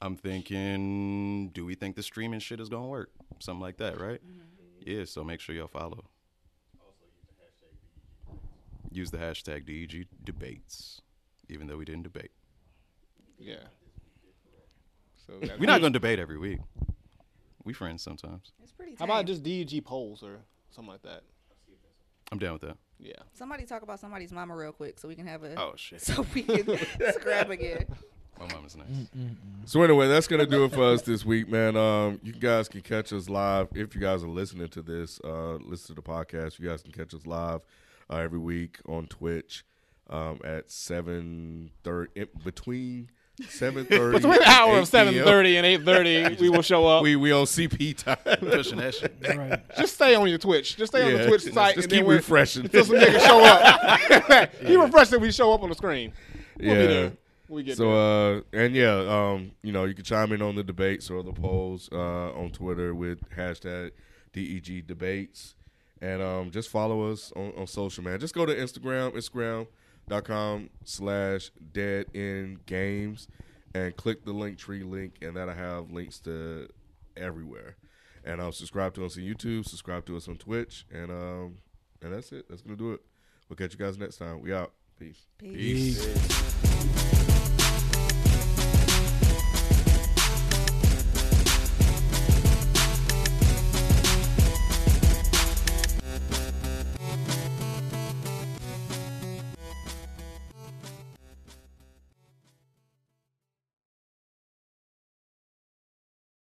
Speaker 2: I'm thinking, do we think the streaming shit is gonna work? Something like that, right? Yeah, so make sure y'all follow. Also use the hashtag DEG debates, even though we didn't debate.
Speaker 5: Yeah. So
Speaker 2: We're not gonna debate every week. We friends sometimes.
Speaker 4: It's pretty.
Speaker 5: How about just DEG polls or something like that?
Speaker 2: I'm down with that.
Speaker 5: Yeah.
Speaker 4: somebody talk about somebody's mama real quick so we can have a
Speaker 2: Oh shit, [laughs]
Speaker 4: so we can [laughs] scrap again.
Speaker 2: my mom is nice.
Speaker 1: So anyway, that's gonna do it for us this week, man. Um, you guys can catch us live if you guys are listening to this. Uh, listen to the podcast. You guys can catch us live uh, every week on Twitch um, at seven thirty between seven thirty.
Speaker 5: Between the hour of seven thirty and eight thirty, [laughs] we will show up.
Speaker 1: We we on CP time.
Speaker 2: Pushing that shit. [laughs]
Speaker 3: Right.
Speaker 5: just stay on your Twitch. Just stay on the
Speaker 1: Yeah.
Speaker 5: Twitch
Speaker 1: Just
Speaker 5: site
Speaker 1: keep
Speaker 5: and then
Speaker 1: refreshing.
Speaker 5: until some niggas show up. [laughs] he refreshed it when we show up on the screen. We'll be
Speaker 1: Yeah.
Speaker 5: there. We get
Speaker 1: So
Speaker 5: there.
Speaker 1: uh and yeah, um, you know, you can chime in on the debates or the polls uh on Twitter with hashtag DEG debates. And um just follow us on, on social man. Just go to Instagram Instagram, Instagram.com slash dead end games and click the Linktree link and that'll have links to everywhere. And um subscribe to us on YouTube, subscribe to us on Twitch, and um and that's it. That's gonna do it. We'll catch you guys next time. We out. Peace.
Speaker 4: Peace.
Speaker 2: Peace.